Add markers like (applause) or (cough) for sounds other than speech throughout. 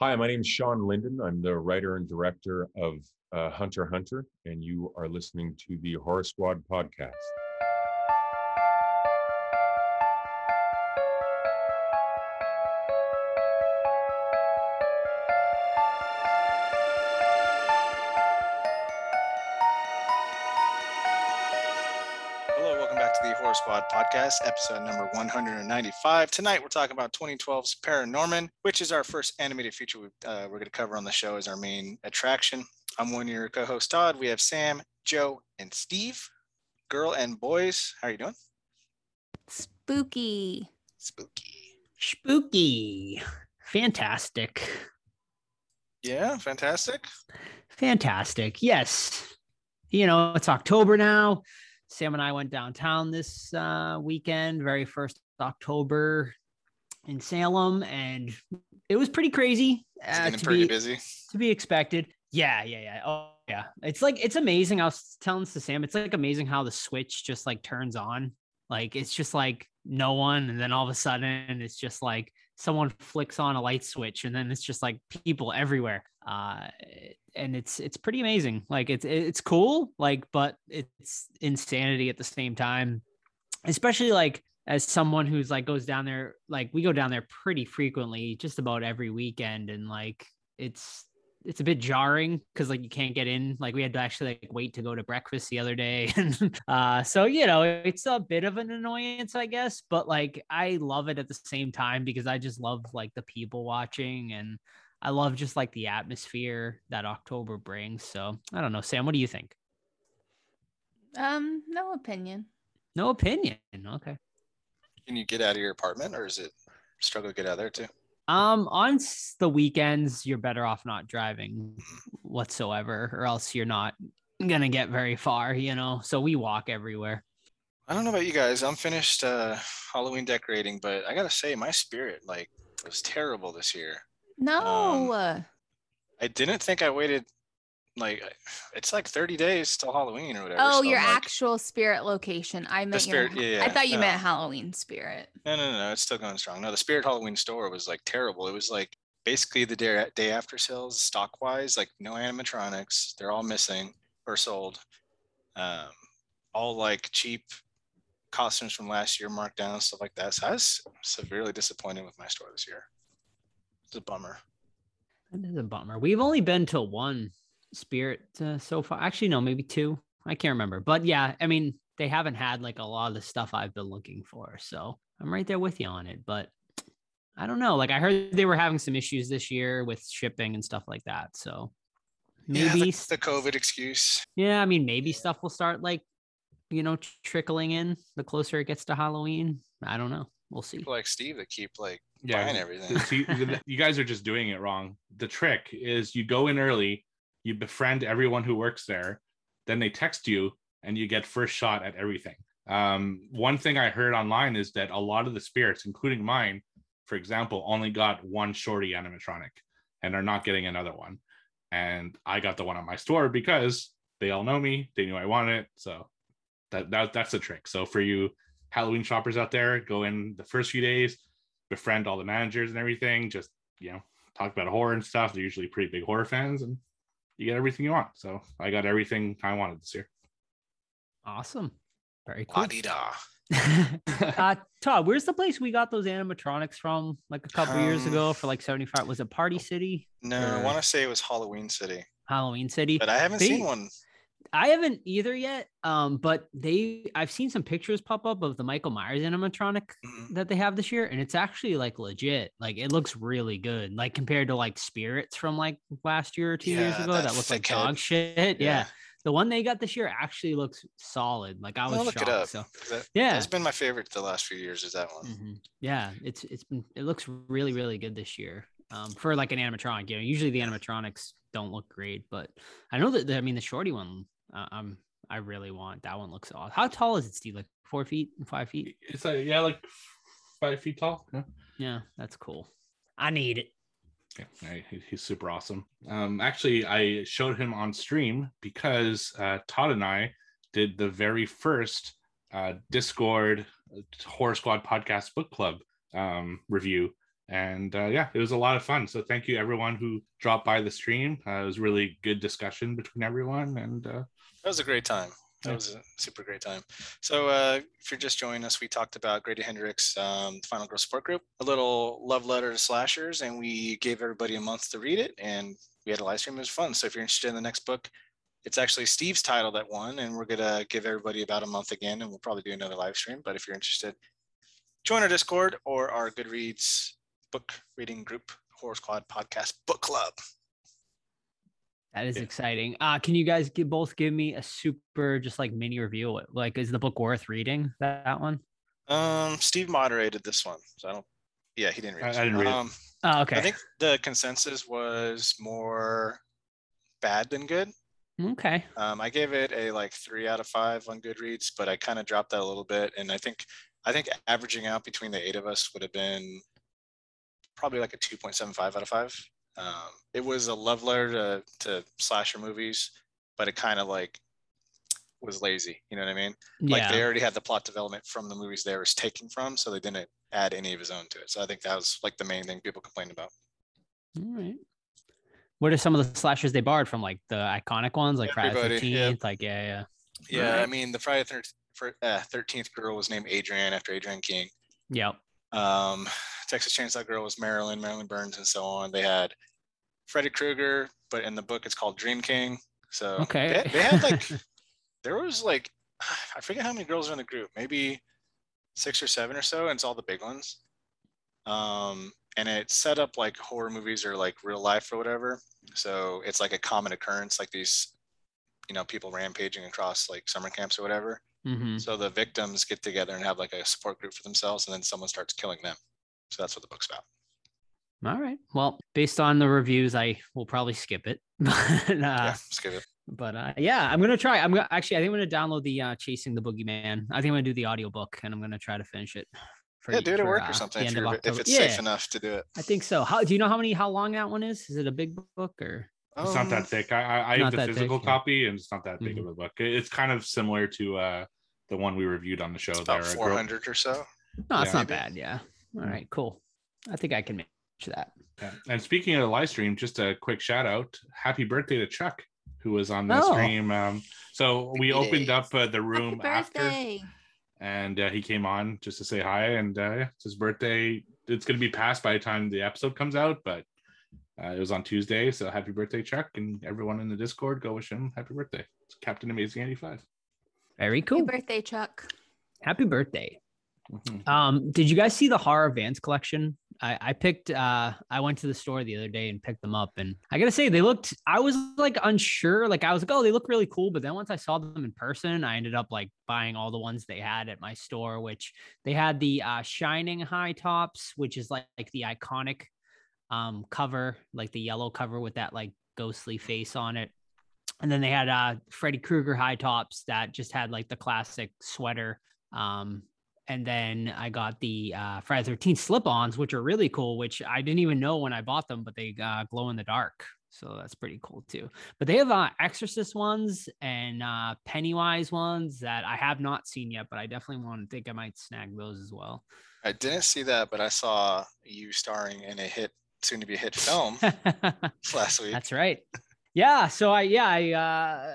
Hi, my name is Shawn Linden. I'm the writer and director of uh, Hunter Hunter, and you are listening to the Horror Squad podcast. To the Horror Squad podcast, episode number 195. Tonight we're talking about 2012's Paranorman, which is our first animated feature we, uh, we're going to cover on the show as our main attraction. I'm one of your co-hosts, Todd. We have Sam, Joe, and Steve. Girl and boys, how are you doing? Spooky. Spooky. Spooky. Fantastic. Yeah, fantastic. Fantastic. Yes. You know, it's October now. Sam and I went downtown this uh, weekend, very first October in Salem, and it was pretty crazy. It's uh, to pretty be, busy. to be expected. Yeah, yeah, yeah. Oh, yeah. It's like it's amazing. I was telling this to Sam. It's like amazing how the switch just like turns on. Like it's just like no one, and then all of a sudden it's just like someone flicks on a light switch, and then it's just like people everywhere. Uh, and it's it's pretty amazing. Like it's it's cool. Like, but it's insanity at the same time. Especially like as someone who's like goes down there. Like we go down there pretty frequently, just about every weekend, and like it's it's a bit jarring because like you can't get in. Like we had to actually like wait to go to breakfast the other day. (laughs) And uh so you know it's a bit of an annoyance i guess but like i love it at the same time because i just love like the people watching and i love just like the atmosphere that october brings. So i don't know sam what do you think? Um, no opinion. no opinion. Okay. Can you get out of your apartment or is it struggle to get out of there too? Um, on the weekends, you're better off not driving whatsoever, or else you're not gonna get very far, you know. So we walk everywhere. I don't know about you guys. I'm finished uh, Halloween decorating, but I gotta say, my spirit like was terrible this year. No. Um, I didn't think I waited like it's like 30 days till Halloween or whatever. oh, so your like, actual spirit location. I meant spirit- your, yeah, I thought you no. meant Halloween spirit. No, no, no, no, it's still going strong. No, the Spirit Halloween store was like terrible. It was like basically the day day after sales, stock wise, like no animatronics. They're all missing or sold. Um, all like cheap costumes from last year, marked down stuff like that. So I was severely disappointed with my store this year. It's a bummer. That is a bummer. We've only been to one spirit uh, so far. Actually, no, maybe two. I can't remember. But yeah, I mean, they haven't had like a lot of the stuff I've been looking for. So I'm right there with you on it. But I don't know. Like I heard they were having some issues this year with shipping and stuff like that. So Yeah, maybe the, the COVID excuse. Yeah, I mean, maybe stuff will start like, you know, trickling in the closer it gets to Halloween. I don't know. We'll see. People like Steve that keep like yeah buying everything. (laughs) you guys are just doing it wrong the trick is you go in early you befriend everyone who works there then they text you and you get first shot at everything um, one thing i heard online is that a lot of the spirits including mine for example only got one shorty animatronic and are not getting another one and i got the one on my store because they all know me they knew i wanted it so that, that that's the trick so for you halloween shoppers out there go in the first few days befriend all the managers and everything. Just you know, talk about horror and stuff. They're usually pretty big horror fans, and you get everything you want. So I got everything I wanted this year. Awesome. Very cool. (laughs) Uh, Todd, where's the place we got those animatronics from like a couple years Um, ago for like 75? Was it Party City? No, I want to say it was Halloween City, Halloween City? but I haven't They- seen one. I haven't either yet. Um, but they I've seen some pictures pop up of the Michael Myers animatronic Mhm. that they have this year, and it's actually like legit. Like it looks really good, like compared to like spirits from like last year or two years ago that that, looked like thick head. dog shit. Yeah. the one they got this year actually looks solid. Like I was I'll look shocked. it up. So that, yeah, That's been my favorite the last few years. Is that one? Mhm. yeah, it's it's been it looks really really good this year. Um, for like an animatronic, you know, usually the animatronics don't look great, but I know that the, I mean the shorty one, uh, I'm I really want that one. Looks awesome. How tall is it, Steve? Like four feet, five feet? It's like yeah, like five feet tall. Yeah, Yeah, that's cool. I need it. yeah he's super awesome. Um, actually, I showed him on stream because uh, Todd and I did the very first uh, Discord Horror Squad podcast book club um, review And uh, yeah, it was a lot of fun. So thank you everyone who dropped by the stream. Uh, it was really good discussion between everyone. And uh, That was a great time. That was a super great time. So uh, if you're just joining us, we talked about Grady Hendrix, um, the Final Girl Support Group, a little love letter to slashers, and we gave everybody a month to read it, and we had a live stream. It was fun. So if you're interested in the next book, it's actually Steve's title that won, and we're gonna give everybody about a month again, and we'll probably do another live stream. But if you're interested, join our Discord or our Goodreads book reading group, Horror Squad Podcast Book Club. That is Yeah. exciting. Uh, can you guys give, both give me a super just like mini review? Like, is the book worth reading? That, that one? Um, Steve moderated this one, so I don't. Yeah, he didn't read. I- this I didn't one. read it. Um, Oh, okay. I think the consensus was more bad than good. okay. Um, I gave it a like three out of five on Goodreads, but I kind of dropped that a little bit, and I think I think averaging out between the eight of us would have been probably like a two point seven five out of five. Um, it was a love letter to, to slasher movies, but it kind of like was lazy. You know what I mean? Like they already had the plot development from the movies they was taking from, so they didn't add any of his own to it. So I think that was like the main thing people complained about. All right. What are some of the slashers they borrowed from? Like the iconic ones, like Friday the Everybody, yeah. Thirteenth. Like yeah, yeah. Yeah, I mean the Friday Thirteenth girl was named Adrienne after Adrienne King. Yep. Um, Texas Chainsaw Girl was Marilyn, Marilyn Burns, and so on. They had Freddy Krueger, but in the book it's called Dream King. So they Okay. had- they, had like (laughs) there was like (sighs) I forget how many girls are in the group, maybe six or seven or so, and it's all the big ones. Um, and it set up like horror movies or like real life or whatever. So it's like a common occurrence, like these, you know, people rampaging across like summer camps or whatever. hmm So the victims get together and have like a support group for themselves, and then someone starts killing them. So that's what the book's about. All right. Well, based on the reviews, I will probably skip it. (laughs) but uh, yeah, just give it. but uh, yeah, I'm gonna try. I'm gonna actually. I think I'm gonna download the uh, Chasing the Boogeyman. I think I'm gonna do the audiobook and I'm gonna try to finish it. for Yeah, do it at work uh, or something if, end of you're, if it's yeah, safe enough to do it. I think so. How do you know how many how long that one is? Is it a big book or? it's not Um, that thick. I, I, I have the that thick, physical yeah. copy, and it's not that big Mhm. of a book. It's kind of similar to uh, the one we reviewed on the show. It's about there, uh, 400 or so. No, it's Yeah. not bad. Yeah. All right. Cool. I think I can manage that. Yeah. And speaking of the live stream, just a quick shout out. Happy birthday to Chuck, who was on the Oh. stream. Um, so we opened up uh, the room after, and uh, he came on just to say hi. And uh, yeah, it's his birthday. It's going to be past by the time the episode comes out, but uh, it was on Tuesday. So happy birthday, Chuck, and everyone in the Discord, go wish him happy birthday. It's Captain Amazing 85. Very cool. Happy cool. birthday, Chuck. Happy birthday. Mhm. Um, did you guys see the horror Vans collection? I, I picked uh I went to the store the other day and picked them up and I gotta say they looked I was like unsure. Like I was like, oh, they look really cool. But then once I saw them in person, I ended up like buying all the ones they had at my store, which they had the uh shining high tops, which is like, like the iconic um cover, like the yellow cover with that like ghostly face on it. And then they had uh Freddy Krueger high tops that just had like the classic sweater. Um and then I got the uh, Friday Thirteenth slip-ons, which are really cool. Which I didn't even know when I bought them, but they uh, glow in the dark, so that's pretty cool too. But they have uh, Exorcist ones and uh, Pennywise ones that I have not seen yet, but I definitely want to think I might snag those as well. I didn't see that, but I saw you starring in a hit, soon to be a hit film (laughs) last week. That's right. Yeah. So I yeah I uh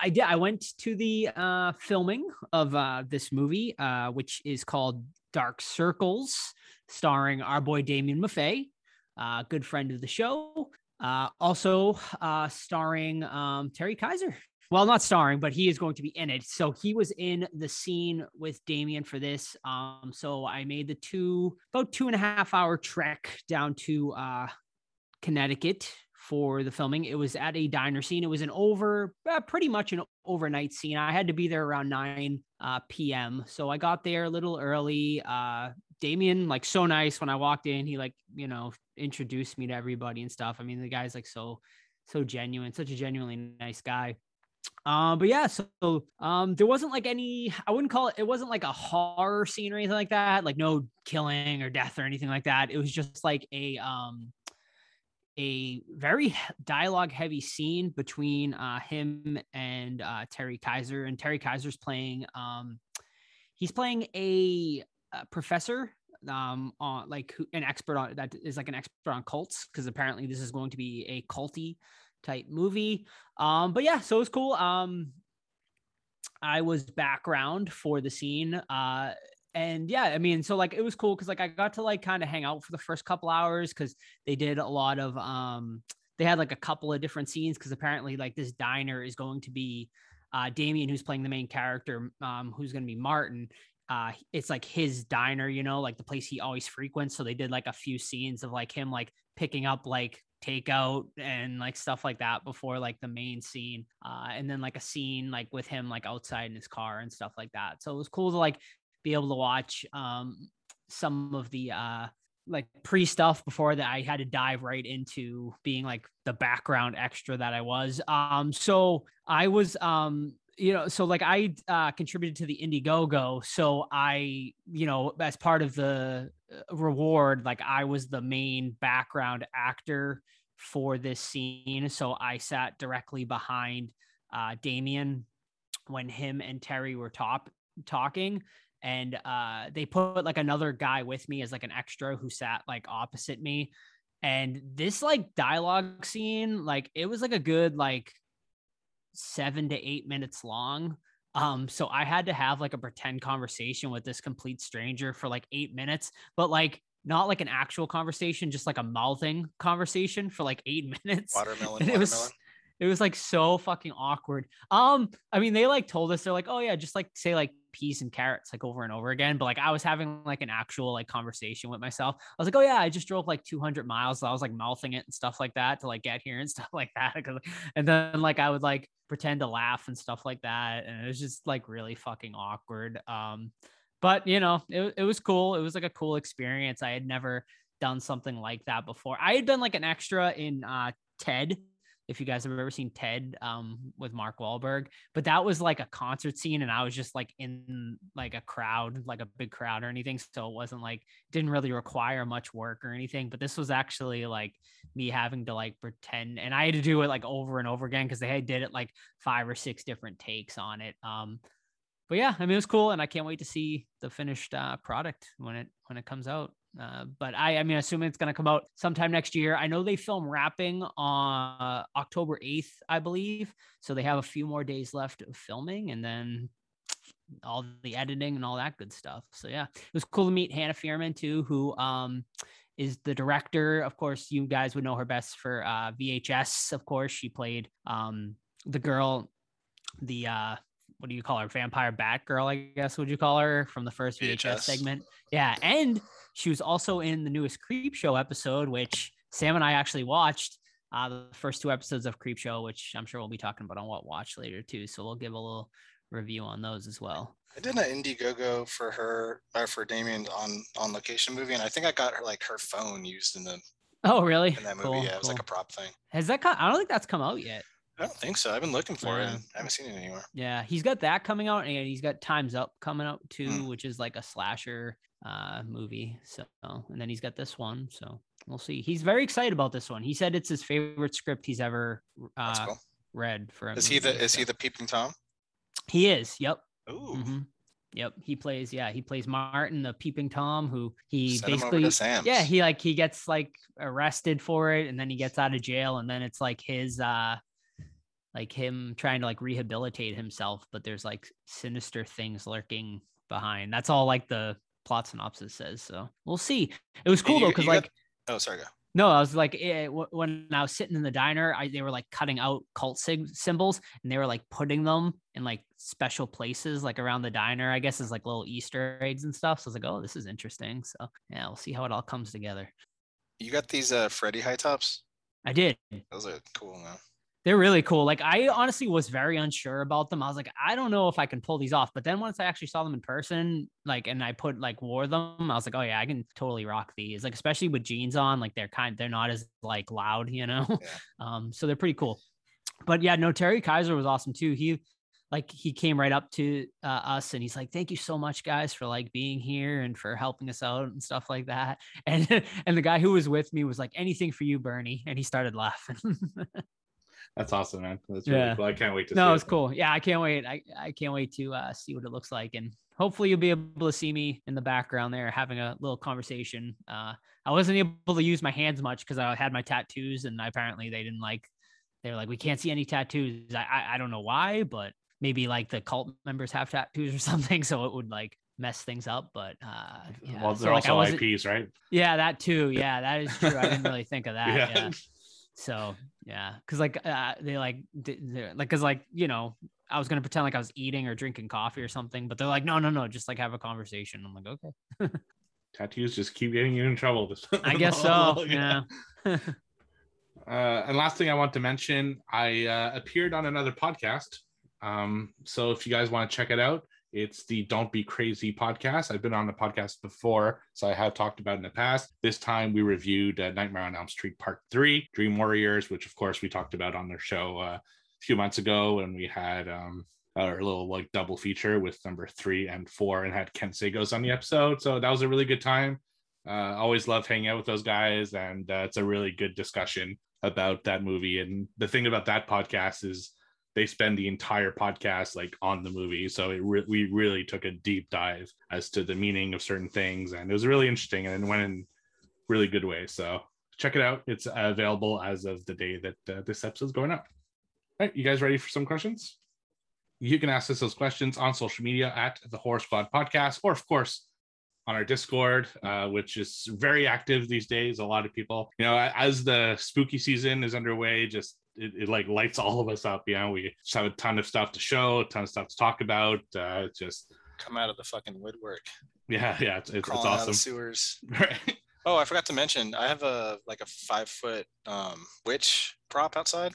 I did I went to the uh filming of uh this movie uh which is called Dark Circles starring our boy Damien Maffei, uh good friend of the show. Uh also uh starring um Terry Kiser. Well, not starring, but he is going to be in it. So he was in the scene with Damien for this. Um, so I made the two about two and a half hour trek down to uh Connecticut for the filming. It was at a diner scene. It was an over, uh, pretty much an overnight scene. I had to be there around 9 uh, p.m. So I got there a little early. Uh, Damien, like, so nice when I walked in. He, like, you know, introduced me to everybody and stuff. I mean, the guy's like so, so genuine, such a genuinely nice guy. Um, but yeah, so um, there wasn't like any, I wouldn't call it, it wasn't like a horror scene or anything like that, like no killing or death or anything like that. It was just like a, um, a very dialogue heavy scene between uh, him and uh, Terry Kiser. And Terry Kiser's playing, um, he's playing a, a professor um on like an expert on that is like an expert on cults because apparently this is going to be a culty type movie. Um, but yeah, so it was cool. Um, I was background for the scene. Uh, and yeah, I mean, so like it was cool because like I got to like kind of hang out for the first couple hours because they did a lot of um they had like a couple of different scenes because apparently like this diner is going to be uh Damien who's playing the main character, um, who's gonna be Martin. Uh it's like his diner, you know, like the place he always frequents. So they did like a few scenes of like him like picking up like takeout and like stuff like that before like the main scene uh and then like a scene like with him like outside in his car and stuff like that so it was cool to like be able to watch um some of the uh like pre stuff before that I had to dive right into being like the background extra that I was. Um so I was um you know so like I uh contributed to the Indiegogo. So I you know as part of the uh, reward like I was the main background actor for this scene. So I sat directly behind uh Damien when him and Terry were top talking and uh they put like another guy with me as like an extra who sat like opposite me. And this like dialogue scene like it was like a good like 7 to 8 minutes long. Um so i had to have like a pretend conversation with this complete stranger for like 8 minutes but like not like an actual conversation just like a mouthing conversation for like 8 (laughs) minutes. Watermelon, And it was watermelon. It was like so fucking awkward. Um, I mean, they like told us they're like, oh yeah, just like say like peas and carrots like over and over again. But like I was having like an actual like conversation with myself. I was like, oh yeah, I just drove like 200 miles. So I was like mouthing it and stuff like that to like get here and (laughs) stuff like that. And then like I would like pretend to laugh and stuff like that, and it was just like really fucking awkward. Um, but you know, it it was cool. It was like a cool experience. I had never done something like that before. I had done like an extra in uh Ted if you guys have ever seen Ted um, with Mark Wahlberg, but that was like a concert scene, and I was just like in like a crowd, like a big crowd or anything. So it wasn't like didn't really require much work or anything. But this was actually like me having to like pretend, and I had to do it like over and over again because they had did it like five or six different takes on it. Um, but yeah, I mean it was cool, and I can't wait to see the finished uh, product when it when it comes out. Uh, but I, I mean, assuming it's going to come out sometime next year. I know they film wrapping on uh, October 8th, I believe. So they have a few more days left of filming and then all the editing and all that good stuff. So yeah, it was cool to meet Hannah Fierman too, who um, is the director. Of course, you guys would know her best for uh, VHS. Of course, she played um, the girl, the uh, what do you call her? Vampire Batgirl, I guess. Would you call her from the first VHS, VHS. segment? Yeah, and she was also in the newest Creep Show episode, which Sam and I actually watched. Uh, the first two episodes of Creep Show, which I'm sure we'll be talking about on what watch later too. So we'll give a little review on those as well. I did an Indiegogo for her or for Damien on on location movie, and I think I got her like her phone used in the Oh, really? in that movie. Cool, yeah, it was like a prop thing. Has that come? I don't think that's come out yet. I don't think so. I've been looking for it. Yeah. And I haven't seen it anywhere. Yeah, he's got that coming out, and he's got Times Up coming out too, Mm. which is like a slasher uh movie. So, and then he's got this one. So we'll see. He's very excited about this one. He said it's his favorite script he's ever uh, cool. read for. Is he the is he the peeping tom? He is. Yep. Ooh, Mhm. Yep. He plays. Yeah, he plays Martin, the peeping tom, who he send basically. Yeah, he like he gets like arrested for it, and then he gets out of jail, and then it's like his uh like him trying to like rehabilitate himself, but there's like sinister things lurking behind. That's all like the plot synopsis says. So we'll see. It was You- cool though, because you got- like Oh, sorry. Go. no, I was like eh, wh- when I was sitting in the diner, I they were like cutting out cult sig- symbols and they were like putting them in like special places like around the diner. I guess as like little Easter eggs and stuff. So I was like, oh, this is interesting. So yeah, we'll see how it all comes together. You got these uh Freddy high tops? I did. Those are cool, man. They're really cool. Like I honestly was very unsure about them. I was like, I don't know if I can pull these off. But then once I actually saw them in person, like, and I put like wore them, I was like, oh yeah, I can totally rock these. Like, especially with jeans on, like they're kind, they're not as like loud, you know. Yeah. (laughs) Um, so they're pretty cool. But yeah, no, Terry Kiser was awesome too. He like he came right up to uh, us and he's like, "Thank you so much, guys, for like being here and for helping us out and stuff like that." (laughs) And and the guy who was with me was like, "Anything for you, Bernie," and he started laughing. (laughs) That's awesome, man. That's really Yeah. cool. I can't wait to see no, it. it's cool. Yeah, I can't wait. I, I can't wait to uh, see what it looks like and hopefully you'll be able to see me in the background there having a little conversation. Uh, I wasn't able to use my hands much because I had my tattoos, and apparently they didn't like. They were like, we can't see any tattoos. I, I I don't know why, but maybe like the cult members have tattoos or (laughs) something, so it would like mess things up. But uh, yeah, well, they're like, also wasn't- IPs, right? Yeah, that too. Yeah, that is true. I didn't really think of (laughs) that. Yeah. yeah. So yeah, because like uh, they like like because like you know I was gonna pretend like I was eating or drinking coffee or something, but they're like, no, no, no, just like have a conversation. I'm like, okay, (laughs) Tattoos just keep getting you in trouble. (laughs) I guess so. (laughs) Yeah. Uh, and last thing I want to mention, I uh, appeared on another podcast. Um, so if you guys want to check it out, it's the Don't Be Crazy podcast. I've been on the podcast before, so I have talked about in the past. This time we reviewed uh, Nightmare on Elm Street Part 3, Dream Warriors, which of course we talked about on their show uh, a few months ago And we had um, our little like double feature with number three and four and had Ken Sagoes on the episode. So that was a really good time. Uh, always love hanging out with those guys, and uh, it's a really good discussion about that movie. And the thing about that podcast is they spend the entire podcast like on the movie, so it re- we really took a deep dive as to the meaning of certain things, and it was really interesting and it went in really good way So check it out; it's available as of the day that uh, this episode's going up. All right, you guys ready for some questions? You can ask us those questions on social media at the Horror Squad Podcast, or of course on our Discord, uh, which is very active these days. A lot of people, you know, as the spooky season is underway, just it, it like lights all of us up. You know, we just have a ton of stuff to show, a ton of stuff to talk about. Uh, just Come out of the fucking woodwork, yeah, yeah, it's, it's, it's crawling out of awesome. sewers. (laughs) Right. Oh, I forgot to mention, I have a like a five foot um, witch prop outside,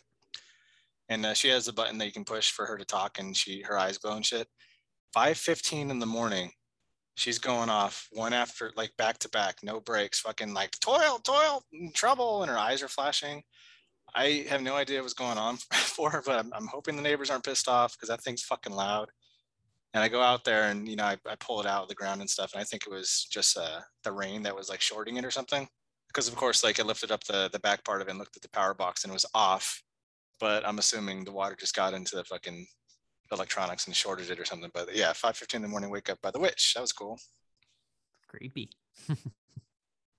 and uh, she has a button that you can push for her to talk, and she her eyes glow and shit. Five fifteen in the morning, she's going off one after like back to back, no breaks, fucking like toil, toil, trouble, and her eyes are flashing. I have no idea what's going on (laughs) for but I'm, I'm hoping the neighbors aren't pissed off because that thing's fucking loud. And I go out there and you know I, I pull it out of the ground and stuff, and I think it was just uh, the rain that was like shorting it or something. Because of course, like I lifted up the the back part of it and looked at the power box and it was off. But I'm assuming the water just got into the fucking electronics and shorted it or something. But yeah, 5:15 in the morning, wake up by the witch. That was cool. creepy. (laughs)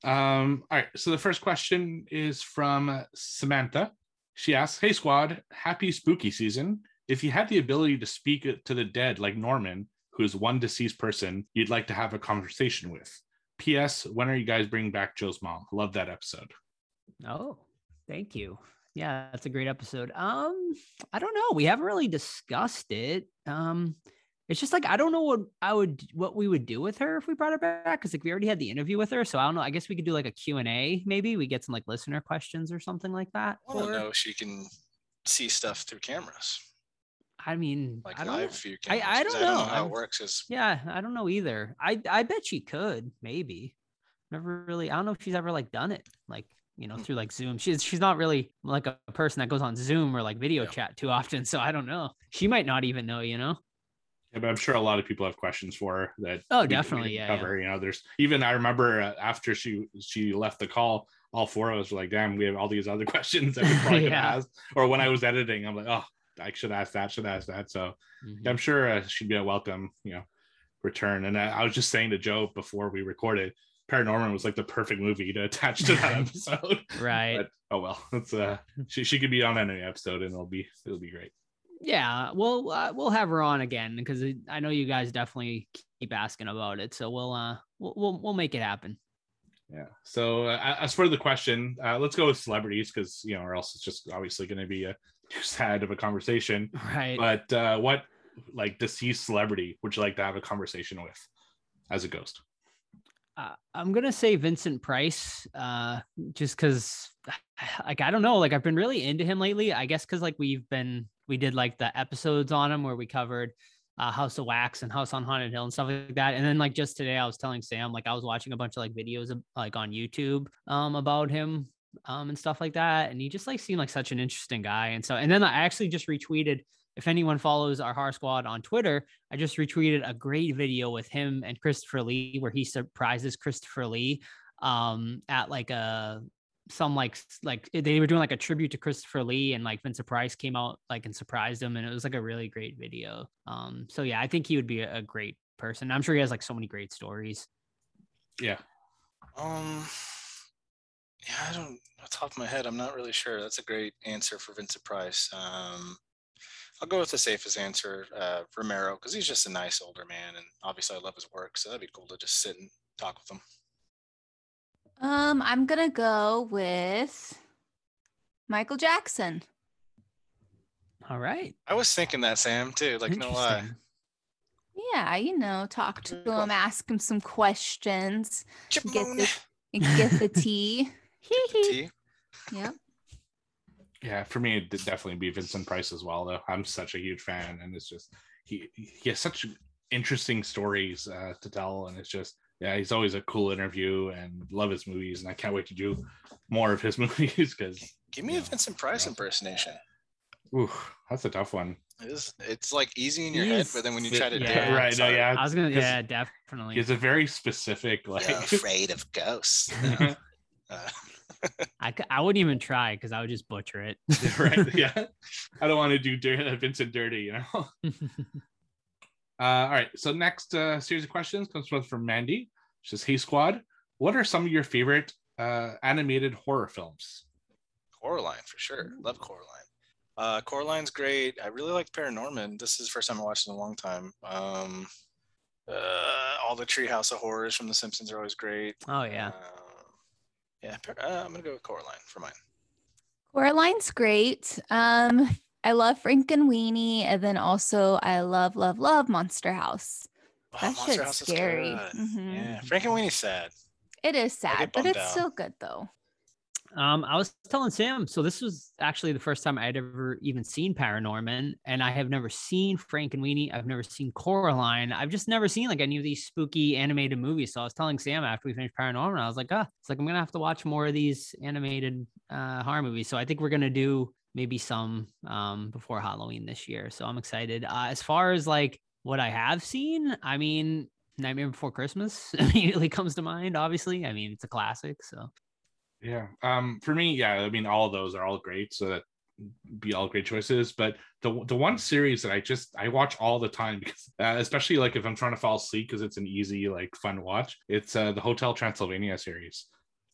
Um, all right. So the first question is from Samantha. She asks, Hey squad, happy spooky season. If you had the ability to speak to the dead like Norman, who's one deceased person you'd like to have a conversation with. P.S. When are you guys bringing back Joe's mom? Love that episode. Oh, thank you. Yeah, that's a great episode. Um, I don't know. We haven't really discussed it. Um, it's just like I don't know what I would what we would do with her if we brought her back because like we already had the interview with her. So I don't know. I guess we could do like a Q and A. Maybe we get some like listener questions or something like that. I don't know if she can see stuff through cameras, I mean, like I don't. live know. view I- cameras. I 'cause don't I don't know. know how it works. Is Yeah, I don't know either. I I bet she could maybe. Never really. I don't know if she's ever like done it like you know Hmm. through like Zoom. She's she's not really like a person that goes on Zoom or like video Yeah. chat too often. So I don't know. She might not even know. You know. Yeah, but I'm sure a lot of people have questions for her that Oh, definitely, yeah, yeah. cover. You know, there's even I remember uh, after she she left the call, all four of us were like, "Damn, we have all these other (laughs) questions that we probably (laughs) could ask." Or when I was editing, I'm like, "Oh, I should ask that, should ask that." So Mhm. I'm sure uh, she'd be a welcome, you know, return. And I, I was just saying to Joe before we recorded, Paranorman was like the perfect movie to attach to that (laughs) episode. Right. But oh well, it's uh, she she could be on any episode and it'll be it'll be great. Yeah. Well, uh, we'll have her on again because I know you guys definitely keep asking about it. So we'll uh we'll we'll, we'll make it happen. Yeah. So uh, as for the question, uh, let's go with celebrities because you know, or else it's just obviously going to be a (laughs) too sad of a conversation. Right. But uh, what like deceased celebrity would you like to have a conversation with as a ghost? uh, I'm gonna say Vincent Price, uh, just because, (sighs) like, I don't know, like I've been really into him lately. I guess because like we've been, we did like the episodes on him where we covered uh, House of Wax and House on Haunted Hill and stuff like that. And then like just today, I was telling Sam like I was watching a bunch of like videos of, like on YouTube um about him um and stuff like that, and he just like seemed like such an interesting guy. And so, and then I actually just retweeted. If anyone follows our Horror Squad on Twitter, I just retweeted a great video with him and Christopher Lee where he surprises Christopher Lee um at like a some like like they were doing like a tribute to Christopher Lee and like Vincent Price came out like and surprised him and it was like a really great video. Um so yeah, I think he would be a, a great person. I'm sure he has like so many great stories. Yeah. Um, yeah, I don't, off the top of my head, I'm not really sure. That's a great answer for Vincent Price. Um, I'll go with the safest answer, uh, Romero, because he's just a nice older man, and obviously I love his work, so that'd be cool to just sit and talk with him. Um, I'm gonna go with Michael Jackson. All right. I was thinking that, Sam, too. Like, no lie. Yeah, you know, talk to Good him, ask him some questions, get Chipmunk. the get the tea. (laughs) Hee hee. (laughs) Tea. Yep. Yeah, for me, it'd definitely be Vincent Price as well. Though I'm such a huge fan, and it's just he he has such interesting stories uh, to tell, and it's just yeah, he's always a cool interview, and love his movies, and I can't wait to do more of his (laughs) movies because Give me a Yeah. Vincent Price Yeah. impersonation. ooh, that's a tough one. It's, it's like easy in your He head, but then when you fit- try to do yeah, it, right, no, yeah. I was gonna, 'cause yeah, definitely. He has a very specific like You're (laughs) afraid of ghosts. (laughs) No. Uh, I, c- I wouldn't even try because I would just butcher it. right, yeah. I don't want to do dir- Vincent dirty, you know. Uh, all right. So next uh, series of questions comes from, from Mandy. She says, "Hey Squad, what are some of your favorite uh, animated horror films?" Coraline for sure. Love Coraline. Uh, Coraline's great. I really like Paranorman. This is the first time I watched it in a long time. Um, uh, all the Treehouse of Horrors from The Simpsons are always great. oh yeah. Uh, yeah, uh, I'm gonna go with Coraline for mine. Coraline's great. Um, I love Frankenweenie, and then also I love, love, love Monster House. Oh, That Monster shit's House is scary. good. Mhm. Yeah, Frankenweenie's sad. It is sad, but it's out. still good though. Um, I was telling Sam, so this was actually the first time I'd ever even seen Paranorman, and I have never seen Frankenweenie. I've never seen Coraline. I've just never seen like any of these spooky animated movies. So I was telling Sam after we finished Paranorman, I was like, ah, it's like I'm gonna have to watch more of these animated uh, horror movies. So I think we're gonna do maybe some um, before Halloween this year. So I'm excited. Uh, as far as like what I have seen, I mean, Nightmare Before Christmas (laughs) immediately comes to mind. Obviously, I mean, it's a classic. So. Yeah. Um, for me, yeah, I mean, all those are all great. So that be all great choices. But the the one series that I just I watch all the time (laughs) because uh, especially like if I'm trying to fall asleep because it's an easy like fun watch. It's uh, the Hotel Transylvania series.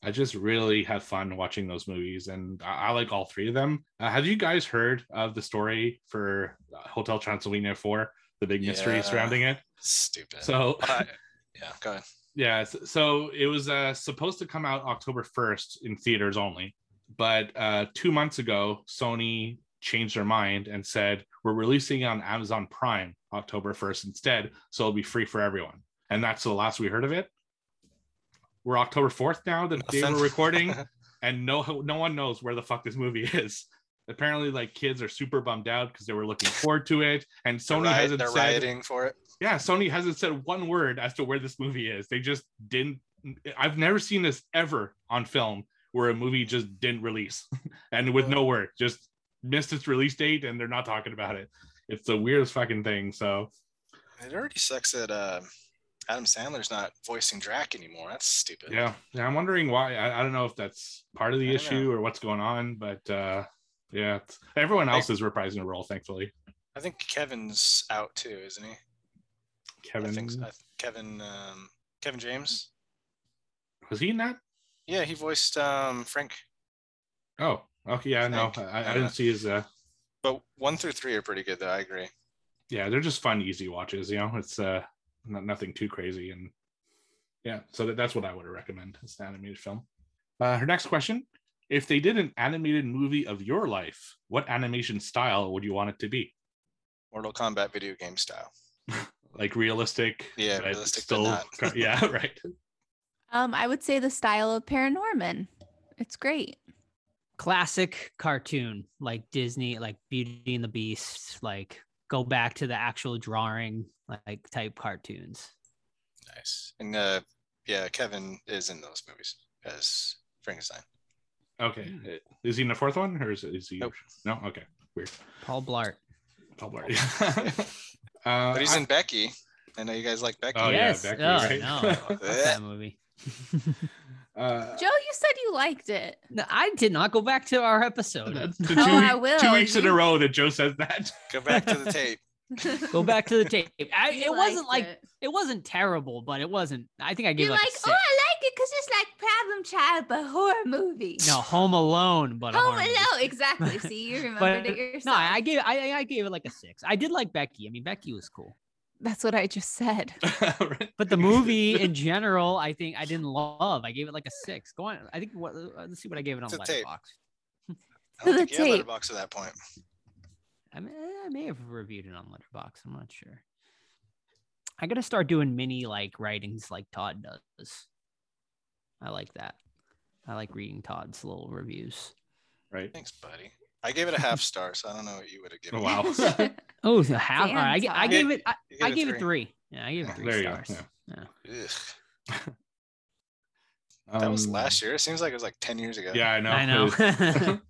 I just really have fun watching those movies, and I, I like all three of them. Uh, have you guys heard of the story for uh, Hotel Transylvania Four? The big mystery Yeah. surrounding it. Stupid. So Uh, yeah, go ahead. yeah so it was uh supposed to come out october 1st in theaters only but uh two months ago sony changed their mind and said we're releasing it on amazon prime october 1st instead so it'll be free for everyone and that's the last we heard of it we're october 4th now the day we're recording (laughs) and no no one knows where the fuck this movie is apparently like kids are super bummed out because they were looking forward to it and They're, sony riot- hasn't they're said rioting for it. yeah, Sony hasn't said one word as to where this movie is. They just didn't. I've never seen this ever on film where a movie just didn't release (laughs) and with no word, just missed its release date and they're not talking about it. It's the weirdest fucking thing. So It already sucks that uh, Adam Sandler's not voicing Drac anymore. That's stupid. yeah, yeah I'm wondering why. I, I don't know if that's part of the I issue know. or what's going on, but uh yeah, it's, everyone else is reprising a role, thankfully. I think Kevin's out too, isn't he? Kevin I think. I Kevin um, Kevin James. was he in that? Yeah, he voiced um, Frank. Oh, okay, yeah, no, I, I uh, didn't see his. uh But one through three are pretty good, though. I agree. yeah they're just fun easy watches you know it's uh not, nothing too crazy and yeah so that, that's what i would recommend as an animated film uh her next question if they did an animated movie of your life what animation style would you want it to be Mortal Kombat video game style. (laughs) like realistic Yeah, but realistic, but not. (laughs) yeah (laughs) right Um, I would say the style of Paranorman. It's great. classic cartoon like Disney, like Beauty and the Beast, like go back to the actual drawing like type cartoons. Nice. And uh, yeah, Kevin is in those movies as Frankenstein. Okay is he in the fourth one or is, is he Nope. no okay weird Paul Blart. Paul Blart. (laughs) uh, But he's I- in Becky. I know you guys like Becky. Oh, yeah, yes. Becky, oh, right? no. (laughs) That movie. (laughs) uh, Joe, you said you liked it. No, I did not go back to our episode. That's the Oh, two, I will. two weeks in a row that Joe says that. Go back to the tape. Go back to the tape. (laughs) I, it wasn't like it. it wasn't terrible, but it wasn't. I think I gave You're it like, like, a oh, six. I like it because it's like Problem Child, but horror movie. No, Home Alone, but a Home horror movie. Alone, (laughs) exactly. See, you remembered But it yourself. no, I gave I, I gave it like a six. I did like Becky. I mean, Becky was cool, That's what I just said. (laughs) But the movie in general, I think I didn't love. I gave it like a six. Go on. I think what? uh, Let's see what I gave it on It's a tape. Letterbox. The think you had tape. letterbox at that point. I may, I may have reviewed it on Letterbox. I'm not sure. I gotta start doing mini like writings like Todd does. I like that. I like reading Todd's little reviews. right. Thanks, buddy. I gave it a half star, so I don't know what you would have given. Oh, wow. (laughs) Oh, the half. Damn, all right, I, gi- I gave it. I, You I gave gave it it three. Yeah, I gave it three there you go, stars. yeah. Yeah. Ugh, that was Um, last year. It seems like it was like ten years ago. Yeah, I know. I know. (laughs) (laughs)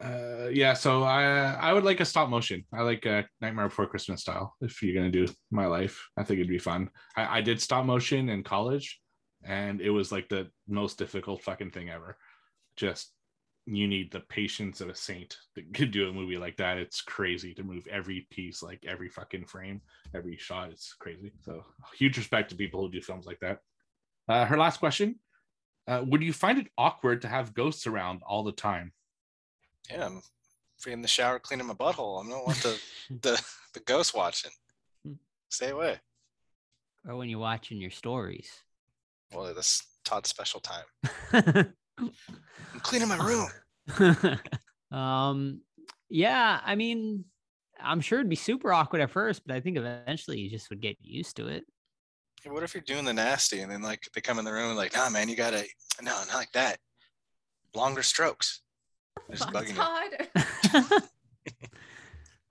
uh, yeah, so I I would like a stop motion. I like a Nightmare Before Christmas style. If you're gonna do my life, I think it'd be fun. I, I did stop motion in college, and it was like the most difficult fucking thing ever. Just you need the patience of a saint that could do a movie like that. It's crazy to move every piece, like every fucking frame, every shot. It's crazy. So huge respect to people who do films like that. Uh, her last question: uh, Would you find it awkward to have ghosts around all the time? Yeah. I'm free in the shower cleaning my butthole. I don't want the the the ghost watching. Stay away. or when you're watching your stories. Well, this Todd's special time. (laughs) I'm cleaning my room. (laughs) um, yeah, I mean, I'm sure it'd be super awkward at first, but I think eventually you just would get used to it. Hey, what if you're doing the nasty and then like they come in the room and like, nah, man, you gotta no, not like that. Longer strokes. They're just bugging. Todd.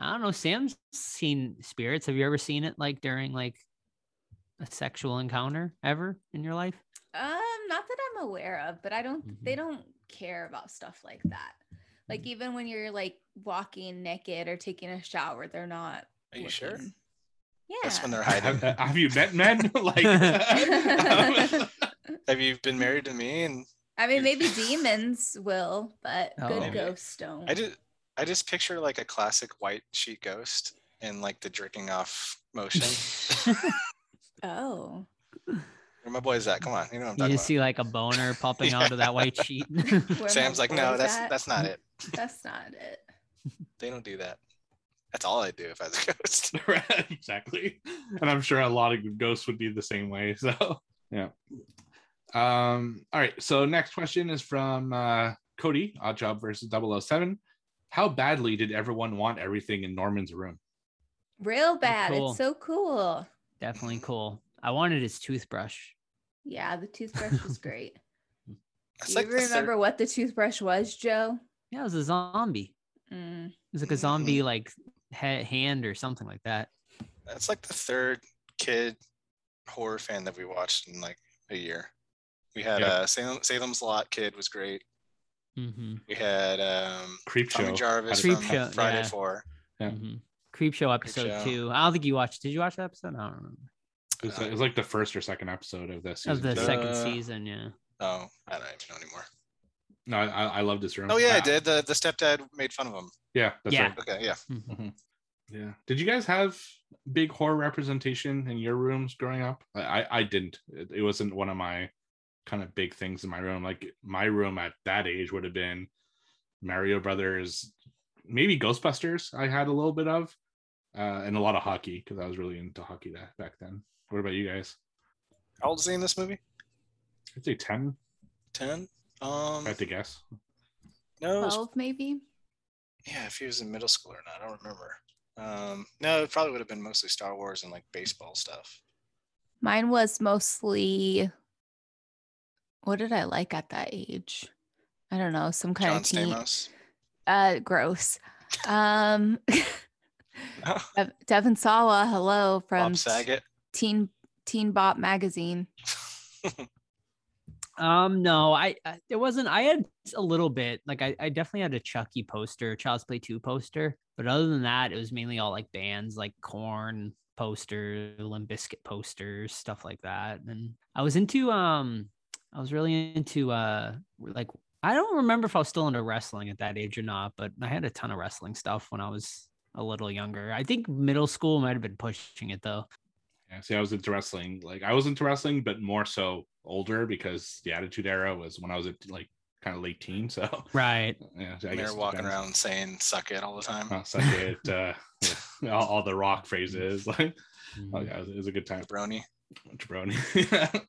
I don't know. Sam's seen spirits. Have you ever seen it like during like a sexual encounter ever in your life? Um, not that I'm aware of, but I don't. They Mhm. don't care about stuff like that. Like even when you're like walking naked or taking a shower, they're not. Are you sure? Yeah. That's when they're hiding. Have, have you met men? (laughs) like, (laughs) (laughs) Have you been married to me? And I mean, maybe demons will, but Oh. good Maybe. ghosts don't. I just I just picture like a classic white sheet ghost and like the jerking off motion. (laughs) (laughs) Oh. Where my boy's at? Come on, you know what I'm you just about. see like a boner (laughs) popping out of that white sheet. Sam's like, no, that's at, that's not it. That's not it. They don't do that. That's all I do if I was a ghost. Right, exactly. And I'm sure a lot of ghosts would be the same way. So yeah. Um, all right. So next question is from uh Cody, Odd Job versus 007. How badly did everyone want everything in Norman's room? Real bad. cool. It's so cool. Definitely cool. I wanted his toothbrush. Yeah, the toothbrush was great. (laughs) That's Do like you the third- remember what the toothbrush was, Joe? Yeah, it was a zombie. Mm. It was like a zombie like ha- hand or something like that. That's like the third kid horror fan that we watched in like a year. We had Yeah. uh Salem, Salem's Lot Kid was great. Mm-hmm. We had um Creep Tommy show. Jarvis Creep from Show, Friday yeah. Four. Yeah. hmm Creep Show episode Show. two. I don't think you watched. Did you watch that episode? I don't remember. It was, it was like the first or second episode of this. Of the two. second Uh, season, yeah. Oh, I don't even know anymore. No, I, I love this room. Oh yeah, I Uh, did. The the stepdad made fun of him. Yeah, that's Yeah. right. Okay, yeah. Mhm. Yeah. Did you guys have big horror representation in your rooms growing up? I I, I didn't. It, it wasn't one of my kind of big things in my room. Like my room at that age would have been Mario Brothers, maybe Ghostbusters. I had a little bit of, uh, and a lot of hockey because I was really into hockey that back then. What about you guys? How old is he in this movie? I'd say ten. Ten. Um, I had to guess. no, 12 maybe? yeah. If he was in middle school or not, I don't remember. Um, no, it probably would have been mostly Star Wars and like baseball stuff. Mine was mostly what did I like at that age? I don't know, some kind John of teen. Stamos. Uh gross. Um (laughs) No, Devon Sawa, hello from Bob Saget. Teen Teen Bop magazine. (laughs) Um, no, I, I there wasn't. I had a little bit. Like I, I definitely had a Chucky poster, Child's Play Two poster, but other than that, it was mainly all like bands, like Korn posters, Limp Bizkit posters, stuff like that. And I was into um, I was really into uh, like I don't remember if I was still into wrestling at that age or not, but I had a ton of wrestling stuff when I was a little younger. I think middle school might have been pushing it though. Yeah, see, I was into wrestling. Like I was into wrestling, but more so older because the Attitude Era was when I was at like kind of late teen. (laughs) So Right. yeah, I They're walking depends. around saying "suck it" all the time. Uh, suck it, uh, (laughs) yeah, all, all the rock phrases. (laughs) Like, Mm-hmm. oh yeah, it was, it was a good time. Brony. Jabroni.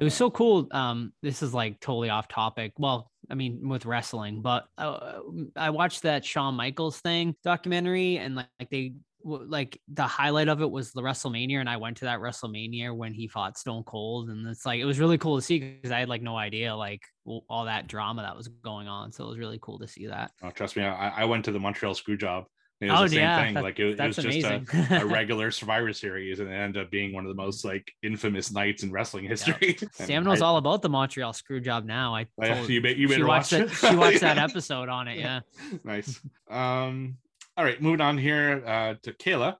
It was so cool. Um, this is like totally off topic. Well, I mean, with wrestling, but uh, I watched that Shawn Michaels thing documentary, and like, like they like the highlight of it was the WrestleMania, and I went to that WrestleMania when he fought Stone Cold, and it's like it was really cool to see because I had like no idea like all that drama that was going on. So it was really cool to see that. oh, trust me, I, I went to the Montreal Screwjob. It was Oh, the same yeah, thing. that- like it, it was just a, a (laughs) regular Survivor Series, and it ended up being one of the most like infamous nights in wrestling history. (laughs) And Sam knows I- all about the Montreal screw job now. I yeah, told- (laughs) you, be- you she better watched watch that. it. She watched that episode on it. Yeah. nice. Um, all right, moving on here uh, to Kayla.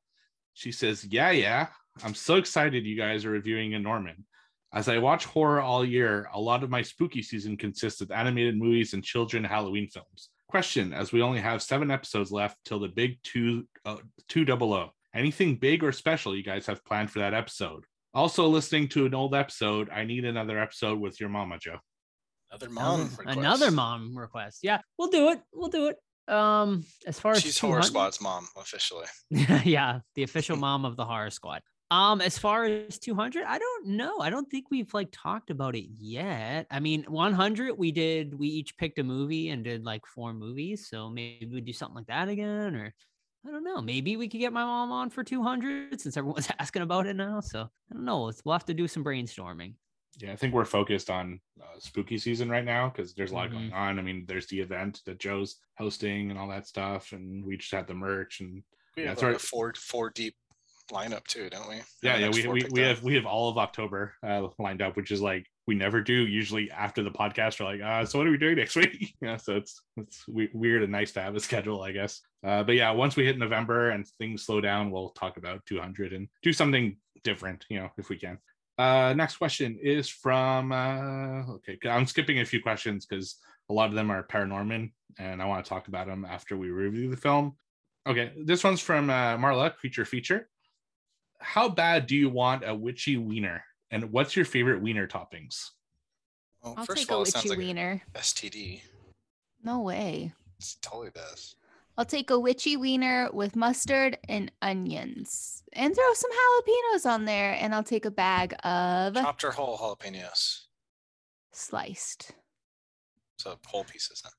She says, "Yeah, yeah, I'm so excited you guys are reviewing a Norman. As I watch horror all year, a lot of my spooky season consists of animated movies and children Halloween films. Question: As we only have seven episodes left till the big two uh, two double O, anything big or special you guys have planned for that episode? Also, listening to an old episode, I need another episode with your mama, Joe. Another mom. Another- request. Another mom request. Yeah, we'll do it. We'll do it. Um, as far as She's Horror 200 Squad's mom officially. (laughs) yeah, the official (laughs) mom of the horror squad. Um, as far as 200, I don't know. I don't think we've like talked about it yet. I mean, 100, we did, we each picked a movie and did like four movies. So maybe we do something like that again, or I don't know. Maybe we could get my mom on for 200 since everyone's (laughs) asking about it now. So I don't know. Let's, we'll have to do some brainstorming. Yeah, I think we're focused on uh, spooky season right now because there's a lot Mhm. going on. I mean, there's the event that Joe's hosting and all that stuff, and we just had the merch and We Yeah, have it's like a four four deep lineup too, don't we? yeah, yeah, we we, we up. have we have all of October uh, lined up, which is like we never do. Usually after the podcast, we're like, uh, so what are we doing next week? (laughs) yeah, so it's it's weird and nice to have a schedule, I guess. Uh, but yeah, once we hit November and things slow down, we'll talk about 200 and do something different, you know, if we can. Uh, next question is from uh, okay, I'm skipping a few questions because a lot of them are paranorman, and I want to talk about them after we review the film. Okay, this one's from uh, Marla, creature feature. How bad do you want a witchy wiener? And what's your favorite wiener toppings? Well, I'll first take of all, a it sounds witchy like wiener. a STD. No way. It totally does. I'll take a witchy wiener with mustard and onions and throw some jalapenos on there. And I'll take a bag of Chopped or whole jalapenos. sliced. So whole pieces. Then.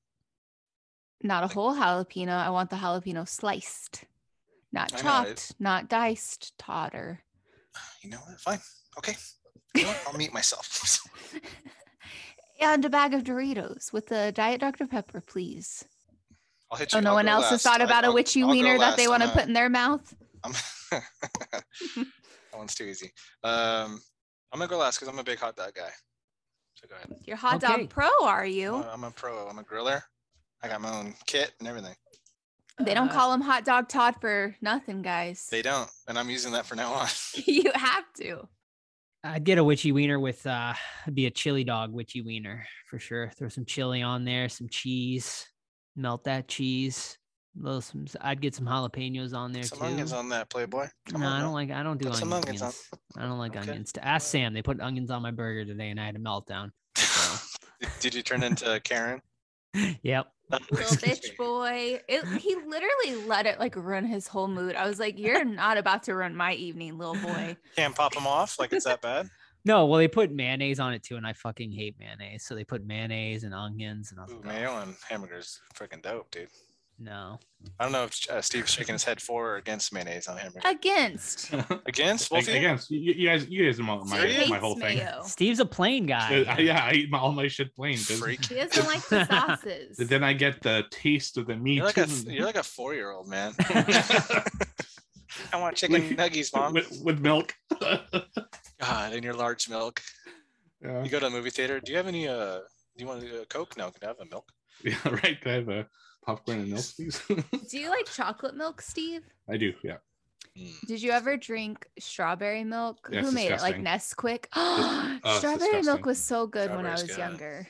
Not a whole jalapeno. I want the jalapeno sliced, not I know, chopped, not diced, totter. You know what? Fine. Okay. You know what? I'll meet myself. (laughs) and a bag of Doritos with the Diet Dr. Pepper, please. I'll hit you. Oh, no I'll one go else has thought about a I'll- witchy I'll go wiener that they want to put in their mouth. I'm (laughs) (laughs) that one's too easy. Um, I'm gonna go last because I'm a big hot dog guy. So go ahead. You're hot Okay. dog pro, are I'm you? a- I'm a pro. I'm a griller. I got my own kit and everything. They don't Uh, call him hot dog Todd for nothing, guys. They don't, and I'm using that for now on. (laughs) you have to. I'd get a witchy wiener with uh be a chili dog witchy wiener for sure. Throw some chili on there, some cheese, melt that cheese. Little some I'd get some jalapenos on there Some too. onions on that Playboy. Come no, on I don't like I don't do Put some onions. onions on. I don't like Okay. onions. To ask Sam, they put onions on my burger today and I had a meltdown. Did- (laughs) Did you turn into Karen? Yep. (laughs) Little bitch boy. It, he literally let it like ruin his whole mood. I was like, You're not about to ruin my evening, little boy. (laughs) Can't pop them off like it's that bad. No, well they put mayonnaise on it too, and I fucking hate mayonnaise. So they put mayonnaise and onions and I was Ooh, like, mayo "Oh, and hamburgers, freaking dope, dude. No. I don't know if uh, Steve's shaking his head for or against mayonnaise on hamburger. Against. (laughs) Against both of you? You, you guys, you guys are my, my, my hates whole thing. mayo. Steve's a plain guy. Uh, yeah, I eat my, all my shit plain. 'cause Freak. He doesn't like the sauces. (laughs) Then I get the taste of the meat. You're like a you're like a four year old man. (laughs) I want chicken With- nuggies, mom. with, with milk. God, and your large milk. yeah. You go to a movie theater. Do you have any? Uh, do you want a Coke? No, can I have a milk? yeah, right. Can I have a popcorn and milk, please? (laughs) Do you like chocolate milk, Steve? I do. Yeah. Mm. Did you ever drink strawberry milk? Yeah, Who it's made it? Like disgusting. Nesquik? (gasps) oh, it's strawberry milk was so good when I was good. younger.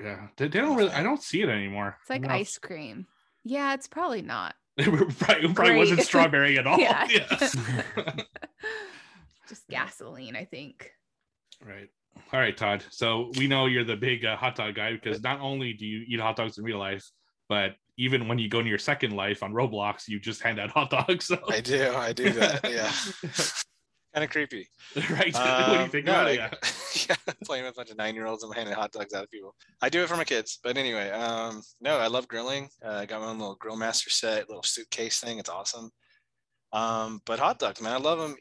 Yeah. They, they don't really. I don't see it anymore. It's like I don't know if- ice cream. Yeah, it's probably not. (laughs) It probably, probably wasn't (laughs) strawberry at all. Yeah. Yeah. Just gasoline, I think. right. All right, Todd. So we know you're the big uh, hot dog guy because not only do you eat hot dogs in real life, but even when you go into your second life on Roblox, you just hand out (laughs) hot dogs. So I do. I do that. (laughs) Yeah. kind of creepy. (laughs) right. what do you Um, think no, about it? Yeah. yeah, playing with a bunch of nine year olds and handing hot dogs out of people. I do it for my kids, but anyway, um, no, I love grilling. Uh, I got my own little grill master set, little suitcase thing. It's awesome. Um, but hot dogs, man, I love them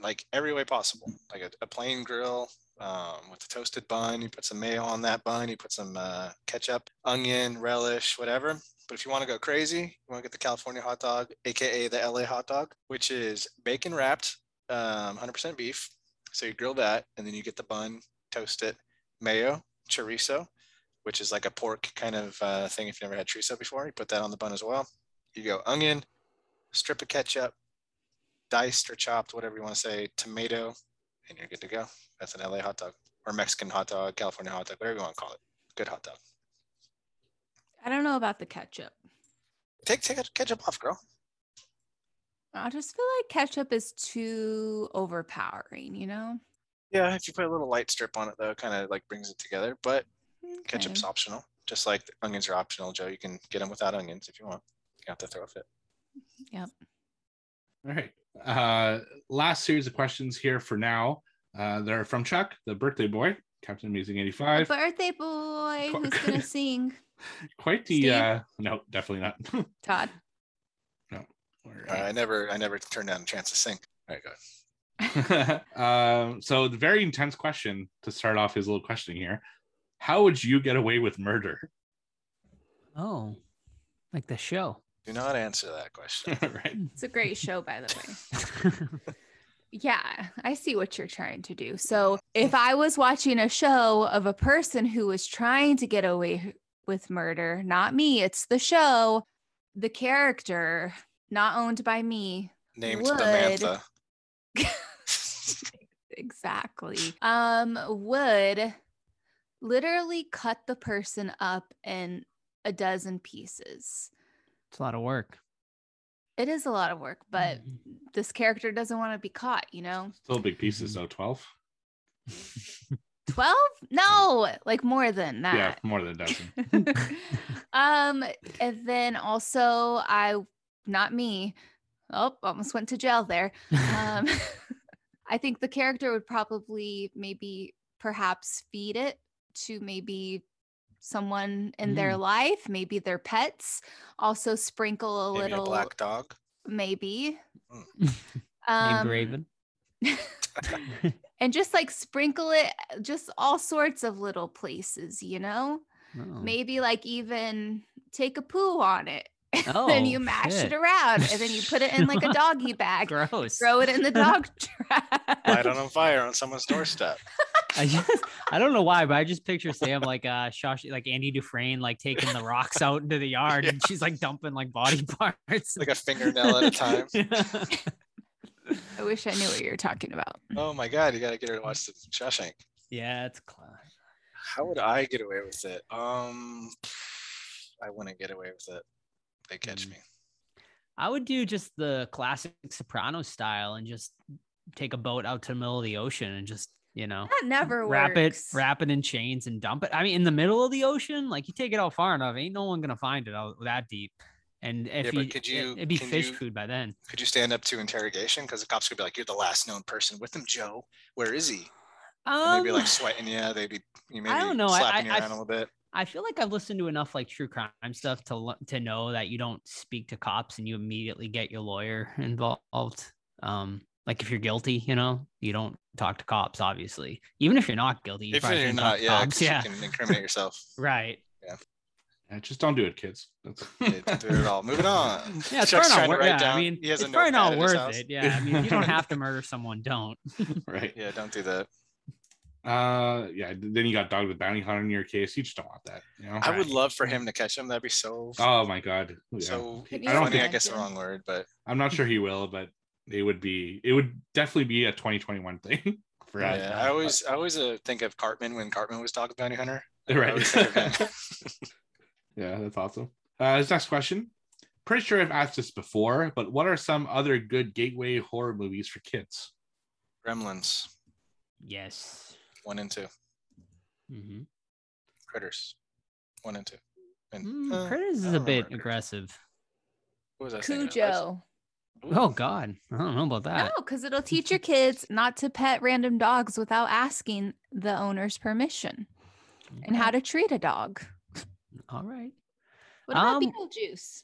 like every way possible. Like a, a plain grill um, with a toasted bun. You put some mayo on that bun. You put some uh, ketchup, onion, relish, whatever. But if you want to go crazy, you want to get the California hot dog, aka the LA hot dog, which is bacon wrapped, um, 100% beef. So you grill that, and then you get the bun, toast it, mayo, chorizo, which is like a pork kind of uh, thing. If you've never had chorizo before, you put that on the bun as well. You go onion, strip of ketchup, diced or chopped, whatever you want to say, tomato, and you're good to go. That's an LA hot dog or Mexican hot dog, California hot dog, whatever you want to call it. Good hot dog. I don't know about the ketchup. Take take ketchup off, girl. I just feel like ketchup is too overpowering, you know? Yeah, if you put a little light strip on it though, kind of like brings it together. But ketchup's optional, just like onions are optional. Joe, you can get them without onions if you want. You have to throw a fit. Yep. All right. Uh, last series of questions here for now. Uh, they're from Chuck, the birthday boy, Captain Amazing 85. Birthday boy, who's gonna (laughs) sing? Quite the Steve? uh no, definitely not. (laughs) Todd. Uh, I never, I never turned down a chance to sing. All right, go ahead. (laughs) um, so the very intense question to start off his little questioning here. How would you get away with murder? Oh, like the show. Do not answer that question. (laughs) right. It's a great show, by the way. Yeah, I see what you're trying to do. So, if I was watching a show of a person who was trying to get away with murder, not me, it's the show, the character, not owned by me. Named Would. Samantha. (laughs) exactly. Um, would literally cut the person up in a dozen pieces. It's a lot of work. It is a lot of work, but Mhm. this character doesn't want to be caught, you know? Still big pieces though, 12. (laughs) 12? No, like more than that. Yeah, more than a dozen. (laughs) (laughs) um, and then also I not me. Oh, almost went to jail there. Um (laughs) I think the character would probably maybe perhaps feed it to maybe someone in their life, maybe their pets. Also sprinkle a Maybe little a black dog. maybe. Mm. Named Um, Raven. And just like sprinkle it just all sorts of little places, you know? Oh. Maybe like even take a poo on it. (laughs) and Oh, then you mash shit. it around and then you put it in like a (laughs) doggy bag. Gross. Throw it in the dog (laughs) trash. Light it on fire on someone's doorstep. I just I don't know why, but I just picture Sam like uh Shosh like Andy Dufresne like taking the rocks out into the yard and she's like dumping like body parts. Like a fingernail at a time. I wish I knew what you were talking about. Oh my god, you gotta get her to watch the Shawshank. yeah, it's class. How would I get away with it? Um I wouldn't get away with it. They catch Mm. me. I would do just the classic Soprano style and just take a boat out to the middle of the ocean and just you know That never wrap works. it wrap it in chains and dump it. I mean, in the middle of the ocean, like you take it out far enough, ain't no one gonna find it out that deep. And if but you, could you- it'd be fish you- food by then. Could you stand up to interrogation? Because the cops could be like, You're the last known person with him, Joe. Where is he? And they'd be Um, like (sighs) sweating you. They'd be you maybe don't know. I- slapping you I- I around a little bit. I feel like I've listened to enough like true crime stuff to to know that you don't speak to cops and you immediately get your lawyer involved. Um, like if you're guilty, you know, you don't talk to cops. Obviously, even if you're not guilty, you If probably you're to yeah, cops. yeah, you can incriminate yourself. (laughs) right. Yeah, just don't do it, kids. That's (laughs) Yeah, don't do it at all. Moving on. (laughs) Yeah, it's Chuck's probably not trying to worth. write I mean, he has a it's probably not worth it. Yeah, I mean, if you don't (laughs) have to murder someone, don't. right. Yeah, don't do that. Uh yeah, then you got Dog the Bounty Hunter in your case. You just don't want that. You know? I would love for him to catch him. That'd be so Oh my god. Yeah. so I don't funny. I guess the wrong word, but I'm not sure he will, but it would be it would definitely be a 2021 thing for us. yeah, I always I always uh, think of Cartman when Cartman was Dog the Bounty Hunter. Right. Yeah, that's awesome. Uh, his next question: pretty sure I've asked this before, but what are some other good gateway horror movies for kids? Gremlins Yes. one and two. mm-hmm. Critters one and two. And Mm, uh, Critters is a bit Critters. aggressive. What was I thinking of? Cujo. Oh God, I don't know about that. No, because it'll teach your kids not to pet random dogs without asking the owner's permission and how to treat a dog. All right. What about Um, Beetlejuice?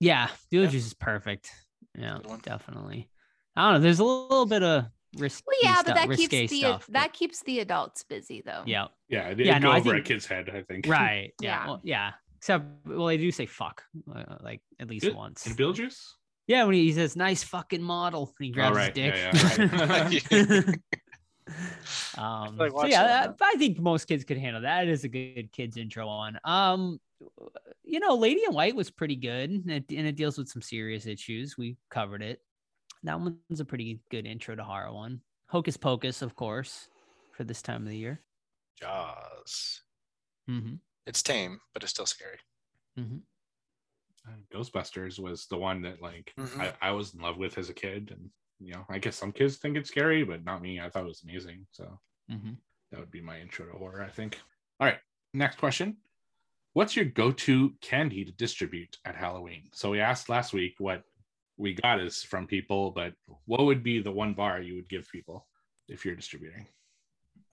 Yeah, Beetlejuice is perfect. Yeah, definitely. I don't know. There's a little bit of risk. Well, yeah, but that risque keeps the stuff. but- that keeps the adults busy though. yeah, Yeah, it, Yeah, it'd no, go I over a kid's head, I think. right. (laughs) Yeah, Yeah. well, yeah. Except, well, they do say fuck, uh, like at least Good. once. In Beetlejuice? Yeah, when he, he says "nice fucking model," and he grabs right, his dick. yeah, yeah, (laughs) (laughs) (laughs) um, like so yeah, that that- I think most kids could handle that. It is a good kids intro on. Um, you know, Lady in White was pretty good, and it, and it deals with some serious issues. We covered it. That one's a pretty good intro to horror one. Hocus Pocus, of course, for this time of the year. Jaws. Mm-hmm. It's tame, but it's still scary. Mm-hmm. Ghostbusters was the one that like Mhm. I, I was in love with as a kid. And you know, I guess some kids think it's scary, but not me. I thought it was amazing. So Mm-hmm. that would be my intro to horror, I think. All right. Next question. What's your go-to candy to distribute at Halloween? So we asked last week what we got is from people, but what would be the one bar you would give people if you're distributing?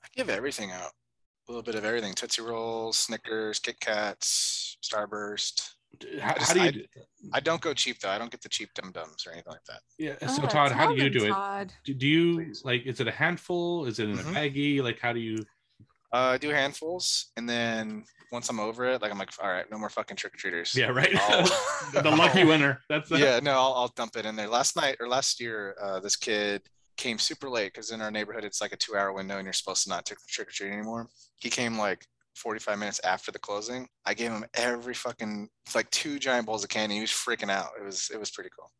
I give everything out. A little bit of everything. Tootsie Rolls, Snickers, Kit Kats, Starburst. How, just- how do you I- do- I don't go cheap though. I don't get the cheap dum dums or anything like that. yeah Oh, so todd how do you tell them, do it Todd. do, do you Please. like is it a handful is it in Mhm. a baggie like how do you Uh, I do handfuls, and then once I'm over it, like I'm like, all right, no more fucking trick or treaters. yeah right (laughs) the lucky winner that's the, yeah, no, I'll, I'll dump it in there. Last night or last year, uh, this kid came super late because in our neighborhood it's like a two hour window and you're supposed to not take trick or treat anymore. He came like 45 minutes after the closing. I gave him every fucking like two giant bowls of candy. He was freaking out. It was it was pretty cool.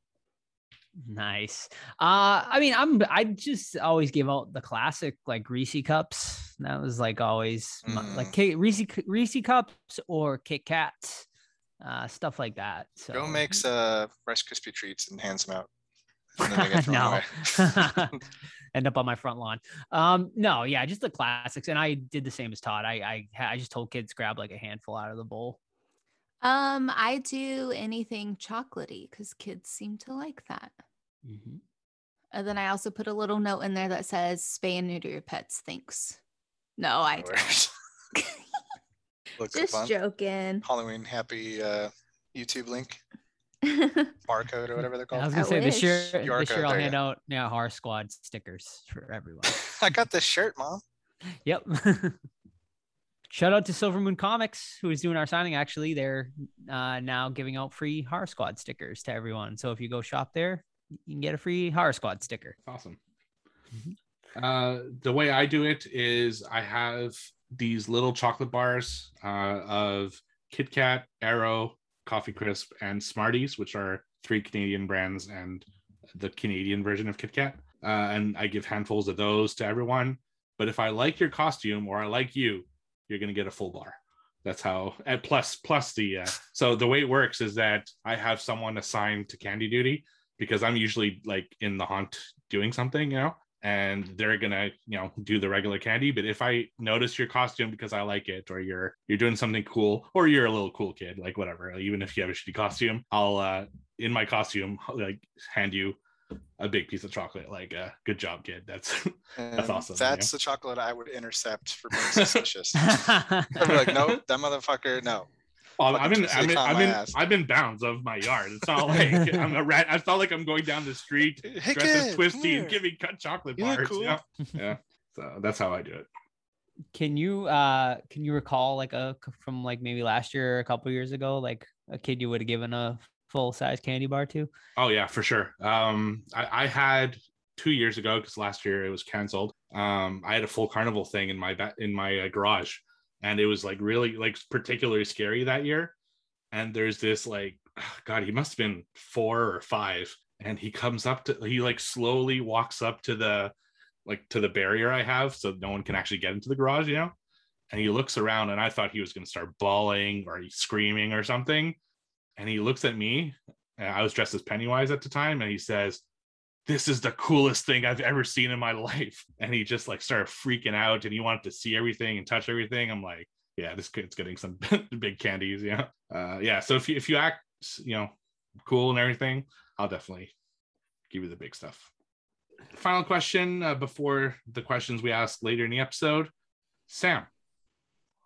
Nice. Uh, I mean, I'm I just always give out the classic like greasy cups. That was like always my, like Mm. K- Reese Reese cups or Kit Kats, uh, stuff like that. So Joe makes uh Rice Krispie treats and hands them out. (laughs) And then they get no. (laughs) (laughs) end up on my front lawn. Um, no, yeah, just the classics. And I did the same as Todd. I I I just told kids grab like a handful out of the bowl. Um, I do anything chocolatey because kids seem to like that. Mhm. And then I also put a little note in there that says spay and neuter your pets. Thanks. No, I Works. (laughs) Look just fun. joking. Halloween happy uh YouTube link, (laughs) barcode or whatever they're called. I was gonna I say this year, wish. this year I'll hand go. out yeah horror squad stickers for everyone. (laughs) I got this shirt, mom. Yep. (laughs) Shout out to Silver Moon Comics, who is doing our signing. Actually, they're uh, now giving out free Horror Squad stickers to everyone. So if you go shop there, you can get a free Horror Squad sticker. awesome Mhm. uh the way i do it is i have these little chocolate bars uh of kit kat Aero coffee crisp and smarties which are three canadian brands and the canadian version of kit kat. Uh, and i give handfuls of those to everyone. But if i like your costume or i like you you're going to get a full bar. That's how and plus plus the uh, so the way it works is that i have someone assigned to candy duty because i'm usually like in the haunt doing something you know and they're gonna you know do the regular candy but if i notice your costume because i like it or you're you're doing something cool or you're a little cool kid like whatever even if you have a shitty costume i'll uh in my costume (laughs) like hand you a big piece of chocolate like uh good job kid that's (laughs) And awesome, That's the chocolate I would intercept for being (laughs) suspicious. I'd be like, no, that motherfucker, no. Fucking I'm in, I'm in, I'm my in, ass. I'm in bounds of my yard. It's not like (laughs) I'm a rat. It's not like I'm going down the street Hey, dressed as kid, come Twisty and giving cut chocolate You look bars. cool. Yeah. yeah. So that's how I do it. can you uh can you recall like a from like maybe last year or a couple years ago, like a kid you would have given a full size candy bar to? Oh yeah, for sure. Um, I, I had two years ago because last year it was canceled. Um, I had a full carnival thing in my ba- in my uh, garage, and it was like really like particularly scary that year. And there's this like, (sighs) God, he must have been four or five, and he comes up to he like slowly walks up to the like to the barrier I have, so no one can actually get into the garage, you know. And he looks around, and I thought he was going to start bawling or screaming or something. And he looks at me and I was dressed as Pennywise at the time, and he says, "This is the coolest thing I've ever seen in my (laughs) life," and he just like started freaking out, and he wanted to see everything and touch everything. I'm like, yeah, this kid's getting some (laughs) big candies, yeah, uh, yeah. So if you if you act, you know, cool and everything, I'll definitely give you the big stuff. Final question uh, before the questions we ask later in the episode, Sam.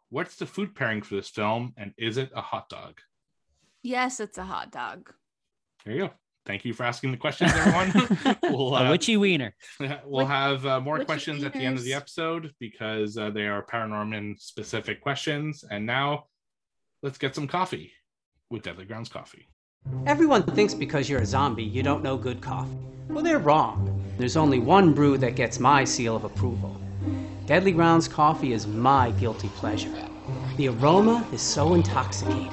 What's the food pairing for this film, and is it a hot dog? Yes, it's a hot dog. There you go. Thank you for asking the questions, everyone. (laughs) we'll, a uh, witchy wiener. (laughs) we'll have uh, more witchy questions at the end of the episode because uh, they are Paranorman specific questions. And now let's get some coffee with Deadly Grounds Coffee. Everyone thinks because you're a zombie, you don't know good coffee. Well, they're wrong. There's only one brew that gets my seal of approval. Deadly Grounds coffee is my guilty pleasure. The aroma is so intoxicating.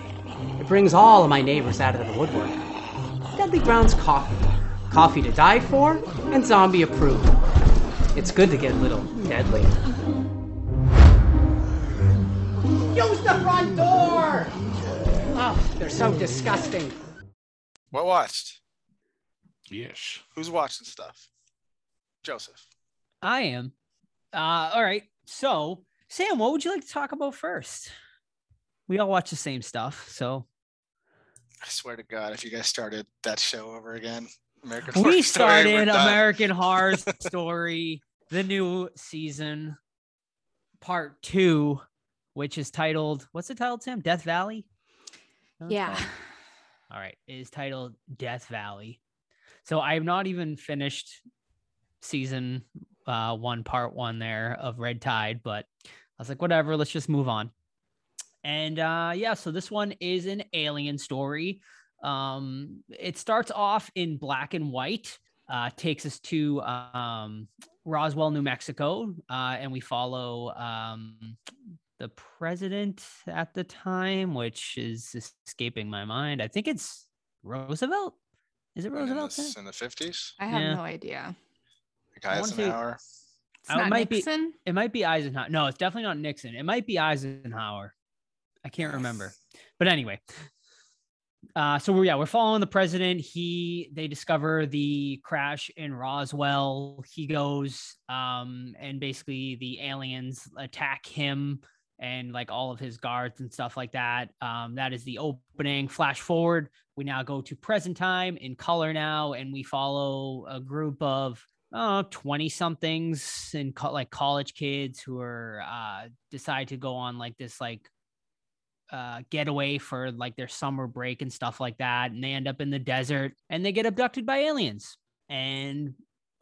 It brings all of my neighbors out of the woodwork. Deadly Grounds coffee. Coffee to die for and zombie approved. It's good to get a little deadly. Use the front door! Oh, they're so disgusting. What watched? Yes. Who's watching stuff? Joseph. I am. Uh, all right. So, Sam, what would you like to talk about first? We all watch the same stuff, so I swear to God, if you guys started that show over again, American Horror we Story, we're started done. American Horror (laughs) Story, the new season, part two, which is titled what's it titled, Tim? Death Valley. No, it's Yeah. titled- All right, it is titled Death Valley. So I have not even finished season uh, one, part one there of Red Tide, but I was like, whatever, let's just move on. And uh, yeah, so this one is an alien story. Um, it starts off in black and white, uh, takes us to um, Roswell, New Mexico, uh, and we follow um, the president at the time, which is escaping my mind. I think it's Roosevelt. Is it Roosevelt? the, Sam? in the 50s, I have Yeah. no idea. like I wanna say- Eisenhower. It's Oh, it not might be- It might be Eisenhower. No, it's definitely not Nixon. It might be Eisenhower. I can't remember. But anyway. Uh, so we're yeah, we're following the president. He they discover the crash in Roswell. He goes um and basically the aliens attack him and like all of his guards and stuff like that. Um, that is the opening. Flash forward, we now go to present time in color now, and we follow a group of oh, 20 somethings and co- like college kids who are uh decide to go on like this like uh getaway for like their summer break and stuff like that and they end up in the desert and they get abducted by aliens and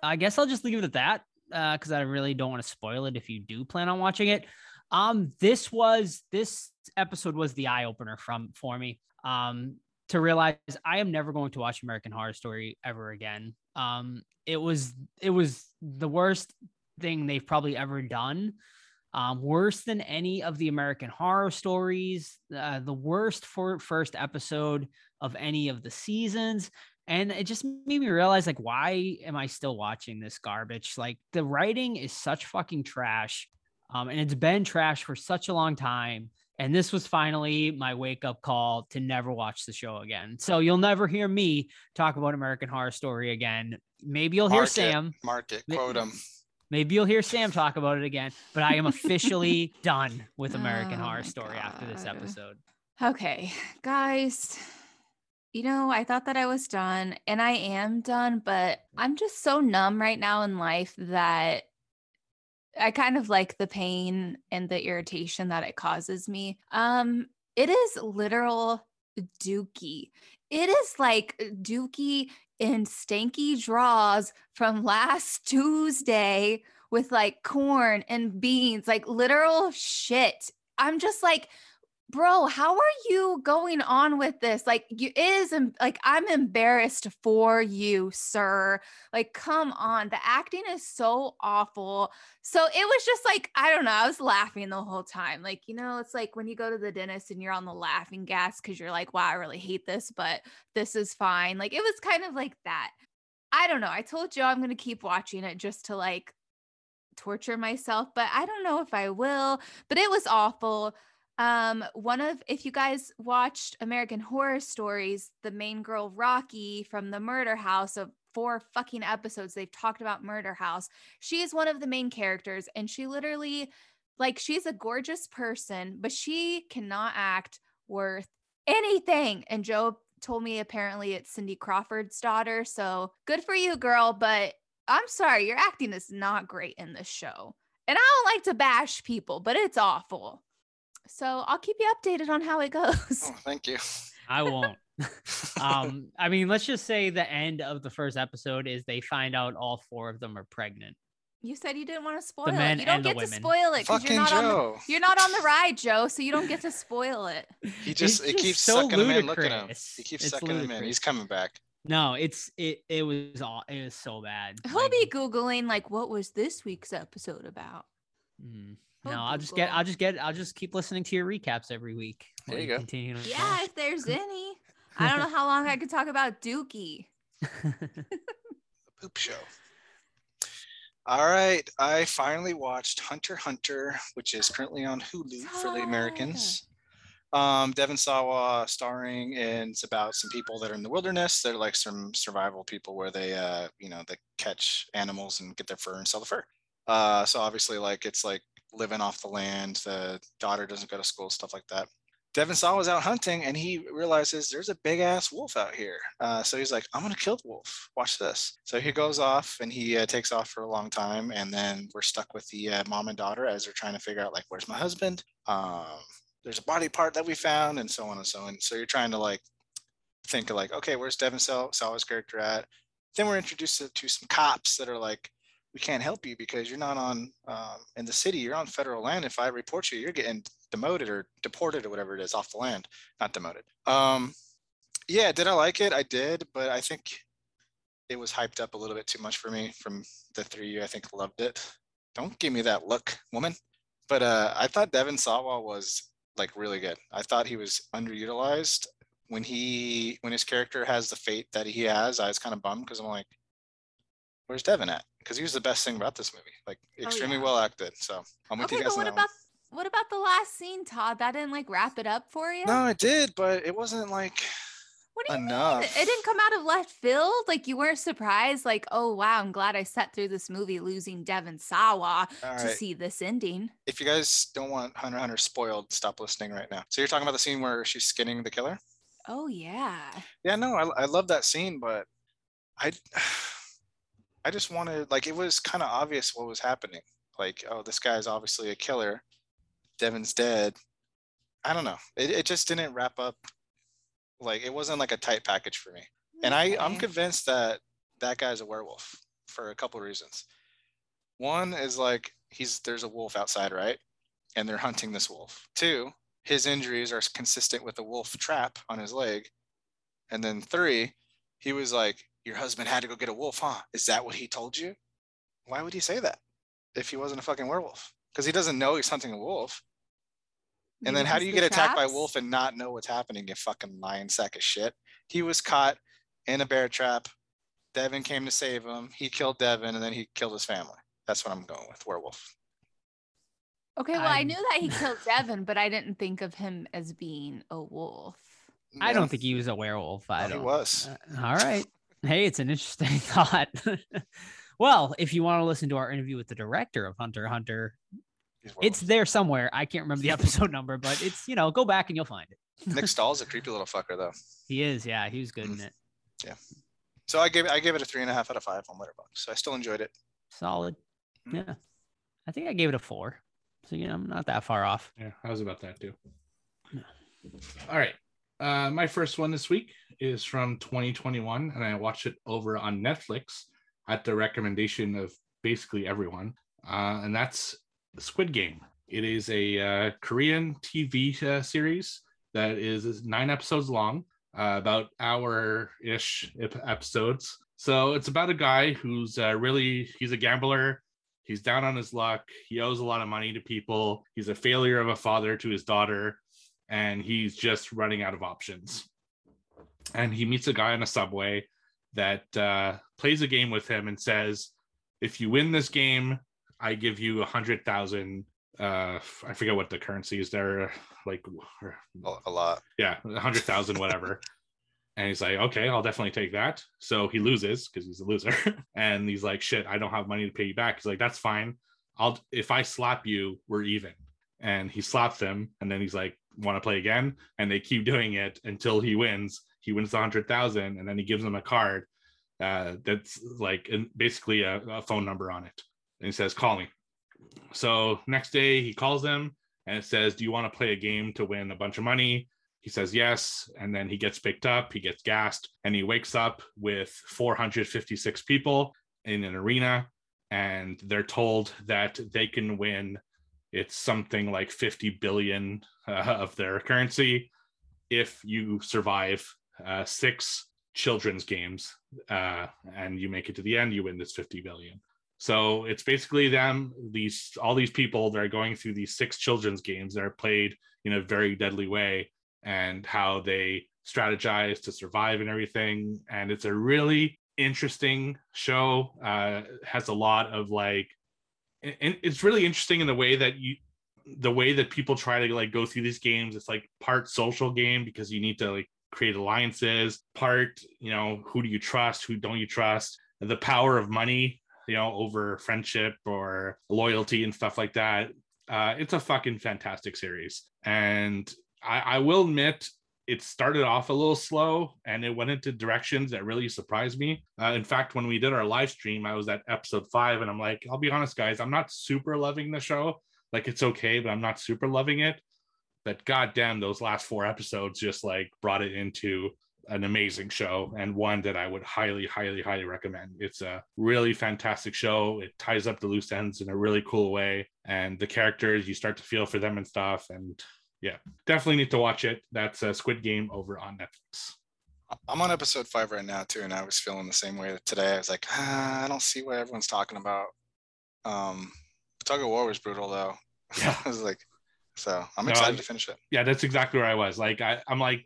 i guess i'll just leave it at that uh because i really don't want to spoil it if you do plan on watching it um this was this episode was the eye opener from for me um to realize I am never going to watch American Horror Story ever again. Um, it was it was the worst thing they've probably ever done. Um, worse than any of the American Horror Stories. Uh, the worst for first episode of any of the seasons. And it just made me realize, like, why am I still watching this garbage? Like, the writing is such fucking trash. Um, and it's been trash for such a long time. And this was finally my wake up call to never watch the show again. So you'll never hear me talk about American Horror Story again. Maybe you'll hear Mark it. Sam. Mark it, quote him. Maybe you'll hear Sam talk about it again. But I am officially (laughs) done with American Oh Horror Story after this episode. Okay, guys. You know, I thought that I was done and I am done, but I'm just so numb right now in life that I kind of like the pain and the irritation that it causes me. Um it is literal dookie. It is like dookie in stanky draws from last (laughs) Tuesday with like corn and beans, like literal shit. I'm just like, bro, how are you going on with this? Like, you is like I'm embarrassed for you, sir. Like, come on, the acting is so awful. So it was just like, I don't know, I was laughing the whole time. Like, you know, it's like when you go to the dentist and you're on the laughing gas because you're like, wow, I really hate this, but this is fine. Like, it was kind of like that. I don't know. I told Joe I'm gonna keep watching it just to like torture myself, but I don't know if I will. But it was awful. Um, one of if you guys watched American Horror Stories, the main girl Rocky from the Murder House of four fucking episodes, they've talked about Murder House. She is one of the main characters, and she literally, like, she's a gorgeous person, but she cannot act worth anything. And Joe told me apparently it's Cindy Crawford's daughter. So good for you, girl. But I'm sorry, your acting is not great in this show. And I don't like to bash people, but it's awful. So I'll keep you updated on how it goes. Oh, thank you. I won't. (laughs) (laughs) um, I mean, let's just say the end of the first episode is they find out all four of them are pregnant. You said you didn't want to spoil men it. You don't and the get to spoil it because you're not on the you're not on the ride, Joe. So you don't get to spoil it. (laughs) He just It's it just keeps so sucking him in. Look at him. ludicrous. He keeps It's sucking him in. He's coming back. No, it's it. It was all. It was so bad. He'll Like, be googling like, what was this week's episode about? mm, he'll No, I'll just get. I'll just get. I'll just keep listening to your recaps every week. There you go. Continue Yeah, if there's (laughs) any. I don't know how long I could talk about Dookie. (laughs) The poop show. All right, I finally watched Hunter Hunter, which is currently on Hulu for the Americans. Um, Devon Sawa starring, and it's about some people that are in the wilderness. They're like some survival people where they, uh, you know, they catch animals and get their fur and sell the fur. Uh, so obviously, like it's like living off the land. The daughter doesn't go to school, stuff like that. Devon Sawa was out hunting and he realizes there's a big ass wolf out here. Uh, so he's like, I'm gonna kill the wolf. Watch this. So he goes off and he uh, takes off for a long time, and then we're stuck with the uh, mom and daughter as they're trying to figure out like, where's my husband? Um, there's a body part that we found, and so on and so on. So you're trying to like think of like, okay, where's Devon Saw- Sawa's character at? Then we're introduced to, to some cops that are like, we can't help you because you're not on um, in the city. You're on federal land. If I report you, you're getting demoted or deported or whatever it is off the land. Not demoted. Um, yeah, did I like it? I did, but I think it was hyped up a little bit too much for me. From the three, you, I think loved it. Don't give me that look, woman. But uh, I thought Devon Sawa was like really good. I thought he was underutilized when he when his character has the fate that he has. I was kind of bummed because I'm like, where's Devon at? Because he was the best thing about this movie. Like oh, extremely yeah. well acted. So I'm with Okay, you guys but what about what about the last scene, Todd? That didn't like wrap it up for you? No, it did, but it wasn't like What do you mean? enough. It didn't come out of left field. Like you weren't surprised. Like, oh wow, I'm glad I sat through this movie losing Devon Sawa all to see this ending. If you guys don't want Hunter Hunter spoiled, stop listening right now. So you're talking about the scene where she's skinning the killer? Oh yeah. Yeah, no, I, I love that scene, but I I just wanted like it was kind of obvious what was happening. Like, oh, this guy's obviously a killer. Devon's dead. I don't know. It it just didn't wrap up. Like it wasn't like a tight package for me. And I I'm convinced that that guy's a werewolf for a couple reasons. One is like he's there's a wolf outside, right? And they're hunting this wolf. Two, his injuries are consistent with a wolf trap on his leg. And then three, he was like, Your husband had to go get a wolf, huh? Is that what he told you? Why would he say that if he wasn't a fucking werewolf? Because he doesn't know he's hunting a wolf. And Maybe then how do you the get attacked by a wolf and not know what's happening, you fucking lion sack of shit? He was caught in a bear trap. Devon came to save him. He killed Devon and then he killed his family. That's what I'm going with, werewolf. Okay, well, I I'm- knew that he killed (laughs) Devon, but I didn't think of him as being a wolf. I don't think he was a werewolf. I no, he don't. He was. Uh, all right. Hey, it's an interesting (laughs) thought. well, if you want to listen to our interview with the director of Hunter Hunter, He's it's there somewhere. I can't remember the (laughs) episode number, but it's you know go back and you'll find it. (laughs) Nick Stahl's a creepy little fucker though. He is, yeah, he was good Mm. in it. Yeah. So I gave it I gave it a three and a half out of five on Letterboxd. So I still enjoyed it. Solid. Mm. Yeah, I think I gave it a four. So you know, I'm not that far off. Yeah, I was about that too. Yeah. All right. Uh, my first one this week is from 2021, and I watched it over on Netflix at the recommendation of basically everyone. Uh, and that's Squid Game. It is a uh, Korean TV uh, series that is, nine episodes long, uh, about hour ish episodes. So it's about a guy who's uh, really he's a gambler. He's down on his luck. He owes a lot of money to people. He's a failure of a father to his daughter, and he's just running out of options. And he meets a guy on a subway that uh, plays a game with him and says, "If you win this game, I give you a hundred thousand uh I forget what the currency is there, like A, a lot. yeah, a hundred thousand, whatever. (laughs) And he's like, okay, I'll definitely take that. So he loses because he's a loser. (laughs) and he's like, shit, I don't have money to pay you back. He's like, that's fine. I'll if I slap you, we're even. And he slaps him, and then he's like, want to play again? And they keep doing it until he wins. He wins the hundred thousand, and then he gives them a card uh, that's like basically a, a phone number on it. And he says, call me. So next day he calls them and it says, Do you want to play a game to win a bunch of money? He says yes. And then he gets picked up, he gets gassed, and he wakes up with 456 people in an arena. And they're told that they can win, it's something like 50 billion uh, of their currency if you survive uh, six children's games uh, and you make it to the end, you win this 50 billion. So it's basically them, these all these people that are going through these six children's games that are played in a very deadly way and how they strategize to survive and everything. And it's a really interesting show. Uh has a lot of like and it's really interesting in the way that you the way that people try to like go through these games. It's like part social game because you need to like create alliances, part, you know, who do you trust, who don't you trust, the power of money you know, over friendship or loyalty and stuff like that. Uh, it's a fucking fantastic series. And I, I will admit, it started off a little slow and it went into directions that really surprised me. Uh, in fact, when we did our live stream, I was at episode five and I'm like, I'll be honest, guys, I'm not super loving the show. Like, it's okay, but I'm not super loving it. But goddamn, those last four episodes just like brought it into an amazing show and one that I would highly, highly, highly recommend. It's a really fantastic show. It ties up the loose ends in a really cool way. And the characters, you start to feel for them and stuff. And yeah, definitely need to watch it. That's a Squid Game over on Netflix. I'm on episode five right now too, and I was feeling the same way today. I was like, ah, I don't see what everyone's talking about. Um, tug of war was brutal though. (laughs) Yeah. I was like, so I'm No, excited I- to finish it. Yeah, that's exactly where I was. Like, I, I'm like,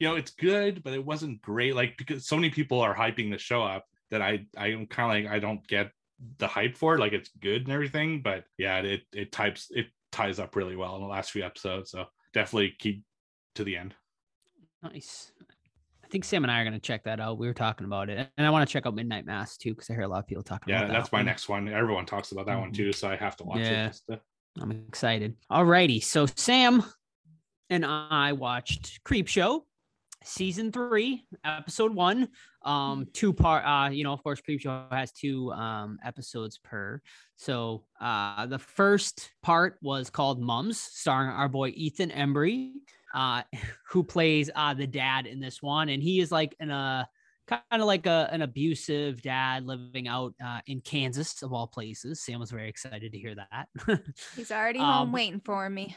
you know, it's good, but it wasn't great. Like, because so many people are hyping the show up that I, I'm kind of like, I don't get the hype for it. Like, it's good and everything, but yeah, it, it types, it ties up really well in the last few episodes. So definitely keep to the end. Nice. I think Sam and I are gonna check that out. We were talking about it, and I want to check out Midnight Mass too because I hear a lot of people talking Yeah, about that. that's my one. next one. Everyone talks about that one Mhm. too, so I have to watch Yeah. it. to- I'm excited. Alrighty, so Sam and I watched Creepshow season three, episode one. Um, two part. Uh, you know, of course, Creepshow has two um episodes per. So, uh, the first part was called Mums, starring our boy Ethan Embry, uh, (laughs) who plays uh the dad in this one, and he is like in a kind of like a, an abusive dad living out uh, in Kansas of all places. Sam was very excited to hear that. He's already (laughs) Um, home waiting for me.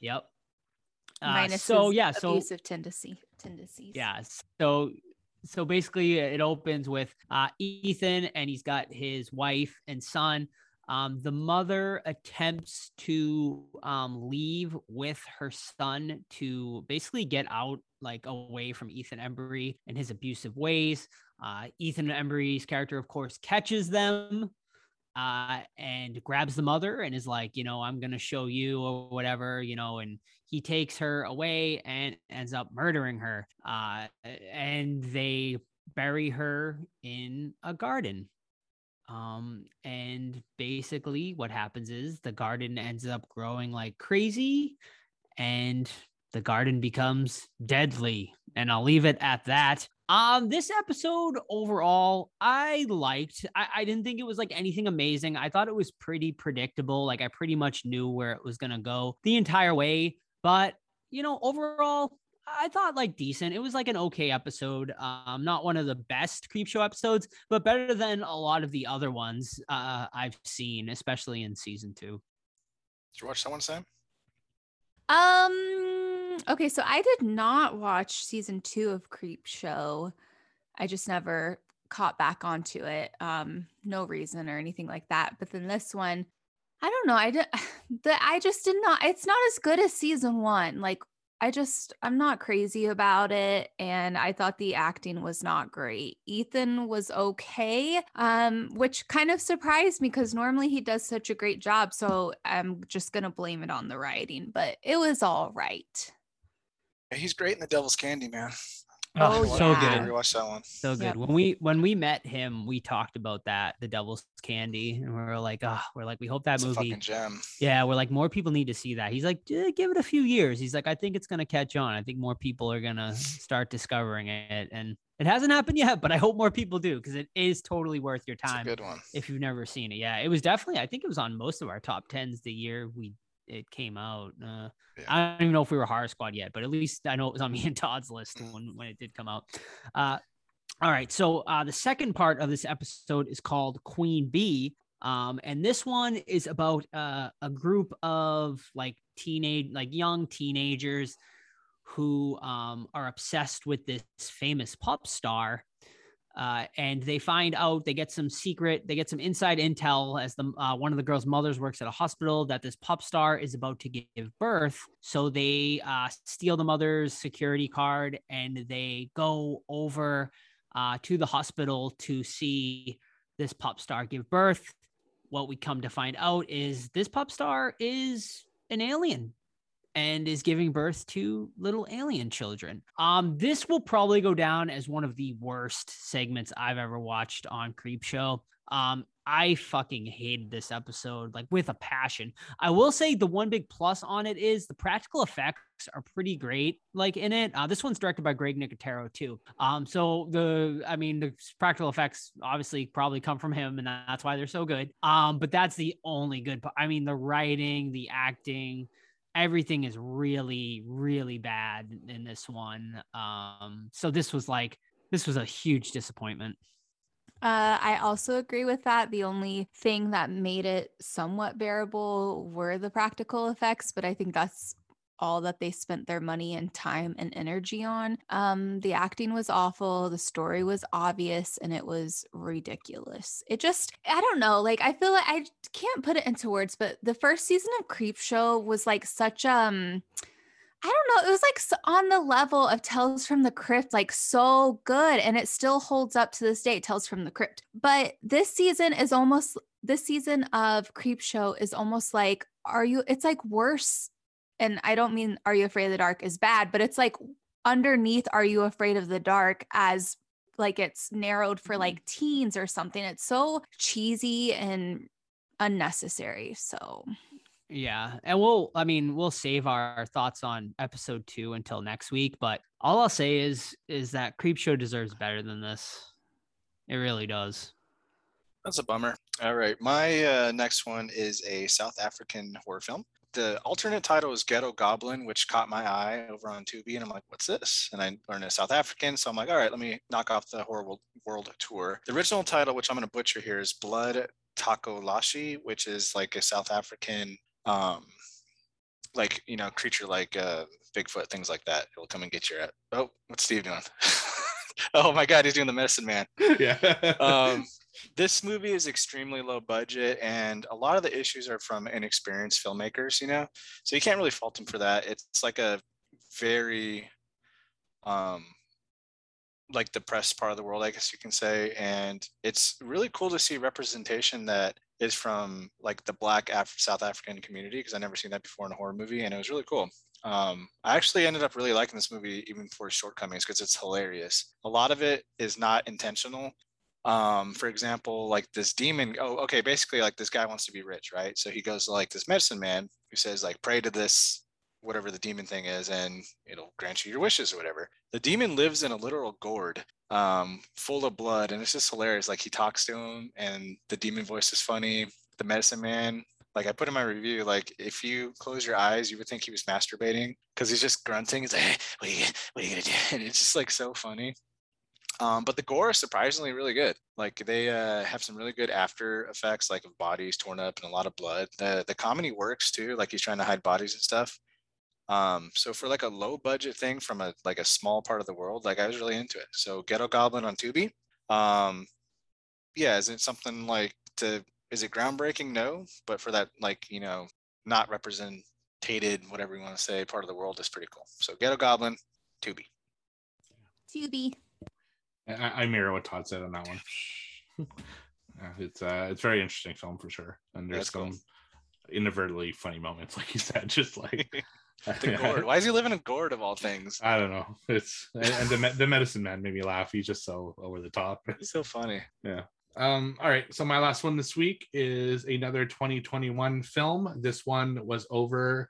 Yep. Uh, Minus so yeah, so abusive tendency tendencies. yeah, so so basically it opens with uh, Ethan and he's got his wife and son. Um, the mother attempts to um, leave with her son to basically get out, like away from Ethan Embry and his abusive ways. Uh, Ethan Embry's character, of course, catches them uh, and grabs the mother and is like, you know, I'm gonna show you or whatever, you know, and he takes her away and ends up murdering her. Uh, and they bury her in a garden. Um, and basically, what happens is the garden ends up growing like crazy, and the garden becomes deadly. And I'll leave it at that. Um, this episode overall, I liked. I, I didn't think it was like anything amazing. I thought it was pretty predictable. Like I pretty much knew where it was gonna go the entire way. But you know, overall, I thought like decent. It was like an okay episode. Um, not one of the best creep show episodes, but better than a lot of the other ones uh, I've seen, especially in season two. Did you watch that one, Sam? Um. Okay, so I did not watch season two of Creepshow. I just never caught back onto it. Um, no reason or anything like that. But then this one, I don't know. I did. (sighs) The I just did not. It's not as good as season one. Like I just I'm not crazy about it and I thought the acting was not great. Ethan was okay, um which kind of surprised me because normally he does such a great job, so I'm just going to blame it on the writing, but it was all right. He's great in the Devil's Candy, man. Oh, so yeah. good. Rewatch that one. So good. Yep. When we when we met him, we talked about that, the Devil's Candy, and we were like, oh, we're like, we hope that It's a movie. fucking gem. Yeah, we're like, more people need to see that. He's like, "Eh, give it a few years. He's like, I think it's gonna catch on. I think more people are gonna start discovering it, and it hasn't happened yet, but I hope more people do because it is totally worth your It's a time good one. if you've never seen it. Yeah, it was definitely. I think it was on most of our top tens the year we it came out. Uh, Yeah. I don't even know if we were horror squad yet, but at least I know it was on (laughs) me and Todd's list when when it did come out. Uh, all right, so uh, the second part of this episode is called Queen Bee, um, and this one is about uh, a group of like teenage, like young teenagers who um, are obsessed with this famous pop star uh, and they find out they get some secret they get some inside intel as the uh, one of the girls mothers works at a hospital that this pop star is about to give birth. So they uh, steal the mother's security card and they go over uh, to the hospital to see this pop star give birth. What we come to find out is this pop star is an alien and is giving birth to little alien children. Um, this will probably go down as one of the worst segments I've ever watched on Creepshow. Um, I fucking hated this episode like with a passion. I will say the one big plus on it is the practical effects are pretty great. Like in it, uh, this one's directed by Greg Nicotero too. Um, so the I mean the practical effects obviously probably come from him, and that's why they're so good. Um, but that's the only good. I mean the writing, the acting everything is really really bad in this one um so this was like this was a huge disappointment Uh, I also agree with that. The only thing that made it somewhat bearable were the practical effects, but I think that's all that they spent their money and time and energy on. Um, the acting was awful, the story was obvious, and it was ridiculous. It just, I don't know, like I feel like I can't put it into words, but the first season of Creepshow was like such um I don't know. It was like on the level of Tales from the Crypt, like so good. And it still holds up to this day, Tales from the Crypt. But this season is almost, this season of Creepshow is almost like, are you, it's like worse. And I don't mean, Are You Afraid of the Dark is bad, but it's like underneath, Are You Afraid of the Dark as like it's narrowed for like teens or something. It's so cheesy and unnecessary. So yeah and we'll i mean we'll save our thoughts on episode two until next week but all i'll say is is that Creepshow deserves better than this it really does That's a bummer. All right. My uh, next one is a South African horror film. The alternate title is Ghetto Goblin, which caught my eye over on Tubi. And I'm like, what's this? And I learned it's South African. So I'm like, all right, let me knock off the horrible world, tour. The original title, which I'm going to butcher here, is Blood Taco Takolashi, which is like a South African, um, like, you know, creature like uh, Bigfoot, things like that. It will come and get your. Oh, what's Steve doing? (laughs) oh my God, he's doing the medicine man yeah. um, this movie is extremely low budget and a lot of the issues are from inexperienced filmmakers you know so you can't really fault them for that it's like a very um like depressed part of the world i guess you can say and it's really cool to see representation that is from like the black Af- south african community because i never seen that before in a horror movie and it was really cool um, I actually ended up really liking this movie even for shortcomings because it's hilarious. A lot of it is not intentional. Um, for example, like this demon. Oh, okay. Basically, like this guy wants to be rich, right? So he goes to like this medicine man who says like pray to this whatever the demon thing is, and it'll grant you your wishes or whatever. The demon lives in a literal gourd, um, full of blood, and it's just hilarious. Like he talks to him, and the demon voice is funny. The medicine man like I put in my review, like if you close your eyes, you would think he was masturbating because he's just grunting. He's like, hey, "What are you, what are you gonna do?" (laughs) And it's just like so funny. Um, but the gore is surprisingly really good. Like they uh, have some really good after effects, like of bodies torn up and a lot of blood. The the comedy works too. Like he's trying to hide bodies and stuff. Um, so for like a low budget thing from a like a small part of the world, like I was really into it. So Ghetto Goblin on Tubi. Um, yeah, is it something like to is it groundbreaking? No, but for that like you know not represented whatever you want to say, part of the world is pretty cool. So Ghetto Goblin, Tubi. Tubi. I, I mirror what Todd said on that one. (laughs) Yeah, it's uh it's a very interesting film for sure. And there's That's cool. some inadvertently funny moments, (laughs) like you said, just like (laughs) The gourd. Why is he living in gourd of all things? I don't know. It's and, and the the medicine man made me laugh. He's just so over the top. It's so funny. Yeah. Um, all right. So my last one this week is another 2021 film. This one was over.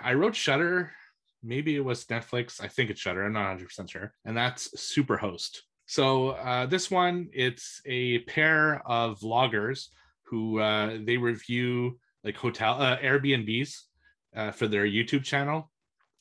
I wrote Shutter. Maybe it was Netflix. I think it's Shutter. I'm not 100 percent sure. And that's Superhost. So uh, this one, it's a pair of vloggers who uh, they review like hotel uh, Airbnbs uh, for their YouTube channel.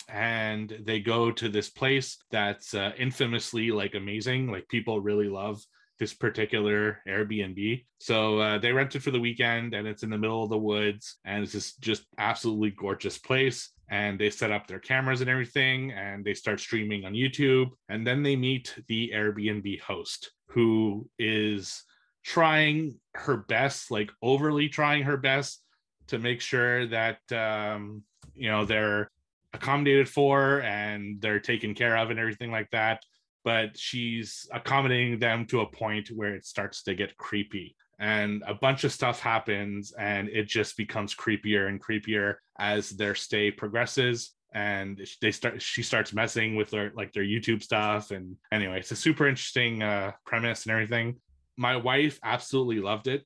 And they go to this place that's uh, infamously like amazing. Like people really love this particular Airbnb. So uh, they rented for the weekend and it's in the middle of the woods and it's this just absolutely gorgeous place. And they set up their cameras and everything and they start streaming on YouTube. And then they meet the Airbnb host who is trying her best, like overly trying her best to make sure that, um, you know, they're accommodated for and they're taken care of and everything like that but she's accommodating them to a point where it starts to get creepy and a bunch of stuff happens and it just becomes creepier and creepier as their stay progresses. And they start she starts messing with their like their youtube stuff. And anyway it's a super interesting uh premise and everything. My wife absolutely loved it.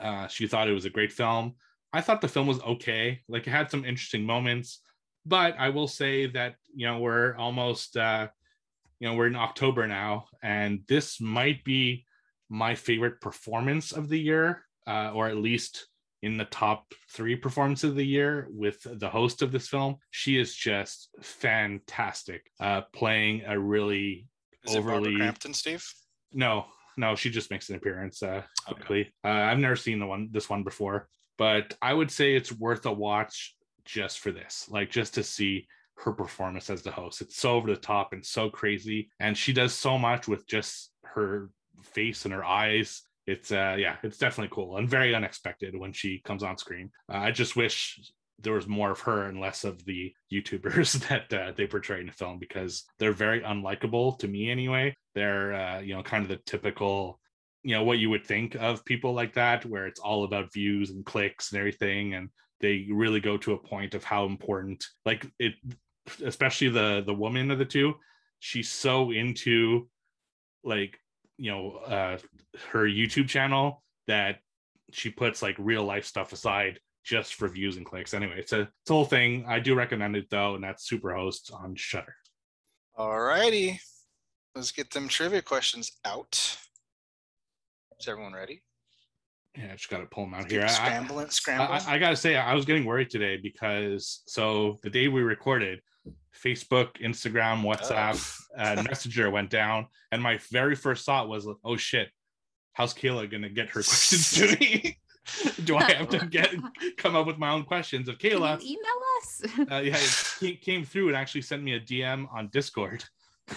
Uh she thought it was a great film. I thought the film was okay. Like it had some interesting moments. But i will say that you know we're almost uh you know we're in october now and this might be my favorite performance of the year uh, or at least in the top three performances of the year with the host of this film she is just fantastic uh, playing a really Is it Barbara overly Crampton, Steve? no no she just makes an appearance uh Okay. uh, i've never seen the one this one before but i would say it's worth a watch just for this like just to see her performance as the host it's so over the top and so crazy and she does so much with just her face and her eyes. It's uh yeah it's definitely cool and very unexpected when she comes on screen. Uh, i just wish there was more of her and less of the youtubers (laughs) that uh, they portray in the film because they're very unlikable to me anyway. They're uh, you know kind of the typical you know what you would think of people like that where it's all about views and clicks and everything and they really go to a point of how important like it especially the the woman of the two she's so into like you know uh her youtube channel that she puts like real life stuff aside just for views and clicks anyway it's a it's a whole thing i do recommend it though and that's superhost on shutter All righty. Let's get them trivia questions out. Is everyone ready? Yeah i just gotta pull them out here I- I- scrambling, scrambling. I, I gotta say, I was getting worried today because so the day we recorded, Facebook, Instagram, WhatsApp, uh, (laughs) Messenger went down, and my very first thought was, "Oh shit, how's Kayla gonna get her (laughs) questions to me? (laughs) Do I have to get come up with my own questions?" Of Kayla, email us? uh, yeah, it came, through and actually sent me a DM on Discord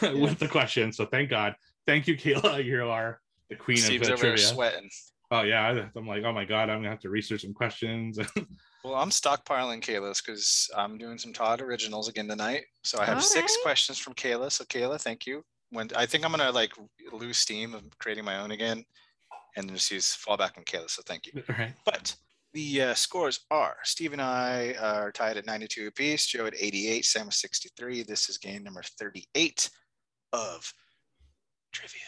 with the question. So thank God, thank you, Kayla. You are the queen Steve's of uh, trivia. sweating. Oh yeah, I- I'm like, oh my God, I'm gonna have to research some questions. (laughs) Well, I'm stockpiling Kayla's because I'm doing some Todd originals again tonight. So I have six Alright. questions from Kayla. So Kayla, thank you. When I think I'm gonna like lose steam of creating my own again, and just use fallback on Kayla. So thank you. All right. But the uh, scores are Steve and I are tied at 92 apiece, Joe at 88, Sam with 63. This is game number 38 of trivia.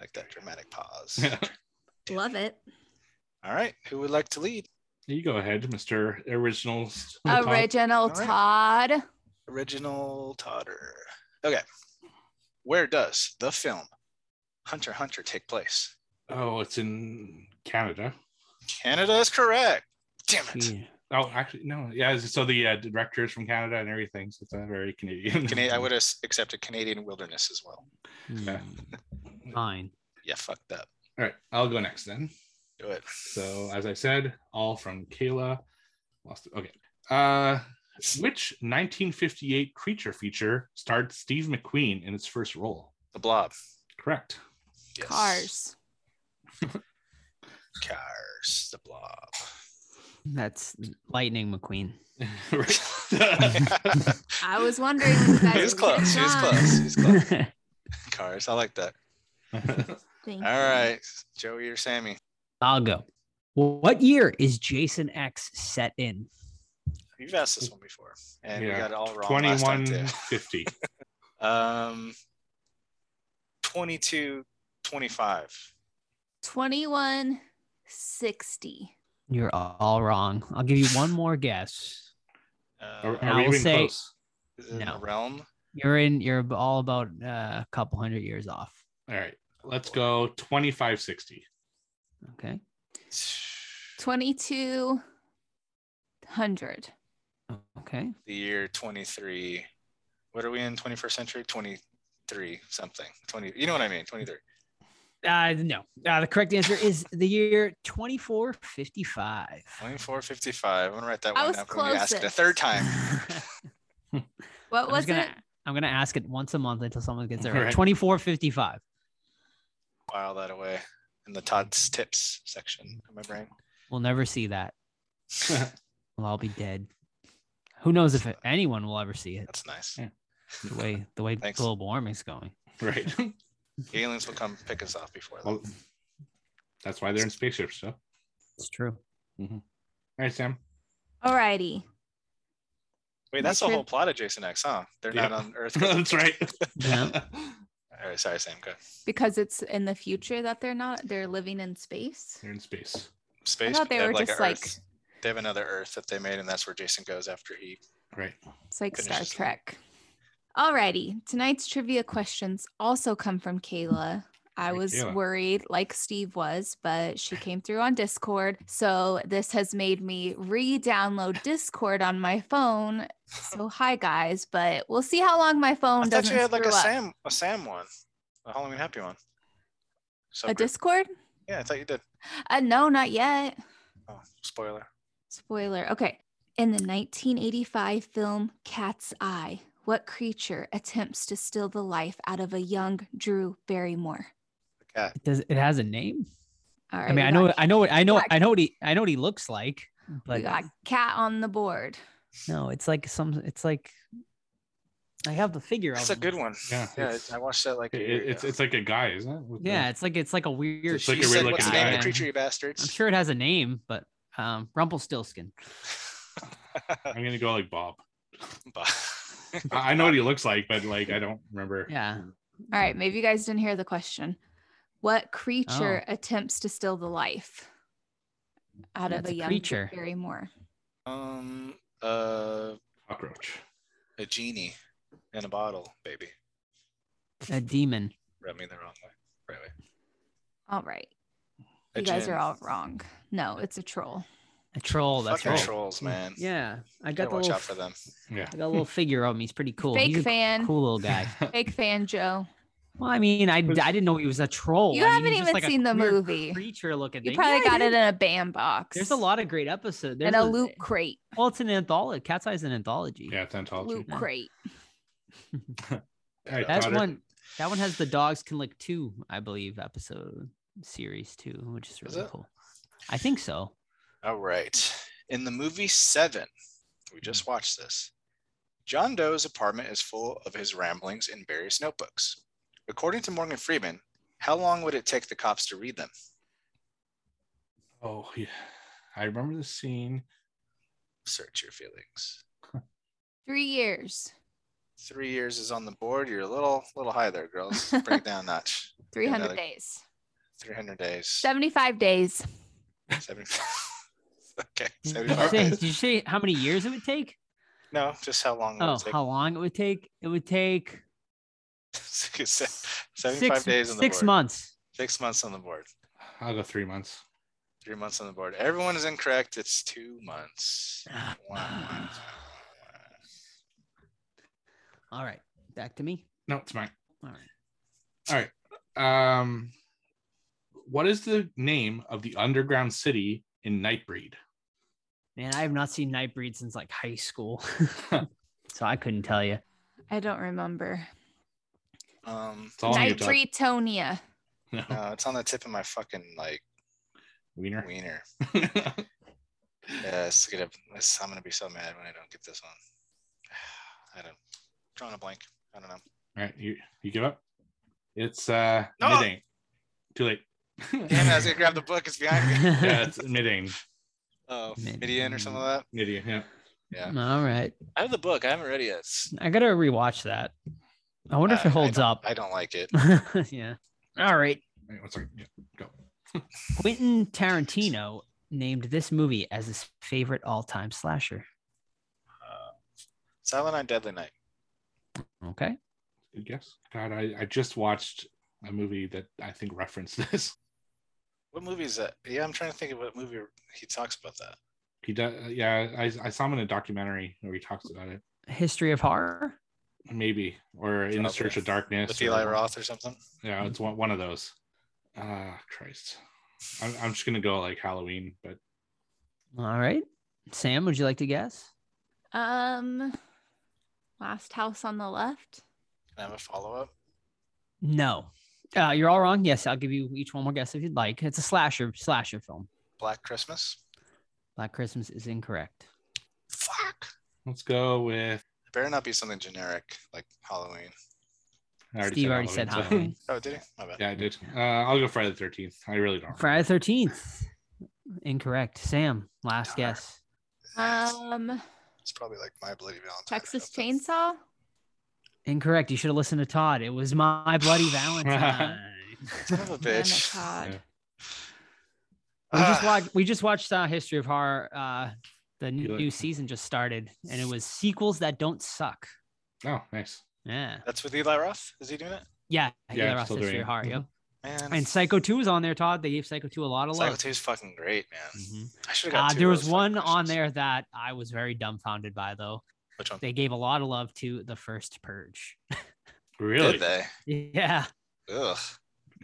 Like that dramatic pause. (laughs) Love it. All right, who would like to lead? You go ahead, Mr. Original. on the top. Original Alright. Todd. Original Todder. Okay. Where does the film Hunter Hunter take place? Oh, it's in Canada. Canada is correct. Damn it. Yeah. Oh, actually, no. Yeah. So the uh, director is from Canada and everything. So it's uh, very Canadian. Cana- I (laughs) would have accepted Canadian wilderness as well. Yeah. (laughs) Fine. Yeah, fuck that. All right. I'll go next then. Do it. So as I said, all from Kayla. Lost it. Okay. Uh, which 1958 creature feature starred Steve McQueen in its first role? The blob. Correct. Yes. Cars. (laughs) Cars. The blob. That's Lightning McQueen. (laughs) I was wondering when you guys He was close. He was on. close. He was close. (laughs) Cars. I like that. Thank All you. right, Joey or Sammy. I'll go. What year is Jason X set in? You've asked this one before, and we got it all wrong last time too. 2150. (laughs) Um, 22, 25. 2160. You're all wrong. I'll give you one more guess. Uh, Are, And are I we will even say- close? is it in no. the realm? You're in. You're all about uh, a couple hundred years off. All right. Let's go 2560. Okay. 2200. Okay. The year 23. What are we in 21st century? 23 something. 20. You know what I mean? 23. Uh, no. Uh, the correct answer is the year 2455. 2455. I'm going to write that I one was down for when you ask it a third time. (laughs) (laughs) What I'm was just gonna, it? I'm gonna ask it once a month until someone gets it right. Right. 2455. File that away in the Todd's tips section of my brain. We'll never see that. (laughs) We'll all be dead. Who knows if anyone will ever see it? That's nice. Yeah. The way the way Thanks. global warming's going. right. (laughs) Aliens will come pick us off before that. Well, that's why they're in spaceships. So, It's true. Mm-hmm. right, Sam. Alrighty. Wait, that's the whole plot of Jason X, huh? They're Yeah. not on (laughs) Earth. that's right. Yeah. All right, sorry, Sam. Go. Because it's in the future that they're not, they're living in space. they're in space. Space. thought they have were like just a like- Earth. They have another Earth that they made, and that's where Jason goes after he. Right. It's like Star Finishes it. Trek. Alrighty. Tonight's trivia questions also come from Kayla. I was worried, like Steve was, but she came through on Discord. So this has made me re download Discord on my phone. So, hi, guys, but we'll see how long my phone I thought doesn't you had like a up. Sam, a Sam one, a Halloween Happy one. So A Discord? Yeah, I thought you did. Uh, no, not yet. Oh, spoiler. Spoiler. Okay. In the 1985 film Cat's Eye, what creature attempts to steal the life out of a young Drew Barrymore? The cat. It does it has a name? All right. I mean, I know I know I know I know what he I know what he looks like, we but got cat on the board. no, it's like some it's like I have the figure That's of a good one. Yeah, Yeah, it's- I watched that like It- it's it's like a guy, isn't it? With the- Yeah, it's like it's like a weird It's like She a said, weird "What's the looking name of guy." the creature, you bastards?" I'm sure it has a name, but um Rumpelstiltskin. I'm gonna go like Bob. (laughs) But- I I know what he looks like, but like I don't remember. Yeah. All right. Maybe you guys didn't hear the question. What creature Oh. attempts to steal the life out That's of a a young creature. Drew Barrymore? um, uh, Cockroach. a genie in a bottle, baby. A demon. Rubbed me the wrong way. Right way. All right. A You guys are all wrong. No, it's a troll. A troll. That's Fucking right. trolls, man. Yeah. I Gotta the watch little, out for them. Yeah. I got a little figure of him. He's pretty cool. Fake He's a fan. cool little guy. (laughs) Fake fan, Joe. Well, I mean, I, I didn't know he was a troll. You I haven't he's just even like a seen the movie. Creature looking You thing. probably Yeah, got it in a bandbox. There's a lot of great episodes. There's and a loot crate. Well, it's an anthology. Cat's Eye is an anthology. Yeah, it's anthology. Loot Yeah. crate. (laughs) All right, That Potter. one, that one has the dogs can lick two, I believe, episode series two, which is Is really it? cool. I think so. All right. In the movie Seven, we just mm-hmm. watched this. John Doe's apartment is full of his ramblings in various notebooks. According to Morgan Freeman, how long would it take the cops to read them? Oh yeah, I remember the scene. Search your feelings. Three years. Three years is on the board. You're a little little high there, girls. (laughs) Break it down a notch. 300 another- days. 300 days. 75 days. (laughs) 75. okay. Did you, say, days. did you say how many years it would take? No, just how long would Oh, it take? how long it would take? It would take (laughs) 75 six, days on the six board. months. Six months on the board. I'll go three months. Three months on the board. Everyone is incorrect. It's two months. Wow. (sighs) All right, back to me. No, it's mine. All right. All right. Um, what is the name of the underground city in Nightbreed? Man, I have not seen Nightbreed since like high school, (laughs) (laughs) so I couldn't tell you. I don't remember. Um, It's all on you, Todd. Nitretonia. no, it's on the tip of my fucking like Wiener. wiener. (laughs) Yes, gonna, this, I'm gonna be so mad when I don't get this one. (sighs) I don't. Drawing a blank. I don't know. All right, you you give up? It's uh No! Midian. Too late. Damn, it, I was gonna grab the book. It's behind me. (laughs) yeah, it's Midian. Oh, Mid- Midian or something like Midian. Yeah. Yeah. All right. I have the book. I haven't read it yet. I gotta rewatch that. I wonder if it holds don't- up. I don't like it. (laughs) yeah. All right. Wait, one second. Yeah, go. (laughs) Quentin Tarantino named this movie as his favorite all-time slasher. Uh, Silent Night, Deadly Night. Okay. Good guess. God, I, I just watched a movie that I think referenced (laughs) this. What movie is that? Yeah, I'm trying to think of what movie he talks about that. He does. Yeah, I, I saw him in a documentary where he talks about it. History of horror. Maybe or in the Okay. search of darkness. With Eli or- Roth or something. Yeah, it's one, one of those. Ah, Christ. I'm, I'm just gonna go like Halloween, but All right. Sam, would you like to guess? Um, Last House on the Left. Can I have a follow up? No. Uh, you're all wrong. Yes, I'll give you each one more guess if you'd like. It's a slasher slasher film. Black Christmas. Black Christmas is incorrect. Fuck. let's go with. It better not be something generic like Halloween. I Steve already said so- Halloween. Oh, did he? My bad. yeah, I did. Uh, I'll go Friday the Thirteenth. I really don't. Friday the Thirteenth. Incorrect. Sam, last Darn. guess. Um, It's probably like My Bloody Valentine. Texas. Chainsaw. Incorrect. You should have listened to Todd. It was my bloody Valentine. (laughs) Son of a Damn it, bitch. Todd. Yeah. we just Ah. watched. We just watched uh, History of Horror. Uh, the You like- new season just started, and it was sequels that don't suck. Oh, nice. Yeah, That's with Eli Roth. Is he doing it? yeah, Yeah, yeah. still History doing of it. Horror. Yep. Man. And Psycho Two is on there, Todd. They gave Psycho Two a lot of Psycho love. 2 is fucking great, man. Mhm. I should have got Uh, two there of was those fucking one on there that I was very dumbfounded by, though. Which one? They gave a lot of love to the first Purge. (laughs) Really? Did they? yeah. Ugh.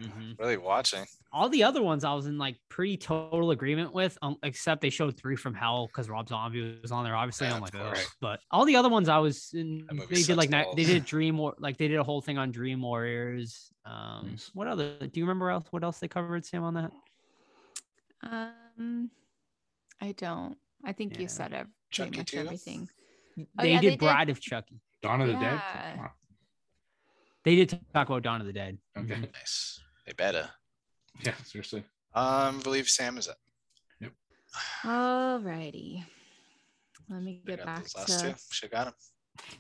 Mhm. Really watching. All the other ones I was in like pretty total agreement with, um, except they showed Three from Hell because Rob Zombie was on there. Obviously, Yeah, I'm like, course. "Ugh," but all the other ones I was in. They did like ni- balls. they did (laughs) Dream War, like they did a whole thing on Dream Warriors. Um, Nice. what other? Do you remember else? What else they covered, Sam, on that? Um, I don't. I think Yeah. you said ev- Chucky pretty much too? everything. They Oh, yeah, did they did. Bride of Chucky. Dawn of the Dead. Yeah. Come. They did talk about Dawn of the Dead. Okay. Mhm. Nice. They better. Yeah, seriously. Um, I believe Sam is up. Alrighty. Let me get back those last to two. Should got him.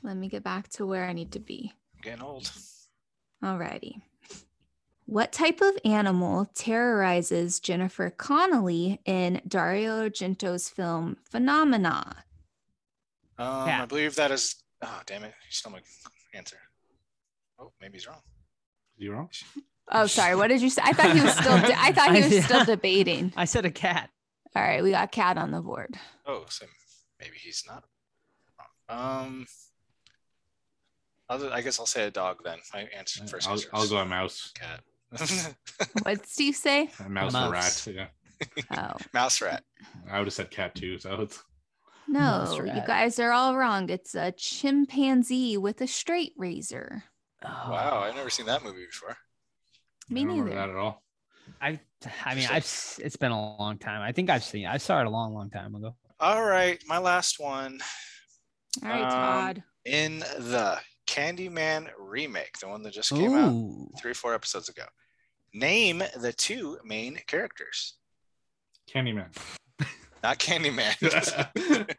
let me get back to where I need to be. I'm getting old. Alrighty. What type of animal terrorizes Jennifer Connelly in Dario Argento's film Phenomena? Um, Cat. I believe that is. Oh, damn it! You stole my answer. Oh, maybe he's wrong. Zero. Oh, sorry. What did you say? I thought he was still. De- I thought he (laughs) I- was still debating. (laughs) I said a cat. All right, we got cat on the board. Oh, so maybe he's not. wrong. Um, other, I guess I'll say a dog then. My answer first. I'll, I'll go a mouse. cat. (laughs) What did Steve say? A mouse, or Mouse. rat. Yeah. Oh Mouse rat. I would have said cat too. So it's no, you guys are all wrong. It's a chimpanzee with a straight razor. Wow, I've never seen that movie before. Me I don't neither. that at all. I, I mean, I've. It's been a long time. I think I've seen. I saw it a long, long time ago. All right, my last one. All right, Um, Todd. In the Candyman remake, the one that just came out three four episodes ago, name the two main characters. Candyman. Not Candyman.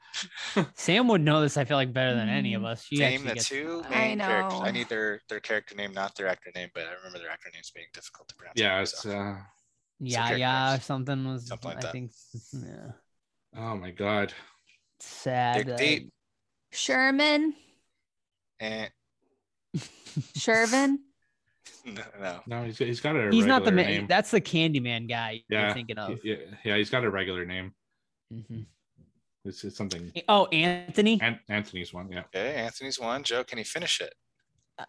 (laughs) Sam would know this. I feel like better than any of Mm. us. She name the gets- two I main characters. I know. need their their character name, not their actor name, but I remember their actor names being difficult to pronounce. yeah, it's so. uh Yeah, character yeah, names. something was. Something like I that. think. Yeah. oh my god. Sad. Dig uh, deep. Sherman. And Shervin. (laughs) no, no. No, he's, he's got a He's not the regular man. name. That's the Candyman guy yeah, you're thinking of. Yeah, yeah, he's got a regular name. Mhm. It's, it's something. Oh, Anthony. An- Anthony's one. Yeah. Okay, Anthony's one. Joe, can he finish it? Uh,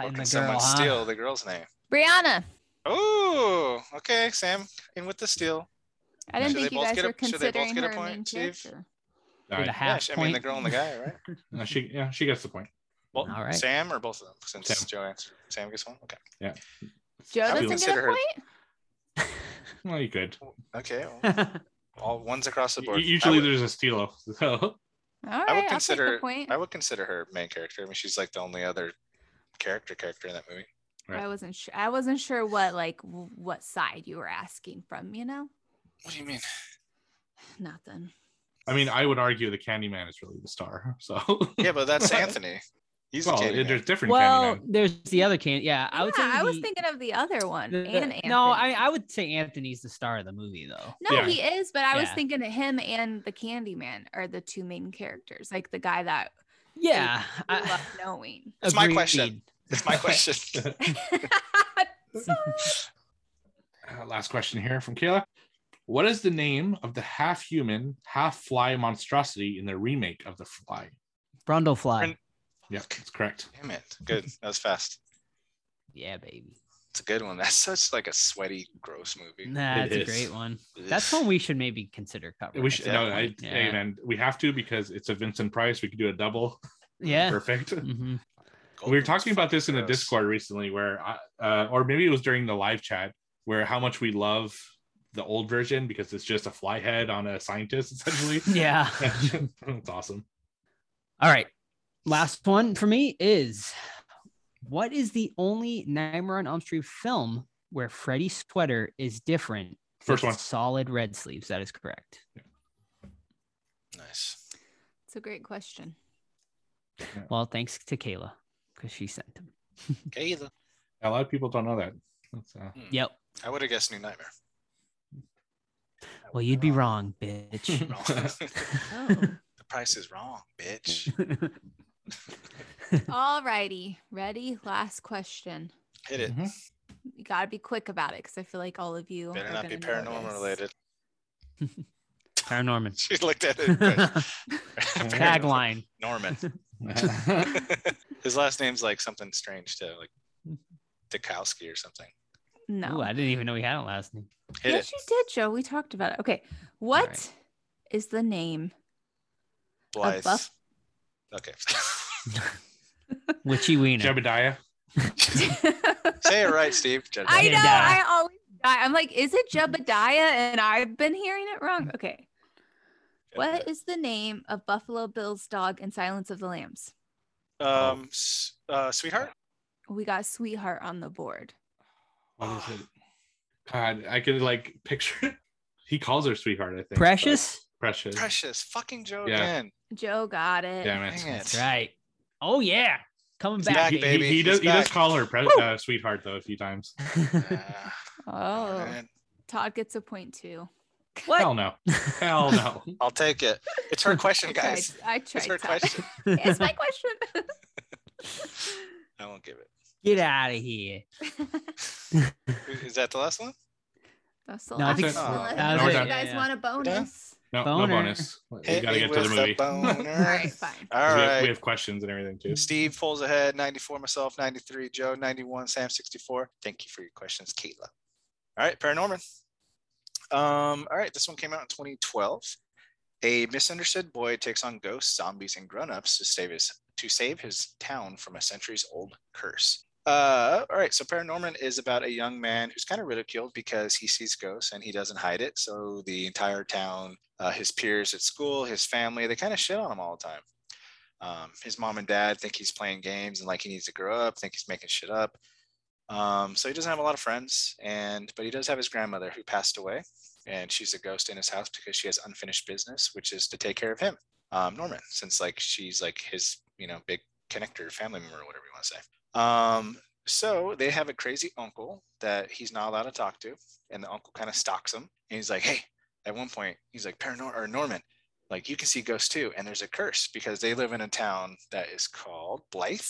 Or and can the someone girl, huh? steal the girl's name? Brianna. Oh, okay, Sam, in with the steal. I didn't Should think you guys get a- were should they both get a point, main Steve? character. A Yeah, half I mean the girl and the guy, right? (laughs) uh, she yeah she gets the point. Well, All right. Sam or both of them? Since Sam. Joe answered, Sam gets one. Okay. Yeah. Joe I doesn't get consider a her- point. Well, you could. Okay. Well, (laughs) all ones across the board. Usually would- there's a stilo. (laughs) So All right, I would consider. I would consider her main character. I mean, she's like the only other character character in that movie. Right. I wasn't sure. I wasn't sure what like what side you were asking from. You know, What do you mean? (sighs) nothing. I mean, I would argue the Candyman is really the star. So Yeah, but that's (laughs) Anthony. He's well, the there's different Well, Candyman. there's the other can. Yeah, I would say. Yeah, I was the- thinking of the other one. the- and Anthony. no, I I would say Anthony's the star of the movie though. No, Yeah. he is, but I was thinking of him and the Candyman are the two main characters, like the guy that Yeah, we I- love knowing. (laughs) It's my question. It's my question. (laughs) Uh, last question here from Kayla. What is the name of the half human, half fly monstrosity in the remake of The Fly? Brundlefly. Brun- Yeah, that's correct. Damn it. Good. That was fast. Yeah, baby. It's a good one. That's such like a sweaty, gross movie. Nah, That's a is. great one. That's one we should maybe consider covering. We should some no, I, point. hey, yeah. man, we have to because it's a Vincent Price. We could do a double. (laughs) yeah. Perfect. (laughs) Mhm. we were talking about this in a gross. Discord recently, where, I, uh, or maybe it was during the live chat, where how much we love the old version because it's just a fly head on a scientist (laughs) essentially. Yeah. That's awesome. All right. Last one for me is what is the only Nightmare on Elm Street film where Freddy's sweater is different? First one. Solid red sleeves. That is correct. Nice. It's a great question. Well, thanks to Kayla because she sent them. (laughs) Okay, either. A lot of people don't know that. That's, uh, Yep. I would have guessed New Nightmare. Well, you'd be wrong, bitch. (laughs) Wrong. Oh. (laughs) the price is wrong, bitch. (laughs) All righty. Ready? Last question. Hit it. Mhm. You got to be quick about it because I feel like all of you Better are not be gonna know paranormal this. related. (laughs) Paranorman. She looked at it. (laughs) Tagline. Norman. His last name's like something strange too, like Dukowski or something. No. Ooh, I didn't even know he had a last name. Hit yes, it. you did, Joe. We talked about it. Okay. What is right. the name? Blithe. buff- Okay. (laughs) Witchy Wiener. Jebediah. (laughs) Say it right, Steve. Jedi. I know. I always. I- I'm like, is it Jebediah? And I've been hearing it wrong. Okay. What is the name of Buffalo Bill's dog in Silence of the Lambs? Um, uh, sweetheart. We got Sweetheart on the board. What is it? God, I can like picture it. (laughs) He calls her sweetheart, I think. but- Precious. Precious. Precious. Fucking Joe Yeah. again. Joe got it. Damn it. It. That's right. Oh yeah, coming He's back, back, He, baby. baby. he, he does. He's He does call her pre- uh, sweetheart though a few times. (laughs) Oh, man. Todd gets a point too. what? Hell no. Hell no. (laughs) I'll take it. It's her question, I tried. guys. I It's her Todd. question. (laughs) it's my question. I won't give it. Get out of here. Is that the last one? That's the No, last think one. so. Unless That was you it. guys Yeah, yeah. want a bonus. No, Boner. no bonus. We Hit gotta get to the movie. boner. (laughs) All right, fine. (laughs) All right. we, have, we have questions and everything too. Steve pulls ahead 94, myself 93, Joe 91, Sam 64. Thank you for your questions, Caitlin. All right, Paranorman. Um, all right, this one came out in 2012. A misunderstood boy takes on ghosts, zombies, and grown-ups to save his to save his town from a centuries old curse. Uh, all right, so Paranorman is about a young man who's kind of ridiculed because he sees ghosts and he doesn't hide it. So the entire town, uh, his peers at school, his family, they kind of shit on him all the time. Um, his mom and dad think he's playing games and like he needs to grow up, think he's making shit up. Um, so he doesn't have a lot of friends, and but he does have his grandmother who passed away, and she's a ghost in his house because she has unfinished business, which is to take care of him, um, Norman, since like she's like his you know big connector, family member, or whatever you want to say. Um, so they have a crazy uncle that he's not allowed to talk to, and the uncle kind of stalks him, and he's like, hey, at one point he's like, Paranor or Norman, like you can see ghosts too and there's a curse because they live in a town that is called Blithe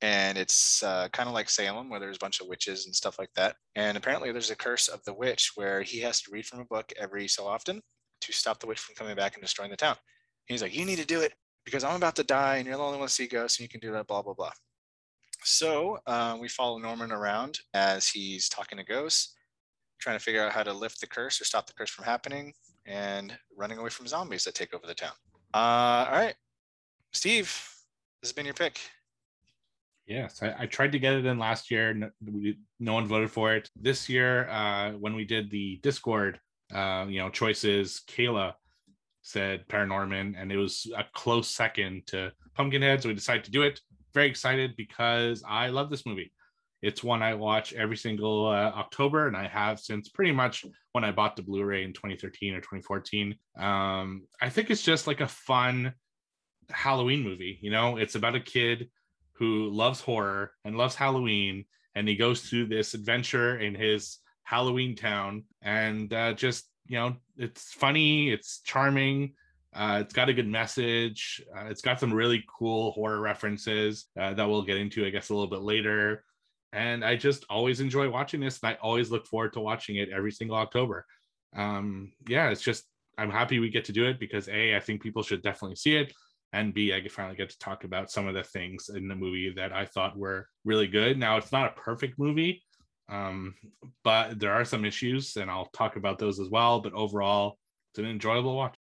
and it's uh, kind of like salem where there's a bunch of witches and stuff like that and apparently there's a curse of the witch where he has to read from a book every so often to stop the witch from coming back and destroying the town. He's like you need to do it because i'm about to die and you're the only one to see ghosts and you can do that blah blah blah so uh, we follow norman around as he's talking to ghosts trying to figure out how to lift the curse or stop the curse from happening and running away from zombies that take over the town. Uh, all right, Steve, this has been your pick. Yes, I, I tried to get it in last year. No, we, no one voted for it. This year, uh, when we did the Discord uh, you know, choices. Kayla said Paranorman, and it was a close second to Pumpkinhead, so we decided to do it. Very excited because I love this movie. It's one I watch every single uh, October, and I have since pretty much when I bought the Blu-ray in 2013 or 2014. Um, I think it's just like a fun Halloween movie. You know, it's about a kid who loves horror and loves Halloween, and he goes through this adventure in his Halloween town, and uh, just you know, it's funny, it's charming. Uh, it's got a good message. Uh, it's got some really cool horror references uh, that we'll get into, I guess, a little bit later. And I just always enjoy watching this, and I always look forward to watching it every single October. Um, yeah, it's just I'm happy we get to do it because a I think people should definitely see it, and b I finally get to talk about some of the things in the movie that I thought were really good. Now it's not a perfect movie, um, but there are some issues, and I'll talk about those as well. But overall, it's an enjoyable watch.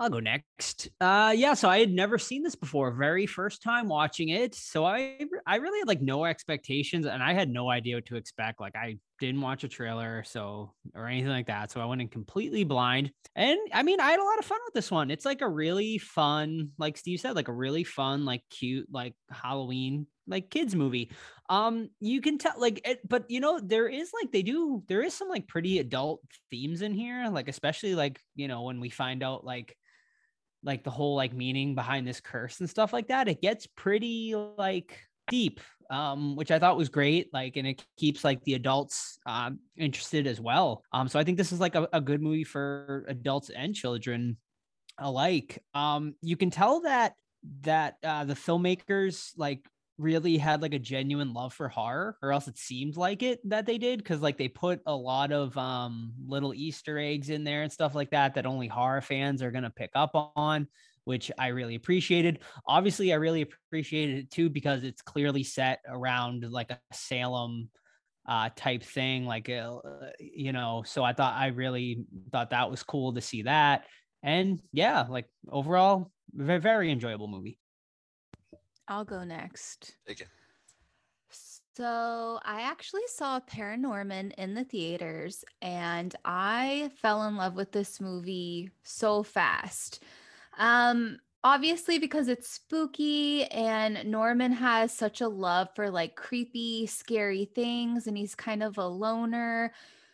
I'll go next. Uh, yeah, so I had never seen this before. Very first time watching it, so I I really had like no expectations, and I had no idea what to expect. Like I didn't watch a trailer, so or anything like that. So I went in completely blind, and I mean I had a lot of fun with this one. It's like a really fun, like Steve said, like a really fun, like cute, like Halloween like kids movie um you can tell like it, but you know there is like they do there is some like pretty adult themes in here like especially like you know when we find out like like the whole like meaning behind this curse and stuff like that it gets pretty like deep um which i thought was great like and it keeps like the adults um interested as well. Um so i think this is like a, a good movie for adults and children alike. Um you can tell that that uh the filmmakers like really had like a genuine love for horror or else it seemed like it that they did because like they put a lot of um little easter eggs in there and stuff like that that only horror fans are going to pick up on which i really appreciated. Obviously i really appreciated it too because it's clearly set around like a salem uh type thing like uh, you know so i thought i really thought that was cool to see that. And yeah like overall very very enjoyable movie I'll go next. It. So I actually saw Paranorman in the theaters and I fell in love with this movie so fast. Um obviously because it's spooky and Norman has such a love for like creepy, scary things and he's kind of a loner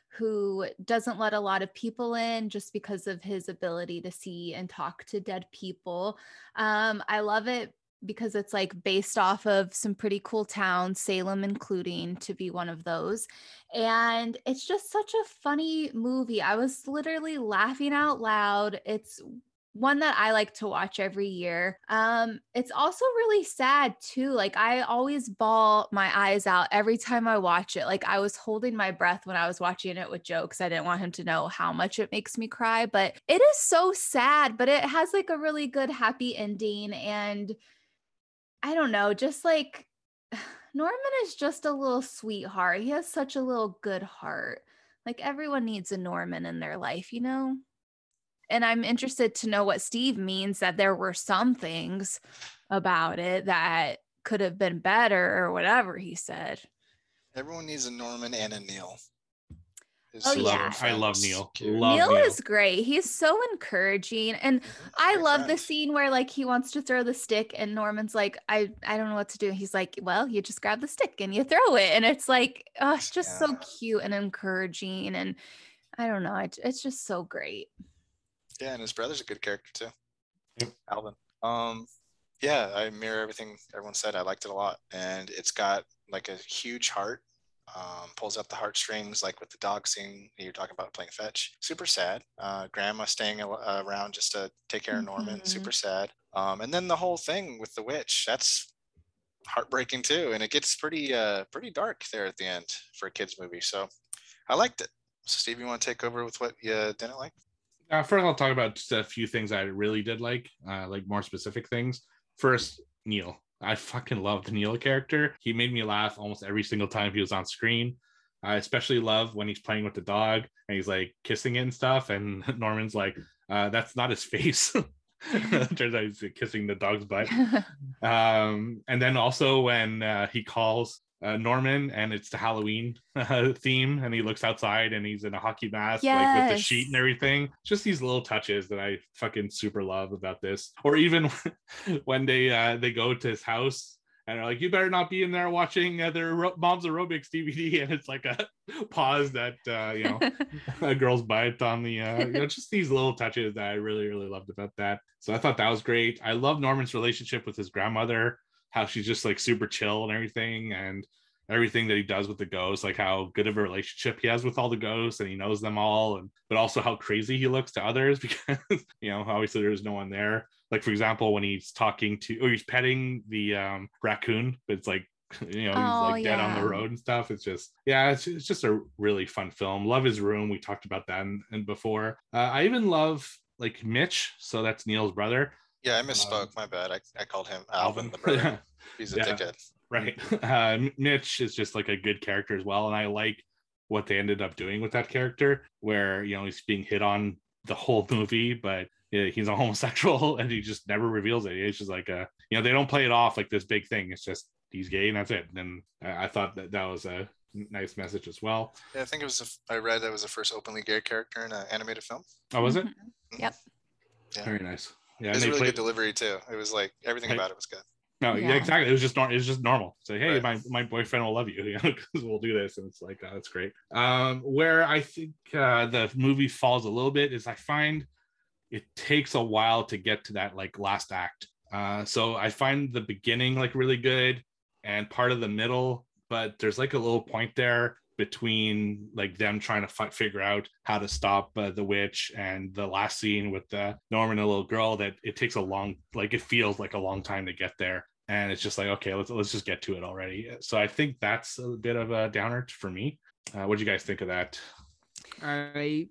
who doesn't let a lot of people in just because of his ability to see and talk to dead people. Um, I love it because it's like based off of some pretty cool towns, Salem including to be one of those. And it's just such a funny movie. I was literally laughing out loud. It's one that I like to watch every year. Um, it's also really sad too. Like I always bawl my eyes out every time I watch it. Like I was holding my breath when I was watching it with jokes. I didn't want him to know how much it makes me cry, but it is so sad, but it has like a really good happy ending and I don't know, just like (sighs) Norman is just a little sweetheart. He has such a little good heart. Like everyone needs a Norman in their life, you know? And I'm interested to know what Steve means that there were some things about it that could have been better or whatever he said. Everyone needs a Norman and a Neil. Oh, yeah. I love. Neil. Love Neil, Neil. is great. He's so encouraging. And I Great love the scene where like he wants to throw the stick and Norman's like, I, I don't know what to do. He's like, well, you just grab the stick and you throw it. And it's like, oh, it's just so cute and encouraging. And I don't know. It's just so great. Yeah, and his brother's a good character too. Yep. Alvin. Um, yeah, I mirror everything everyone said. I liked it a lot, and it's got like a huge heart. Um, pulls up the heartstrings, like with the dog scene you're talking about playing fetch. Super sad. Uh, grandma staying a- uh, around just to take care of Norman. Mhm. Super sad. Um, and then the whole thing with the witch. That's heartbreaking too, and it gets pretty uh pretty dark there at the end for a kids movie. So I liked it. So Steve, you want to take over with what you didn't like? Uh, first, I'll talk about just a few things I really did like, uh, like more specific things. First, Neil. I fucking love the Neil character. He made me laugh almost every single time he was on screen. I especially love when he's playing with the dog and he's like kissing it and stuff. And (laughs) Norman's like, uh, "That's not his face." (laughs) Turns out he's kissing the dog's butt. (laughs) Um, and then also when uh, he calls uh, Norman, and it's the Halloween (laughs) uh, theme, and he looks outside and he's in a hockey mask, like with the sheet and everything. Just these little touches that I fucking super love about this. Or even (laughs) when they uh, they go to his house and they're like, "You better not be in there watching uh, their Ro- Mom's Aerobics DVD," (laughs) and it's like a pause that uh, you know a girl's bite on the uh you know just these little touches that i really really loved about that. So i thought that was great. I love norman's relationship with his grandmother how she's just like super chill and everything and everything that he does with the ghosts like how good of a relationship he has with all the ghosts and he knows them all and but also how crazy he looks to others (laughs) because you know obviously there's no one there. Like for example when he's talking to or he's petting the um raccoon but it's like (laughs) you know he's Oh, like dead on the road and stuff. It's just yeah it's, it's just a really fun film. Love his room we talked about that and, and before. Uh, i even love like mitch so that's neil's brother Yeah, I misspoke. Um, My bad. I, I called him Alvin, the brother. (laughs) He's a Yeah. dickhead. right (laughs) uh, mitch is just like a good character as well and i like what they ended up doing with that character where you know he's being hit on the whole (laughs) movie but yeah, he's a homosexual and he just never reveals it it's just like a you know they don't play it off like this big thing it's just he's gay and that's it and i, I thought that that was a nice message as well Yeah, I think it was. The, f- I read that was the first openly gay character in an animated film. oh was it Mhm. Yep. Yeah. very nice yeah it and was they really played- good delivery too. It was like everything Right. about it was good. No, yeah. Yeah. exactly. It was just normal. It was just normal. Say, hey, Right. my my boyfriend will love you, (laughs) you know, because we'll do this, and it's like, oh, that's great. Um, where I think uh, the movie falls a little bit is I find it takes a while to get to that like last act. Uh, so I find the beginning like really good, and part of the middle, but there's like a little point there between like them trying to fi- figure out how to stop uh, the witch and the last scene with the Norman and the little girl that it takes a long like it feels like a long time to get there and it's just like okay let's let's just get to it already so I think that's a bit of a downer for me uh, what do you guys think of that I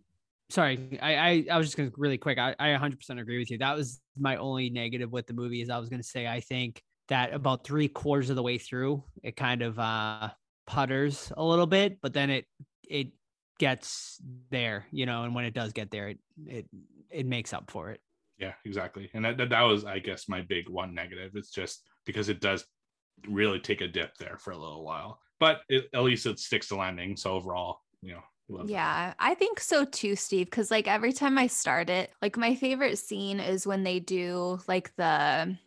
sorry, I I, I was just gonna really quick. I, I 100% agree with you. That was my only negative with the movie is I was gonna say I think that about three quarters of the way through it kind of uh putters a little bit, but then it it gets there, you know, and when it does get there, it it it makes up for it. yeah exactly and that, that that was i guess my big one negative it's just because it does really take a dip there for a little while but it, at least it sticks to landing so overall you know love it. Yeah, I think so too, Steve. Cause like every time I start it, like my favorite scene is when they do like the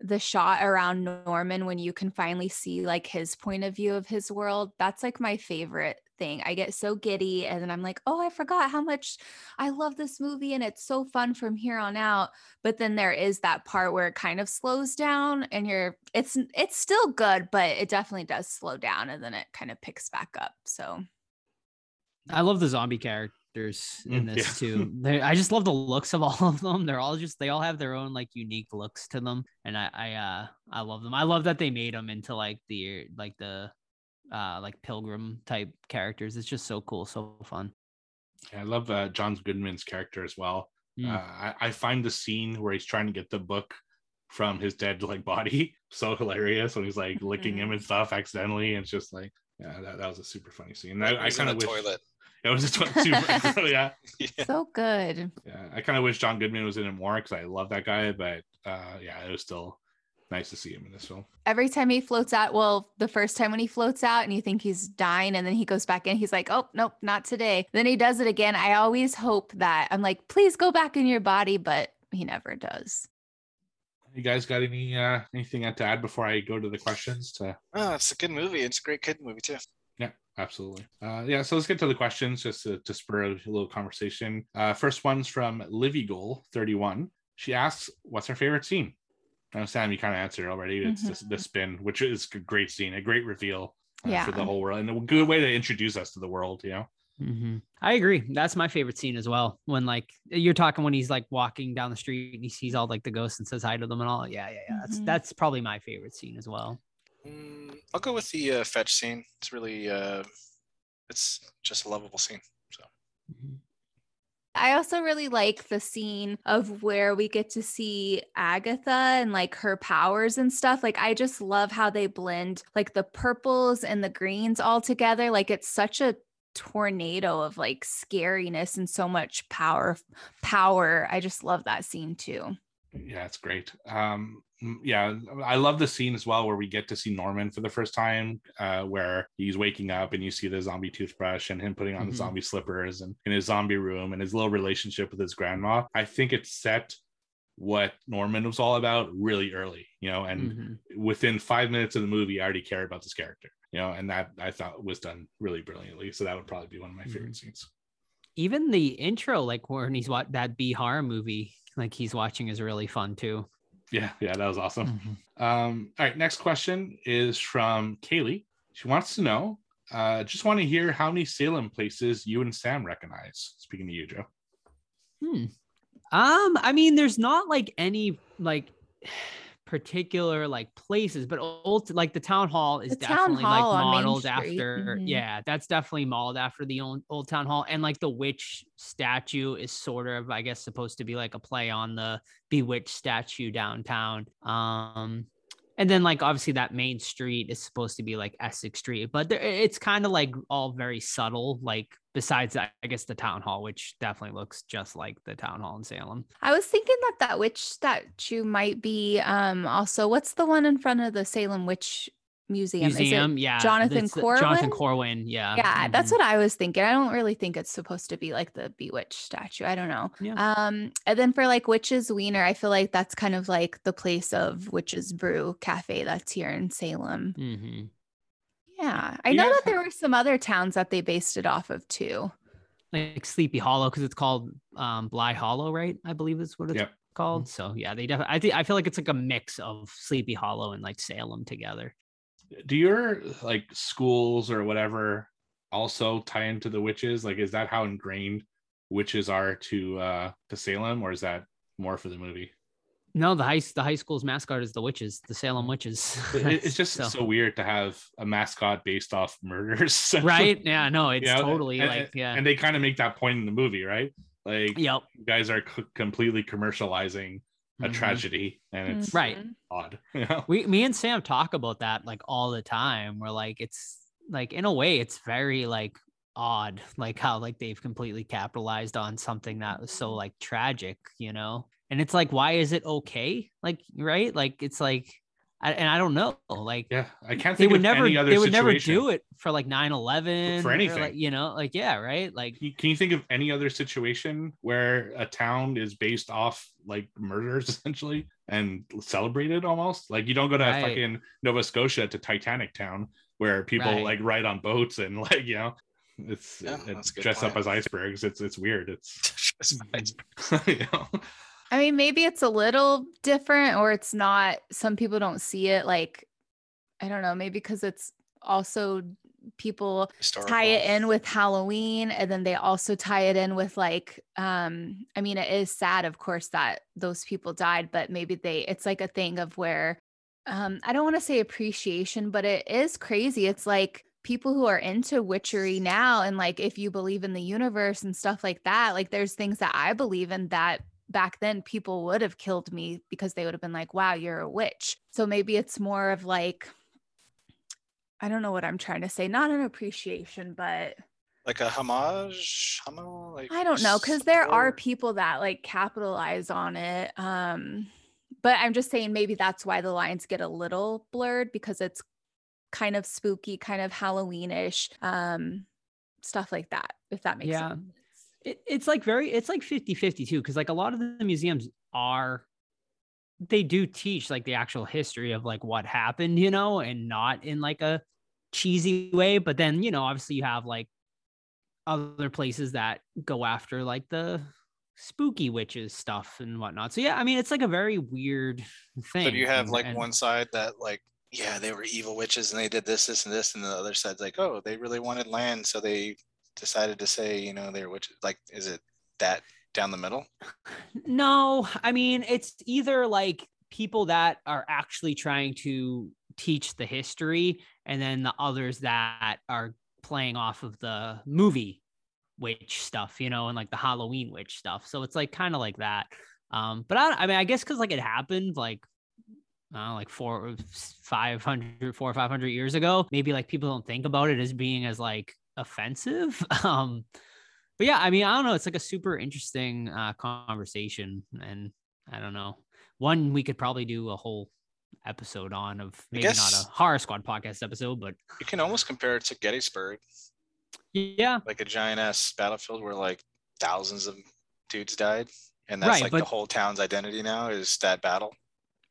the shot around Norman when you can finally see like his point of view of his world. That's like my favorite thing. I get so giddy and then I'm like, oh, I forgot how much I love this movie and it's so fun from here on out. But then there is that part where it kind of slows down and you're it's it's still good, but it definitely does slow down and then it kind of picks back up. So I love the zombie characters in Mm, this yeah. (laughs) too. They, I just love the looks of all of them. They're all just they all have their own like unique looks to them, and I I uh I love them. I love that they made them into like the like the uh like pilgrim type characters. It's just so cool, so fun. Yeah, i love uh, john goodman's character as well Mm. uh, I, I find the scene where he's trying to get the book from his dead like body (laughs) so hilarious when he's like licking him and stuff accidentally and it's just like yeah that, that was a super funny scene i, I kind of the wish toilet. It was just (laughs) super yeah Yeah. so good. yeah i kind of wish john goodman was in it more because i love that guy but uh yeah it was still nice to see him in this film Every time he floats out, well, the first time when he floats out and you think he's dying, and then he goes back in, he's like, oh, nope, not today. Then he does it again. I always hope that I'm like, please go back in your body, but he never does. you guys got any uh anything to add before i go to the questions to Oh, it's a good movie. It's a great kid movie too. Yeah, absolutely. Uh, yeah, so let's get to the questions just to, to spur a little conversation. Uh, first one's from Livy Goal 31. She asks, What's her favorite scene? I know, Sam, you kind of answered already. It's Mhm. this, the spin, which is a great scene, a great reveal uh, Yeah. for the whole world, and a good way to introduce us to the world, you know? hmm I agree. That's my favorite scene as well. When like you're talking when he's like walking down the street and he sees all like the ghosts and says hi to them and all. Yeah, yeah, yeah. That's Mhm. that's probably my favorite scene as well. Mm, I'll go with the uh, fetch scene. It's really, uh, it's just a lovable scene. So Mhm. I also really like the scene of where we get to see Agatha and like her powers and stuff. Like, I just love how they blend like the purples and the greens all together. Like, it's such a tornado of like scariness and so much power. Power. I just love that scene too. Yeah, it's great. Um, yeah, I love the scene as well where we get to see Norman for the first time, uh, where he's waking up and you see the zombie toothbrush and him putting on Mhm. the zombie slippers and in his zombie room and his little relationship with his grandma. I think it set what Norman was all about really early, you know, and Mhm. within five minutes of the movie, I already cared about this character, you know, and that I thought was done really brilliantly. So that would probably be one of my favorite scenes. even the intro, like when he's what that B horror movie, like he's watching, is really fun too. Yeah, yeah, that was awesome. Mhm. Um, all right, next question is from Kaylee. She wants to know, uh, just want to hear how many Salem places you and Sam recognize. Speaking to you, Joe. Hmm. Um, I mean, there's not like any like particular like places, but old like the town hall is The definitely hall like modeled after. mhm. Yeah, that's definitely modeled after the old, old town hall, and like the witch statue is sort of, I guess, supposed to be like a play on the bewitched statue downtown. Um. And then, like, obviously, that main street is supposed to be like Essex Street, but there, it's kind of like all very subtle. Like, besides I guess the town hall, which definitely looks just like the town hall in Salem. I was thinking that that witch statue might be um also what's the one in front of the Salem Witch Museum? Is it- Museum, yeah. Jonathan that's the- Jonathan Corwin? Corwin, yeah. yeah, that's mhm. what I was thinking. I don't really think it's supposed to be like the Bewitched statue. I don't know. Yeah. Um, and then for like Witch's Wiener, I feel like that's kind of like the place of Witch's Brew Cafe that's here in Salem. Mhm. Yeah, I You know guys that there were some other towns that they based it off of too. Like Sleepy Hollow, because it's called um Blithe Hollow, right? I believe is what it's Yep. called. So yeah, they definitely. I think I feel like it's like a mix of Sleepy Hollow and like Salem together. Do your like schools or whatever also tie into the witches? Like, is that how ingrained witches are to uh to Salem, or is that more for the movie? No, the high the high school's mascot is the witches, the Salem witches. It- it- it's (laughs) just So- so, weird to have a mascot based off murders, (laughs) right. Yeah, no, it's You know, totally and- like yeah. and they kind of make that point in the movie, right? Like, yep. you guys are c- completely commercializing a Mhm. tragedy, and it's Right. Mhm. odd. (laughs) You know? we me and sam talk about that like all the time we're like it's like in a way it's very like odd (laughs) like how like they've completely capitalized on something that was so like tragic you know and it's like why is it okay like right like it's like I, and i don't know like Yeah, I can't they would of never any other they would never do it for like 9-11 For anything. like, you know like yeah right like Can you- Can you think of any other situation where a town is based off like murders (laughs) essentially and celebrated almost? Like you don't go to Right. fucking Nova Scotia to Titanic Town where people Right. like ride on boats and (laughs) like you know it's Yeah, it's that's a dressed up as icebergs. It's it's weird. It's (laughs) Just you know I mean, maybe it's a little different or it's not. Some people don't see it like, I don't know, maybe because it's also people tie it in with Halloween and then they also tie it in with like um I mean it is sad of course that those people died but maybe they it's like a thing of where um I don't want to say appreciation but it is crazy it's like people who are into witchery now and like if you believe in the universe and stuff like that like there's things that I believe in that back then people would have killed me because they would have been like wow you're a witch so maybe it's more of like I don't know what I'm trying to say. Not an appreciation, but like a homage, homo, like I don't know because there are people that like capitalize on it. Um, but I'm just saying maybe that's why the lines get a little blurred because it's kind of spooky, kind of Halloweenish, um, stuff like that. If that makes Yeah. sense. It, it's like very it's like 50 50 too because like a lot of the museums are they do teach like the actual history of like what happened you know and not in like a cheesy way but then you know obviously you have like other places that go after like the spooky witches stuff and whatnot. So yeah i mean it's like a very weird thing So do you have and- like and- one side that like, yeah, they were evil witches and they did this, this, and this, and the other side's like, oh, they really wanted land, so they decided to say, you know, they're witches. Like, is it that down the middle? No, I mean, it's either like people that are actually trying to teach the history, and then the others that are playing off of the movie witch stuff, you know, and like the Halloween witch stuff. So it's like kind of like that. Um, but I, I mean, I guess because like it happened like, I don't know, like four, 500, four or 500 years ago, maybe like people don't think about it as being as like offensive. (laughs) Um, but yeah, I mean, I don't know. It's like a super interesting uh, conversation, and I don't know. one we could probably do a whole episode on of maybe not a horror squad podcast episode, but You can almost compare it to Gettysburg, yeah, like a giant ass battlefield where like thousands of dudes died. And that's Right, like the whole town's identity now is that battle.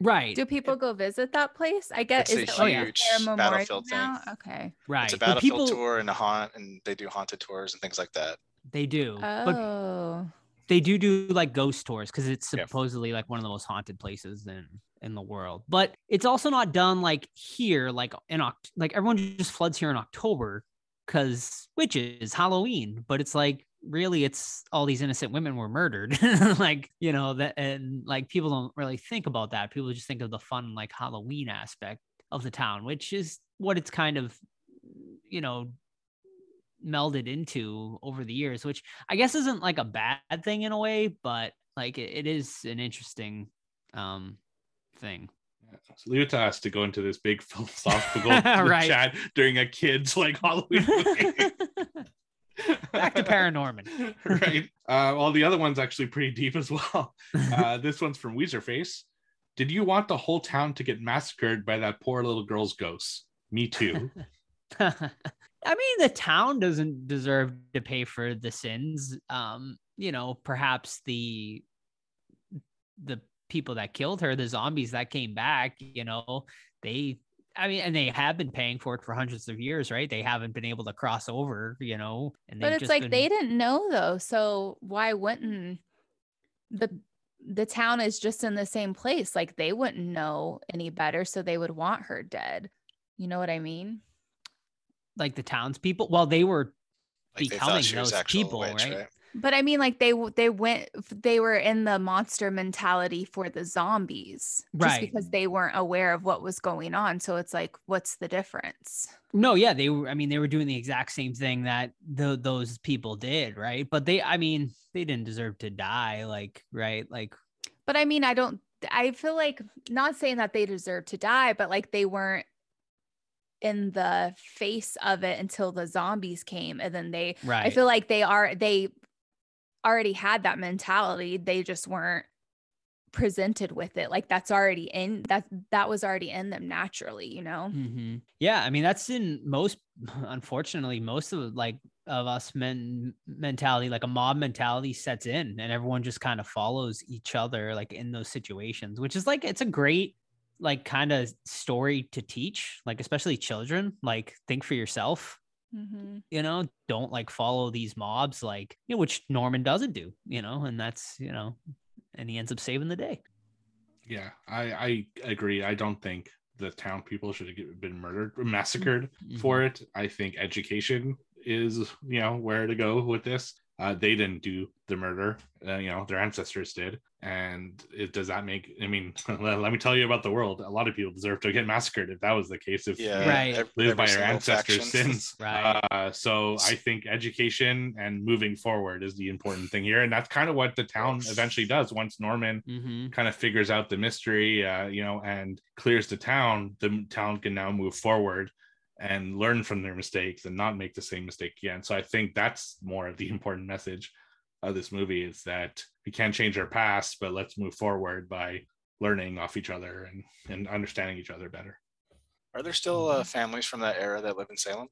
Right, Do people go visit that place? I guess It's is a it like a huge fair memorial battlefield thing. Okay. right. It's a But battlefield people- tour and a haunt, and they do haunted tours and things like that. They do, but Oh. they do do like ghost tours because it's Yeah. supposedly like one of the most haunted places in in the world. But it's also not done like here, like in Oct, like everyone just floods here in October because witches, Halloween. But it's like really, it's all these innocent women were murdered, (laughs) like you know that, and like people don't really think about that. People just think of the fun like Halloween aspect of the town, which is what it's kind of, you know melded into over the years, which I guess isn't like a bad thing in a way, but like it, it is an interesting um thing. So leave it to us to go into this big (laughs) philosophical (laughs) Right. chat during a kid's like Halloween. Back to Paranorman. (laughs) right. Uh, well, the other one's actually pretty deep as well. Uh, (laughs) this one's from Weezerface. Did you want the whole town to get massacred by that poor little girl's ghost? Me too. (laughs) I mean, the town doesn't deserve to pay for the sins. Um, you know, perhaps the the people that killed her, the zombies that came back, you know, they I mean, and they have been paying for it for hundreds of years, right? They haven't been able to cross over, you know, and But it's just like been- they didn't know though, so why wouldn't the the town is just in the same place? Like they wouldn't know any better, so they would want her dead. You know what I mean? like the townspeople. Well, they were Like becoming thought she was those people, witch, right? right? But I mean, like they they went they were in the monster mentality for the zombies, just Right. because they weren't aware of what was going on. So it's like, what's the difference? No, yeah, they were. I mean, they were doing the exact same thing that the, those people did, right? But they, I mean, they didn't deserve to die, like, right? Like, But I mean, I don't. I feel like not saying that they deserve to die, but like they weren't in the face of it until the zombies came, and then they. right? I feel like they are they already had that mentality. They just weren't presented with it. Like that's already in that that was already in them naturally. You know. Mhm. Yeah, I mean, that's in most, unfortunately, most of like of us men mentality, like a mob mentality sets in, and everyone just kind of follows each other, like in those situations, which is like it's a great like kind of story to teach, like especially children. Like, think for yourself. Mm-hmm. you know don't like follow these mobs like you know which norman doesn't do you know and that's you know and he ends up saving the day Yeah, I, I agree. I don't think the town people should have been murdered or massacred for it. I think education is, you know, where to go with this. Uh, they didn't do the murder, uh, you know, their ancestors did. And it, does that make, I mean, (laughs) let, let me tell you about the world. A lot of people deserve to get massacred if that was the case. If Yeah. Right. live every by your ancestors' faction. sins. (laughs) Right. Uh, so I think education and moving forward is the important thing here. And that's kind of what the town eventually does once Norman mm-hmm. kind of figures out the mystery, uh, you know, and clears the town, the town can now move forward and learn from their mistakes and not make the same mistake again. So I think that's more of the (laughs) important message of this movie is that we can't change our past, but let's move forward by learning off each other and, and understanding each other better. Are there still uh, families from that era that live in Salem?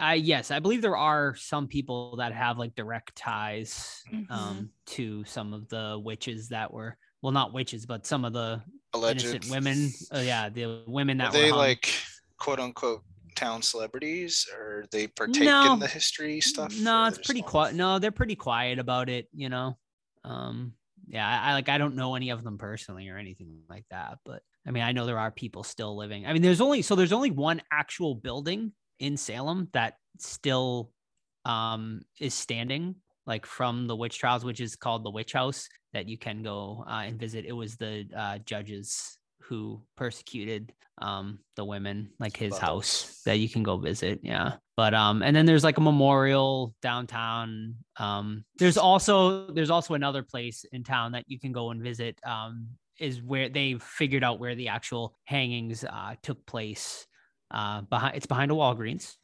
I yes, I believe there are some people that have like direct ties Mhm. um to some of the witches that were well not witches but some of the Alleged innocent women uh, yeah the women Are that were they hung. like quote unquote town celebrities, or they partake No. in the history stuff? No, it's pretty quiet. No, they're pretty quiet about it, you know. Um, yeah, I, I like I don't know any of them personally or anything like that, but I mean I know there are people still living. I mean, there's only so there's only one actual building in Salem that still um is standing like from the witch trials, which is called the witch house that you can go uh, and visit. It was the uh, judges who persecuted um the women like his house that you can go visit yeah but um and then there's like a memorial downtown um there's also there's also another place in town that you can go and visit um is where they've figured out where the actual hangings uh took place uh behind it's behind a walgreens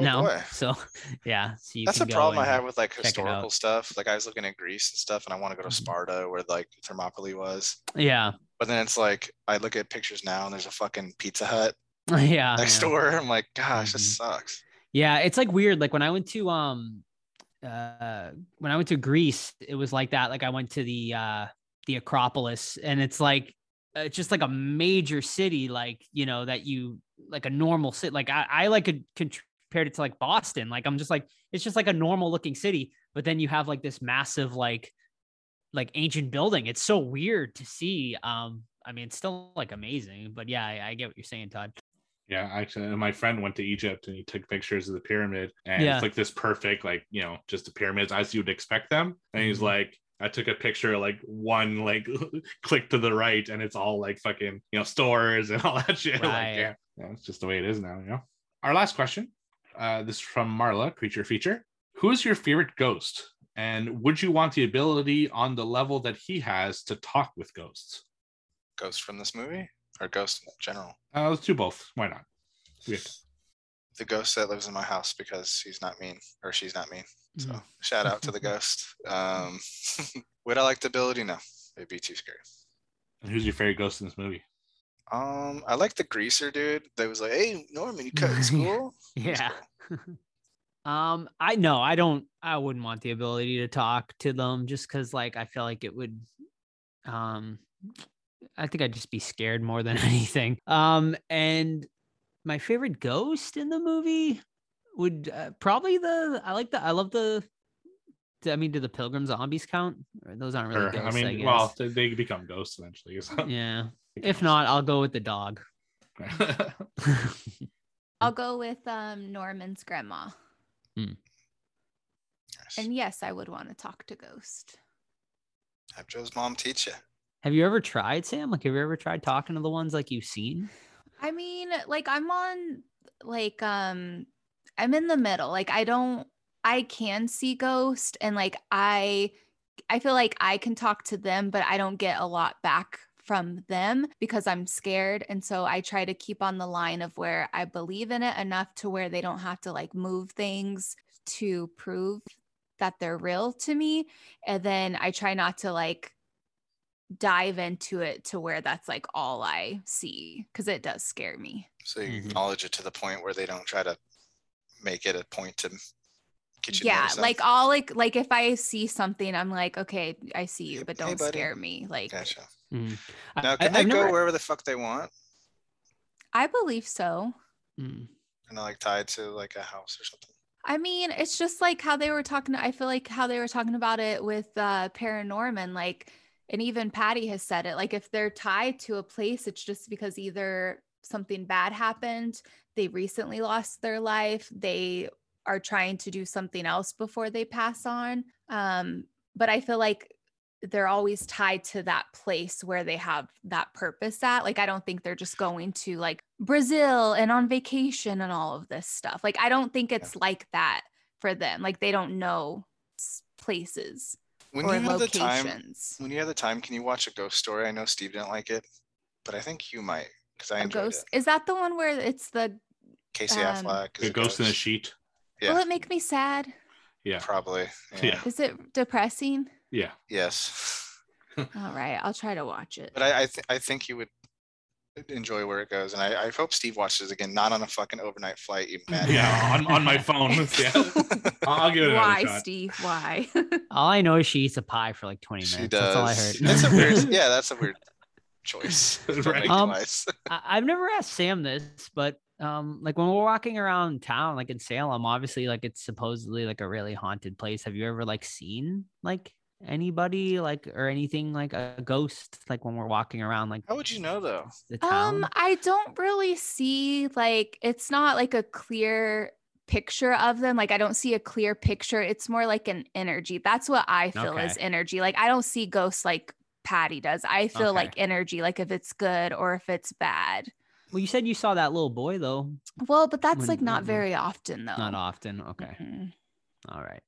Oh, no. boy. So (laughs) yeah. So you That's a problem I have with like historical stuff. Like I was looking at Greece and stuff, and I want to go to Mhm. Sparta where like Thermopylae was. Yeah. But then it's like I look at pictures now, and there's a fucking Pizza Hut (laughs) Yeah. next yeah. door. I'm like, gosh, this Mhm. sucks. Yeah, it's like weird. Like when I went to um uh when I went to Greece, it was like that. Like I went to the uh the Acropolis and it's like uh, it's just like a major city, like you know, that you like a normal city. Like I, I like could compared it to like Boston. Like I'm just like it's just like a normal looking city, but then you have like this massive like like ancient building. It's so weird to see. Um, I mean, it's still like amazing, but yeah, I, I get what you're saying, Todd. Yeah, actually, my friend went to Egypt and he took pictures of the pyramid, and Yeah. it's like this perfect, like you know, just the pyramids as you would expect them. And he's Mhm. like, I took a picture, like one, like (laughs) click to the right, and it's all like fucking, you know, stores and (laughs) all that shit. Right. Like, yeah, yeah, it's just the way it is now. You know. Our last question, uh, this is from Marla, creature feature. Who is your favorite ghost, and would you want the ability on the level that he has to talk with ghosts? Ghosts from this movie or ghosts in general? Uh, let's do both. Why not? Weird. The ghost that lives in my house because he's not mean or she's not mean. So Mhm. shout out to the (laughs) ghost. Um, (laughs) would I like the ability? No, it'd be too scary. And who's your favorite ghost in this movie? Um, I like the greaser dude that was like, "Hey Norman, you cut in (laughs) school." He was Yeah. cool. Um, I know I don't. I wouldn't want the ability to talk to them just because, like, I feel like it would. Um, I think I'd just be scared more than (laughs) anything. Um, and my favorite ghost in the movie would uh, probably the. I like the. I love the. I mean, do the pilgrim zombies count? Those aren't really Or, ghosts. I I mean, well, guess. they, they become ghosts eventually. (laughs) So. yeah. If not, I'll go with the dog. (laughs) I'll go with um Norman's grandma. Nice. And yes, I would want to talk to Ghost. Have Joe's mom teach you. have you ever tried, Sam? Like, have you ever tried talking to the ones like you've seen? I mean, like I'm on like um I'm in the middle. Like I don't I can see ghost and like I I feel like I can talk to them, but I don't get a lot back from them because I'm scared. And so I try to keep on the line of where I believe in it enough to where they don't have to like move things to prove that they're real to me. And then I try not to like dive into it to where that's like all I see because it does scare me. So you Mhm. acknowledge it to the point where they don't try to make it a point to get you. yeah like i'll like like if i see something i'm like okay i see you but don't buddy. scare me like Gotcha. Mm. I- Now, I- can they I've go never- wherever the fuck they want? i believe so Mm. And they're like tied to like a house or something. i mean it's just like how they were talking i feel like how they were talking about it with uh paranorman like and even patty has said it like if they're tied to a place it's just because either something bad happened they recently lost their life they are trying to do something else before they pass on um but i feel like they're always tied to that place where they have that purpose at like i don't think they're just going to like brazil and on vacation and all of this stuff like i don't think it's like that for them like they don't know s- places When or you have the time, when you have the time, can you watch a ghost story? I know Steve didn't like it, but I think you might because I a enjoyed ghost it. is that the one where it's the Casey um, Affleck. The ghost in the sheet. Yeah, will it make me sad Yeah. probably. Yeah. is it depressing Yeah. Yes. all right i'll try to watch it But I I, th- I think you would enjoy where it goes, and I, I hope Steve watches it again, not on a fucking overnight flight. You (laughs) mad Yeah. On, on my phone. (laughs) yeah. I'll I'll give it another why shot. steve why (laughs) All I know is she eats a pie for like 20 minutes. She That's all I does. heard. That's a weird. Yeah, that's a weird choice. Right. Um, filmmaking-wise. I- I've never asked Sam this, but um, like when we're walking around town, like in Salem, obviously, like it's supposedly like a really haunted place. Have you ever like seen like anybody like or anything like a ghost like when we're walking around like How would you know though? the town? Um, I don't really see like it's not like a clear picture of them. Like I don't see a clear picture. It's more like an energy. That's what I feel is energy. Like I don't see ghosts like Patty does. I feel Okay. like energy, like if it's good or if it's bad. well, you said you saw that little boy though. Well, but that's When- like not when- very often though. Not often. Okay. Mhm. All right.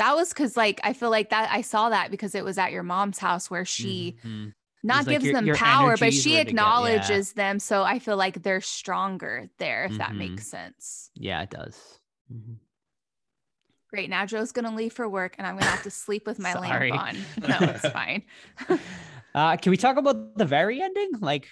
That was because like I feel like that I saw that because it was at your mom's house where she Mhm. not like gives your- them your power, but she together, yeah. acknowledges them. So I feel like they're stronger there, if that Mhm. makes sense. Yeah, it does. Mm-hmm. Great. Now Joe's gonna leave for work, and I'm gonna have to sleep with (laughs) my lamp on. (laughs) No, it's fine. (laughs) Uh, can we talk about the very ending, like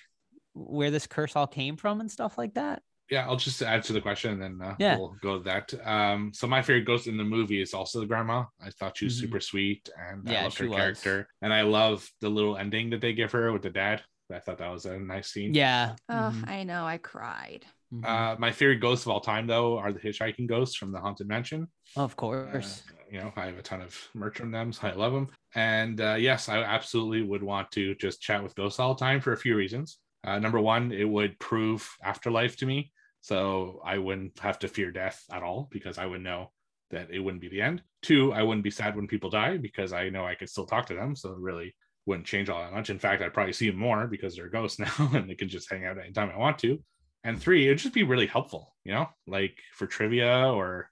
where this curse all came from and stuff like that? Yeah, I'll just add to the question and then uh, Yeah. we'll go to that. Um, so my favorite ghost in the movie is also the grandma. I thought she was Mhm. super sweet and Yeah, I loved her was. character. And I love the little ending that they give her with the dad. I thought that was a nice scene. Yeah. Oh, Mhm. I know. I cried. Mhm. Uh, my favorite ghosts of all time, though, are the hitchhiking ghosts from the Haunted Mansion. of Uh, course. you know, I have a ton of merch from them, so I love them. And uh, yes, I absolutely would want to just chat with ghosts all the time for a few reasons. Uh, number one, it would prove afterlife to me, so I wouldn't have to fear death at all because I would know that it wouldn't be the end. Two, I wouldn't be sad when people die because I know I could still talk to them, so it really wouldn't change all that much. In fact, I'd probably see them more because they're ghosts (laughs) now and they can just hang out anytime I want to. And three, it'd just be really helpful, you know, like for trivia or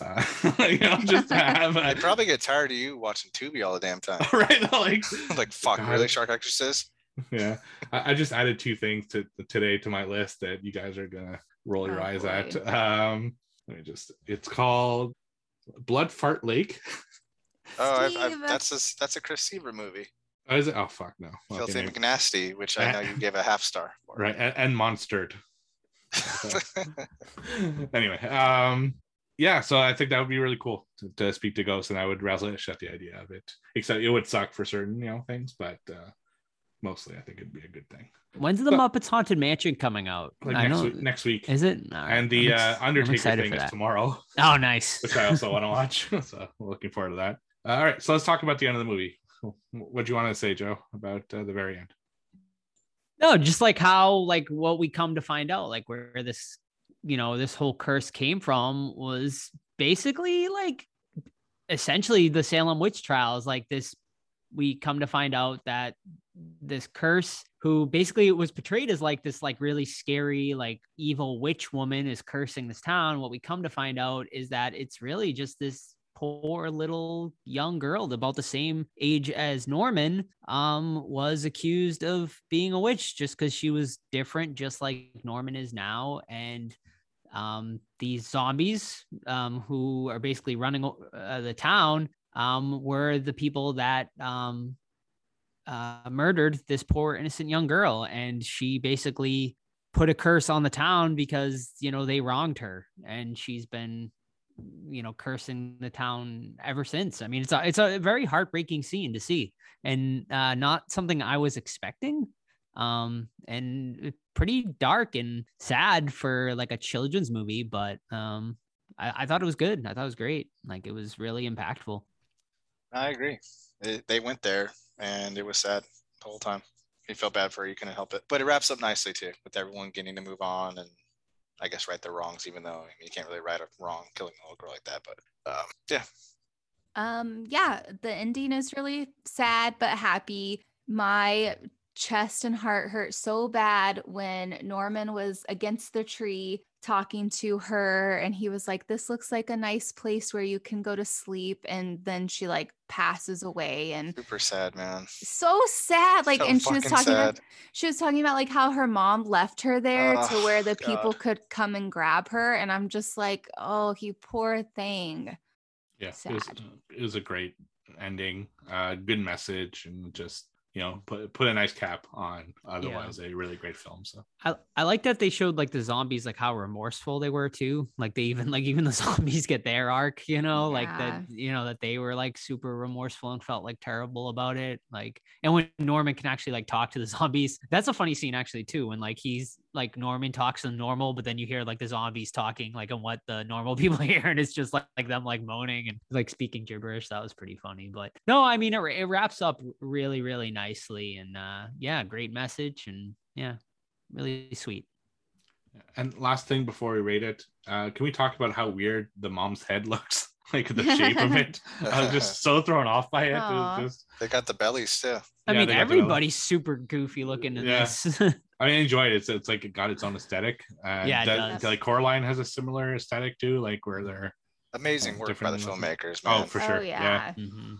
Uh, (laughs) you know, just (laughs) have a... I'd probably get tired of you watching Tubi all the damn time. right like like, fuck, God. really, Shark Exorcist? yeah I, I just added two things to today to my list that you guys are gonna roll your Oh, eyes boy. at um let me just it's called blood fart lake. Oh, I've, I've, that's a that's a Chris Seaver movie, oh, is it? Oh fuck no. Okay, Filthy maybe- McNasty, which I know you (laughs) gave a half star for. right and, and monstered. (laughs) Anyway um yeah so i think that would be really cool to, to speak to ghosts and i would relish at the idea of it except it would suck for certain you know things but uh mostly i think it'd be a good thing When's the but- Muppets Haunted Mansion coming out? like I next know. week next week Is it? Right, and the ex- uh undertaker thing is tomorrow (laughs) Oh, nice. which i also want to watch (laughs) so looking forward to that Uh, all right so let's talk about the end of the movie what do you want to say joe about uh, the very end No, just like how like what we come to find out, like where this, you know, this whole curse came from was basically like essentially the Salem witch trials. Like this, we come to find out that this curse, who basically was portrayed as like this like really scary, like evil witch woman is cursing this town. What we come to find out is that it's really just this poor little young girl about the same age as Norman um was accused of being a witch just because she was different just like Norman is now and um these zombies um who are basically running uh, the town um were the people that um uh murdered this poor innocent young girl and she basically put a curse on the town because you know they wronged her and she's been you know cursing the town ever since. I mean it's a, it's a very heartbreaking scene to see and uh not something i was expecting. Um and pretty dark and sad for like a children's movie but um I, I thought it was good. I thought it was great. Like it was really impactful. I agree. They, they went there and it was sad the whole time. He felt bad for her, you couldn't help it. But it wraps up nicely too, with everyone getting to move on and I guess right the wrongs, even though I mean, you can't really right a wrong killing a little girl like that. But um, yeah, Um, yeah, the ending is really sad but happy. My chest and heart hurt so bad when Norman was against the tree talking to her and he was like this looks like a nice place where you can go to sleep and then she like passes away and super sad, man. so sad like So and she was fucking talking about, she was talking about like how her mom left her there to Oh, where the people could come and grab her and i'm just like oh you poor thing. Yeah it was, it was a great ending uh good message and just you know put put a nice cap on otherwise a really great film so. I, I like that they showed like the zombies like how remorseful they were too. Like they even like even the (laughs) zombies get their arc you know like that you know that they were like super remorseful and felt like terrible about it like and when norman can actually like talk to the (laughs) zombies that's a funny scene actually too when like he's like norman talks to normal but then you hear like the zombies talking like on what the normal (laughs) people hear and it's just like, like them like moaning and like speaking gibberish that was pretty funny but no i mean it, it wraps up really really nicely and uh yeah great message and yeah really sweet. and last thing before we rate it uh can we talk about how weird the mom's head (laughs) looks like the shape of it i was just so thrown off by it, it just They got the bellies too. I Yeah, mean, they got the belly. everybody's super goofy looking in Yeah. this. (laughs) I mean, I enjoy it. It's, it's like it got its own aesthetic. And Yeah, it that- does. like Coraline has a similar aesthetic too, like where they're Amazing Oh, work by the different looking. filmmakers, oh man. for oh sure, yeah, Mhm.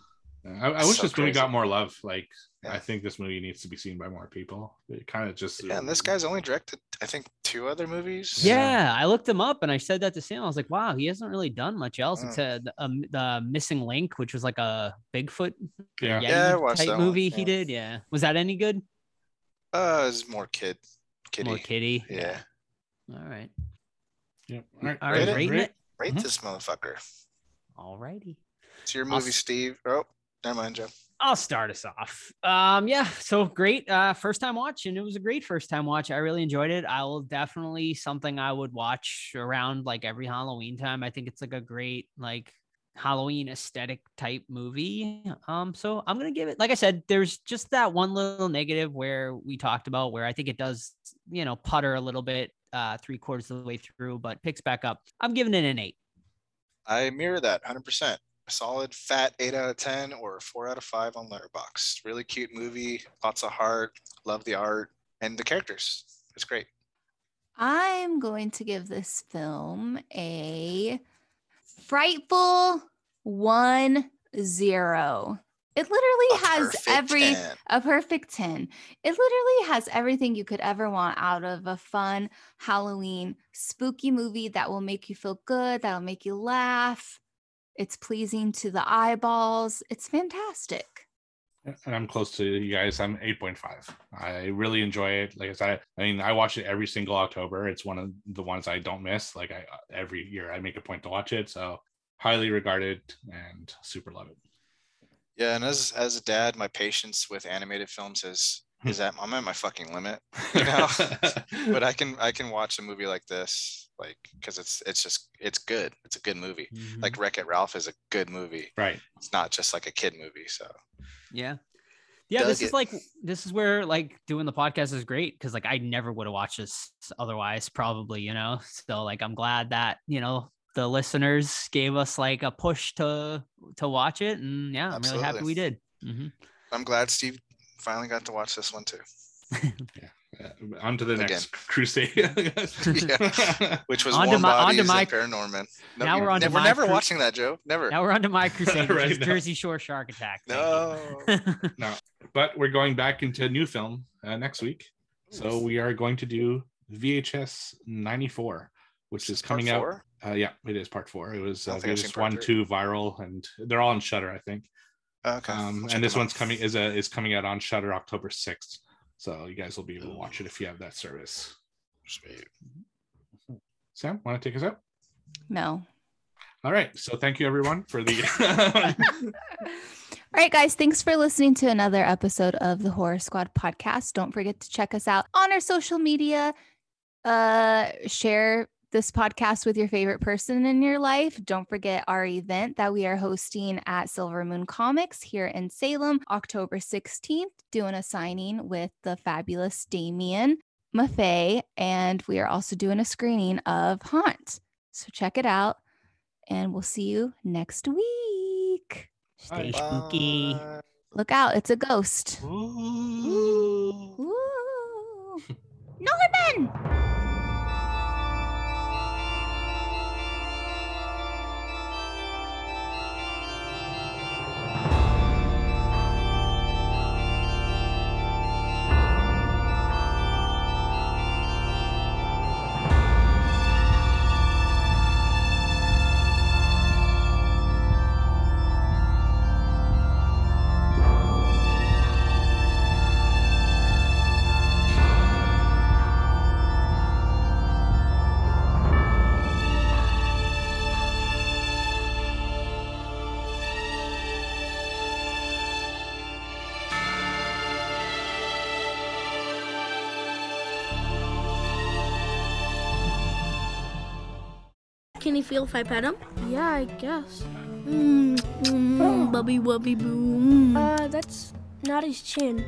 I, I wish so this movie got more love. Like, Yeah. I think this movie needs to be seen by more people. It kind of just Yeah, and this guy's only directed, I think, two other movies. Yeah, I looked him up and I said that to Sam. I was like, wow, he hasn't really done much else Mm. except um, the Missing Link, which was like a Bigfoot yeah. Yeah, type that one, movie he yeah. did. Yeah. Was that any good? Uh, it's more kid, kitty. More kitty. Yeah. All right. Yep. All right, All Rate right. it, Rating great. it. Rate Mhm. this motherfucker. All righty. It's your I'll movie, Steve. Oh, never mind, Joe. I'll start us off. Um, yeah, so great. Uh, first time watch, and it was a great first time watch. I really enjoyed it. I will definitely something I would watch around like every Halloween time. I think it's like a great like Halloween aesthetic type movie. Um, so I'm gonna give it. Like I said, there's just that one little negative where we talked about where I think it does, you know, putter a little bit, uh, three quarters of the way through, but picks back up. I'm giving it an eight. I mirror that 100%. A solid fat 8 out of 10 or 4 out of 5 on Letterboxd. Really cute movie, lots of heart, love the art, and the characters. It's great. I'm going to give this film a frightful one zero. It literally A has every 10. a perfect 10. It literally has everything you could ever want out of a fun Halloween spooky movie that will make you feel good, that'll make you laugh. It's pleasing to the eyeballs. It's fantastic. and I'm close to you guys. I'm 8.5. I really enjoy it. Like I said, I mean, I watch it every single October. It's one of the ones I don't miss. Like I every year I make a point to watch it. So highly regarded and super love it. Yeah, and as as a dad, my patience with animated films is Hmm. is that I'm at my fucking limit. (laughs) You know? but I can I can watch a movie like this, like because it's it's just it's good. It's a good movie. Mm-hmm. Like Wreck It Ralph is a good movie. right. It's not just like a kid movie. So Yeah. Yeah, Dug this is like this is where like doing the podcast is great because like I never would have watched this otherwise, probably, you know. So like I'm glad that, you know, the listeners gave us like a push to to watch it. And yeah, I'm really happy we did. Mhm. I'm glad Steve finally got to watch this one too, (laughs) Uh, on to the Again. next crusade. (laughs) which was On to my- on to my- Paranorman. No, now we're on to never, my never cru- watching that, Joe. Never. Now we're on to my (laughs) crusade, which Right is now. Jersey Shore Shark Attack. Thank you. No. but we're going back into a new film uh, next week. So we are going to do VHS 94, which is Part coming out. four? Uh, yeah, it is part four. It was I uh, don't think I've seen VHS part one, three. two, viral, and they're all on Shudder, I think. Okay. Um, and this them out. one's coming is a is coming out on Shudder October 6th. So you guys will be able to watch it if you have that service. Sweet. Sam, want to take us out? No. All right. So thank you everyone for the (laughs) (laughs) All right, guys, thanks for listening to another episode of the Horror Squad podcast. Don't forget to check us out on our social media. Uh, share this podcast with your favorite person in your life. Don't forget our event that we are hosting at Silver Moon Comics here in Salem, October 16th, doing a signing with the fabulous Damian Maffei. And we are also doing a screening of Haunt. So check it out, and we'll see you next week. Stay Bye. spooky. Look out, it's a ghost. Ooh. Ooh. (laughs) Norman! Can he feel if I pet him? Yeah, I guess. Mm, mm, bubby wubby boom. Uh, that's not his chin.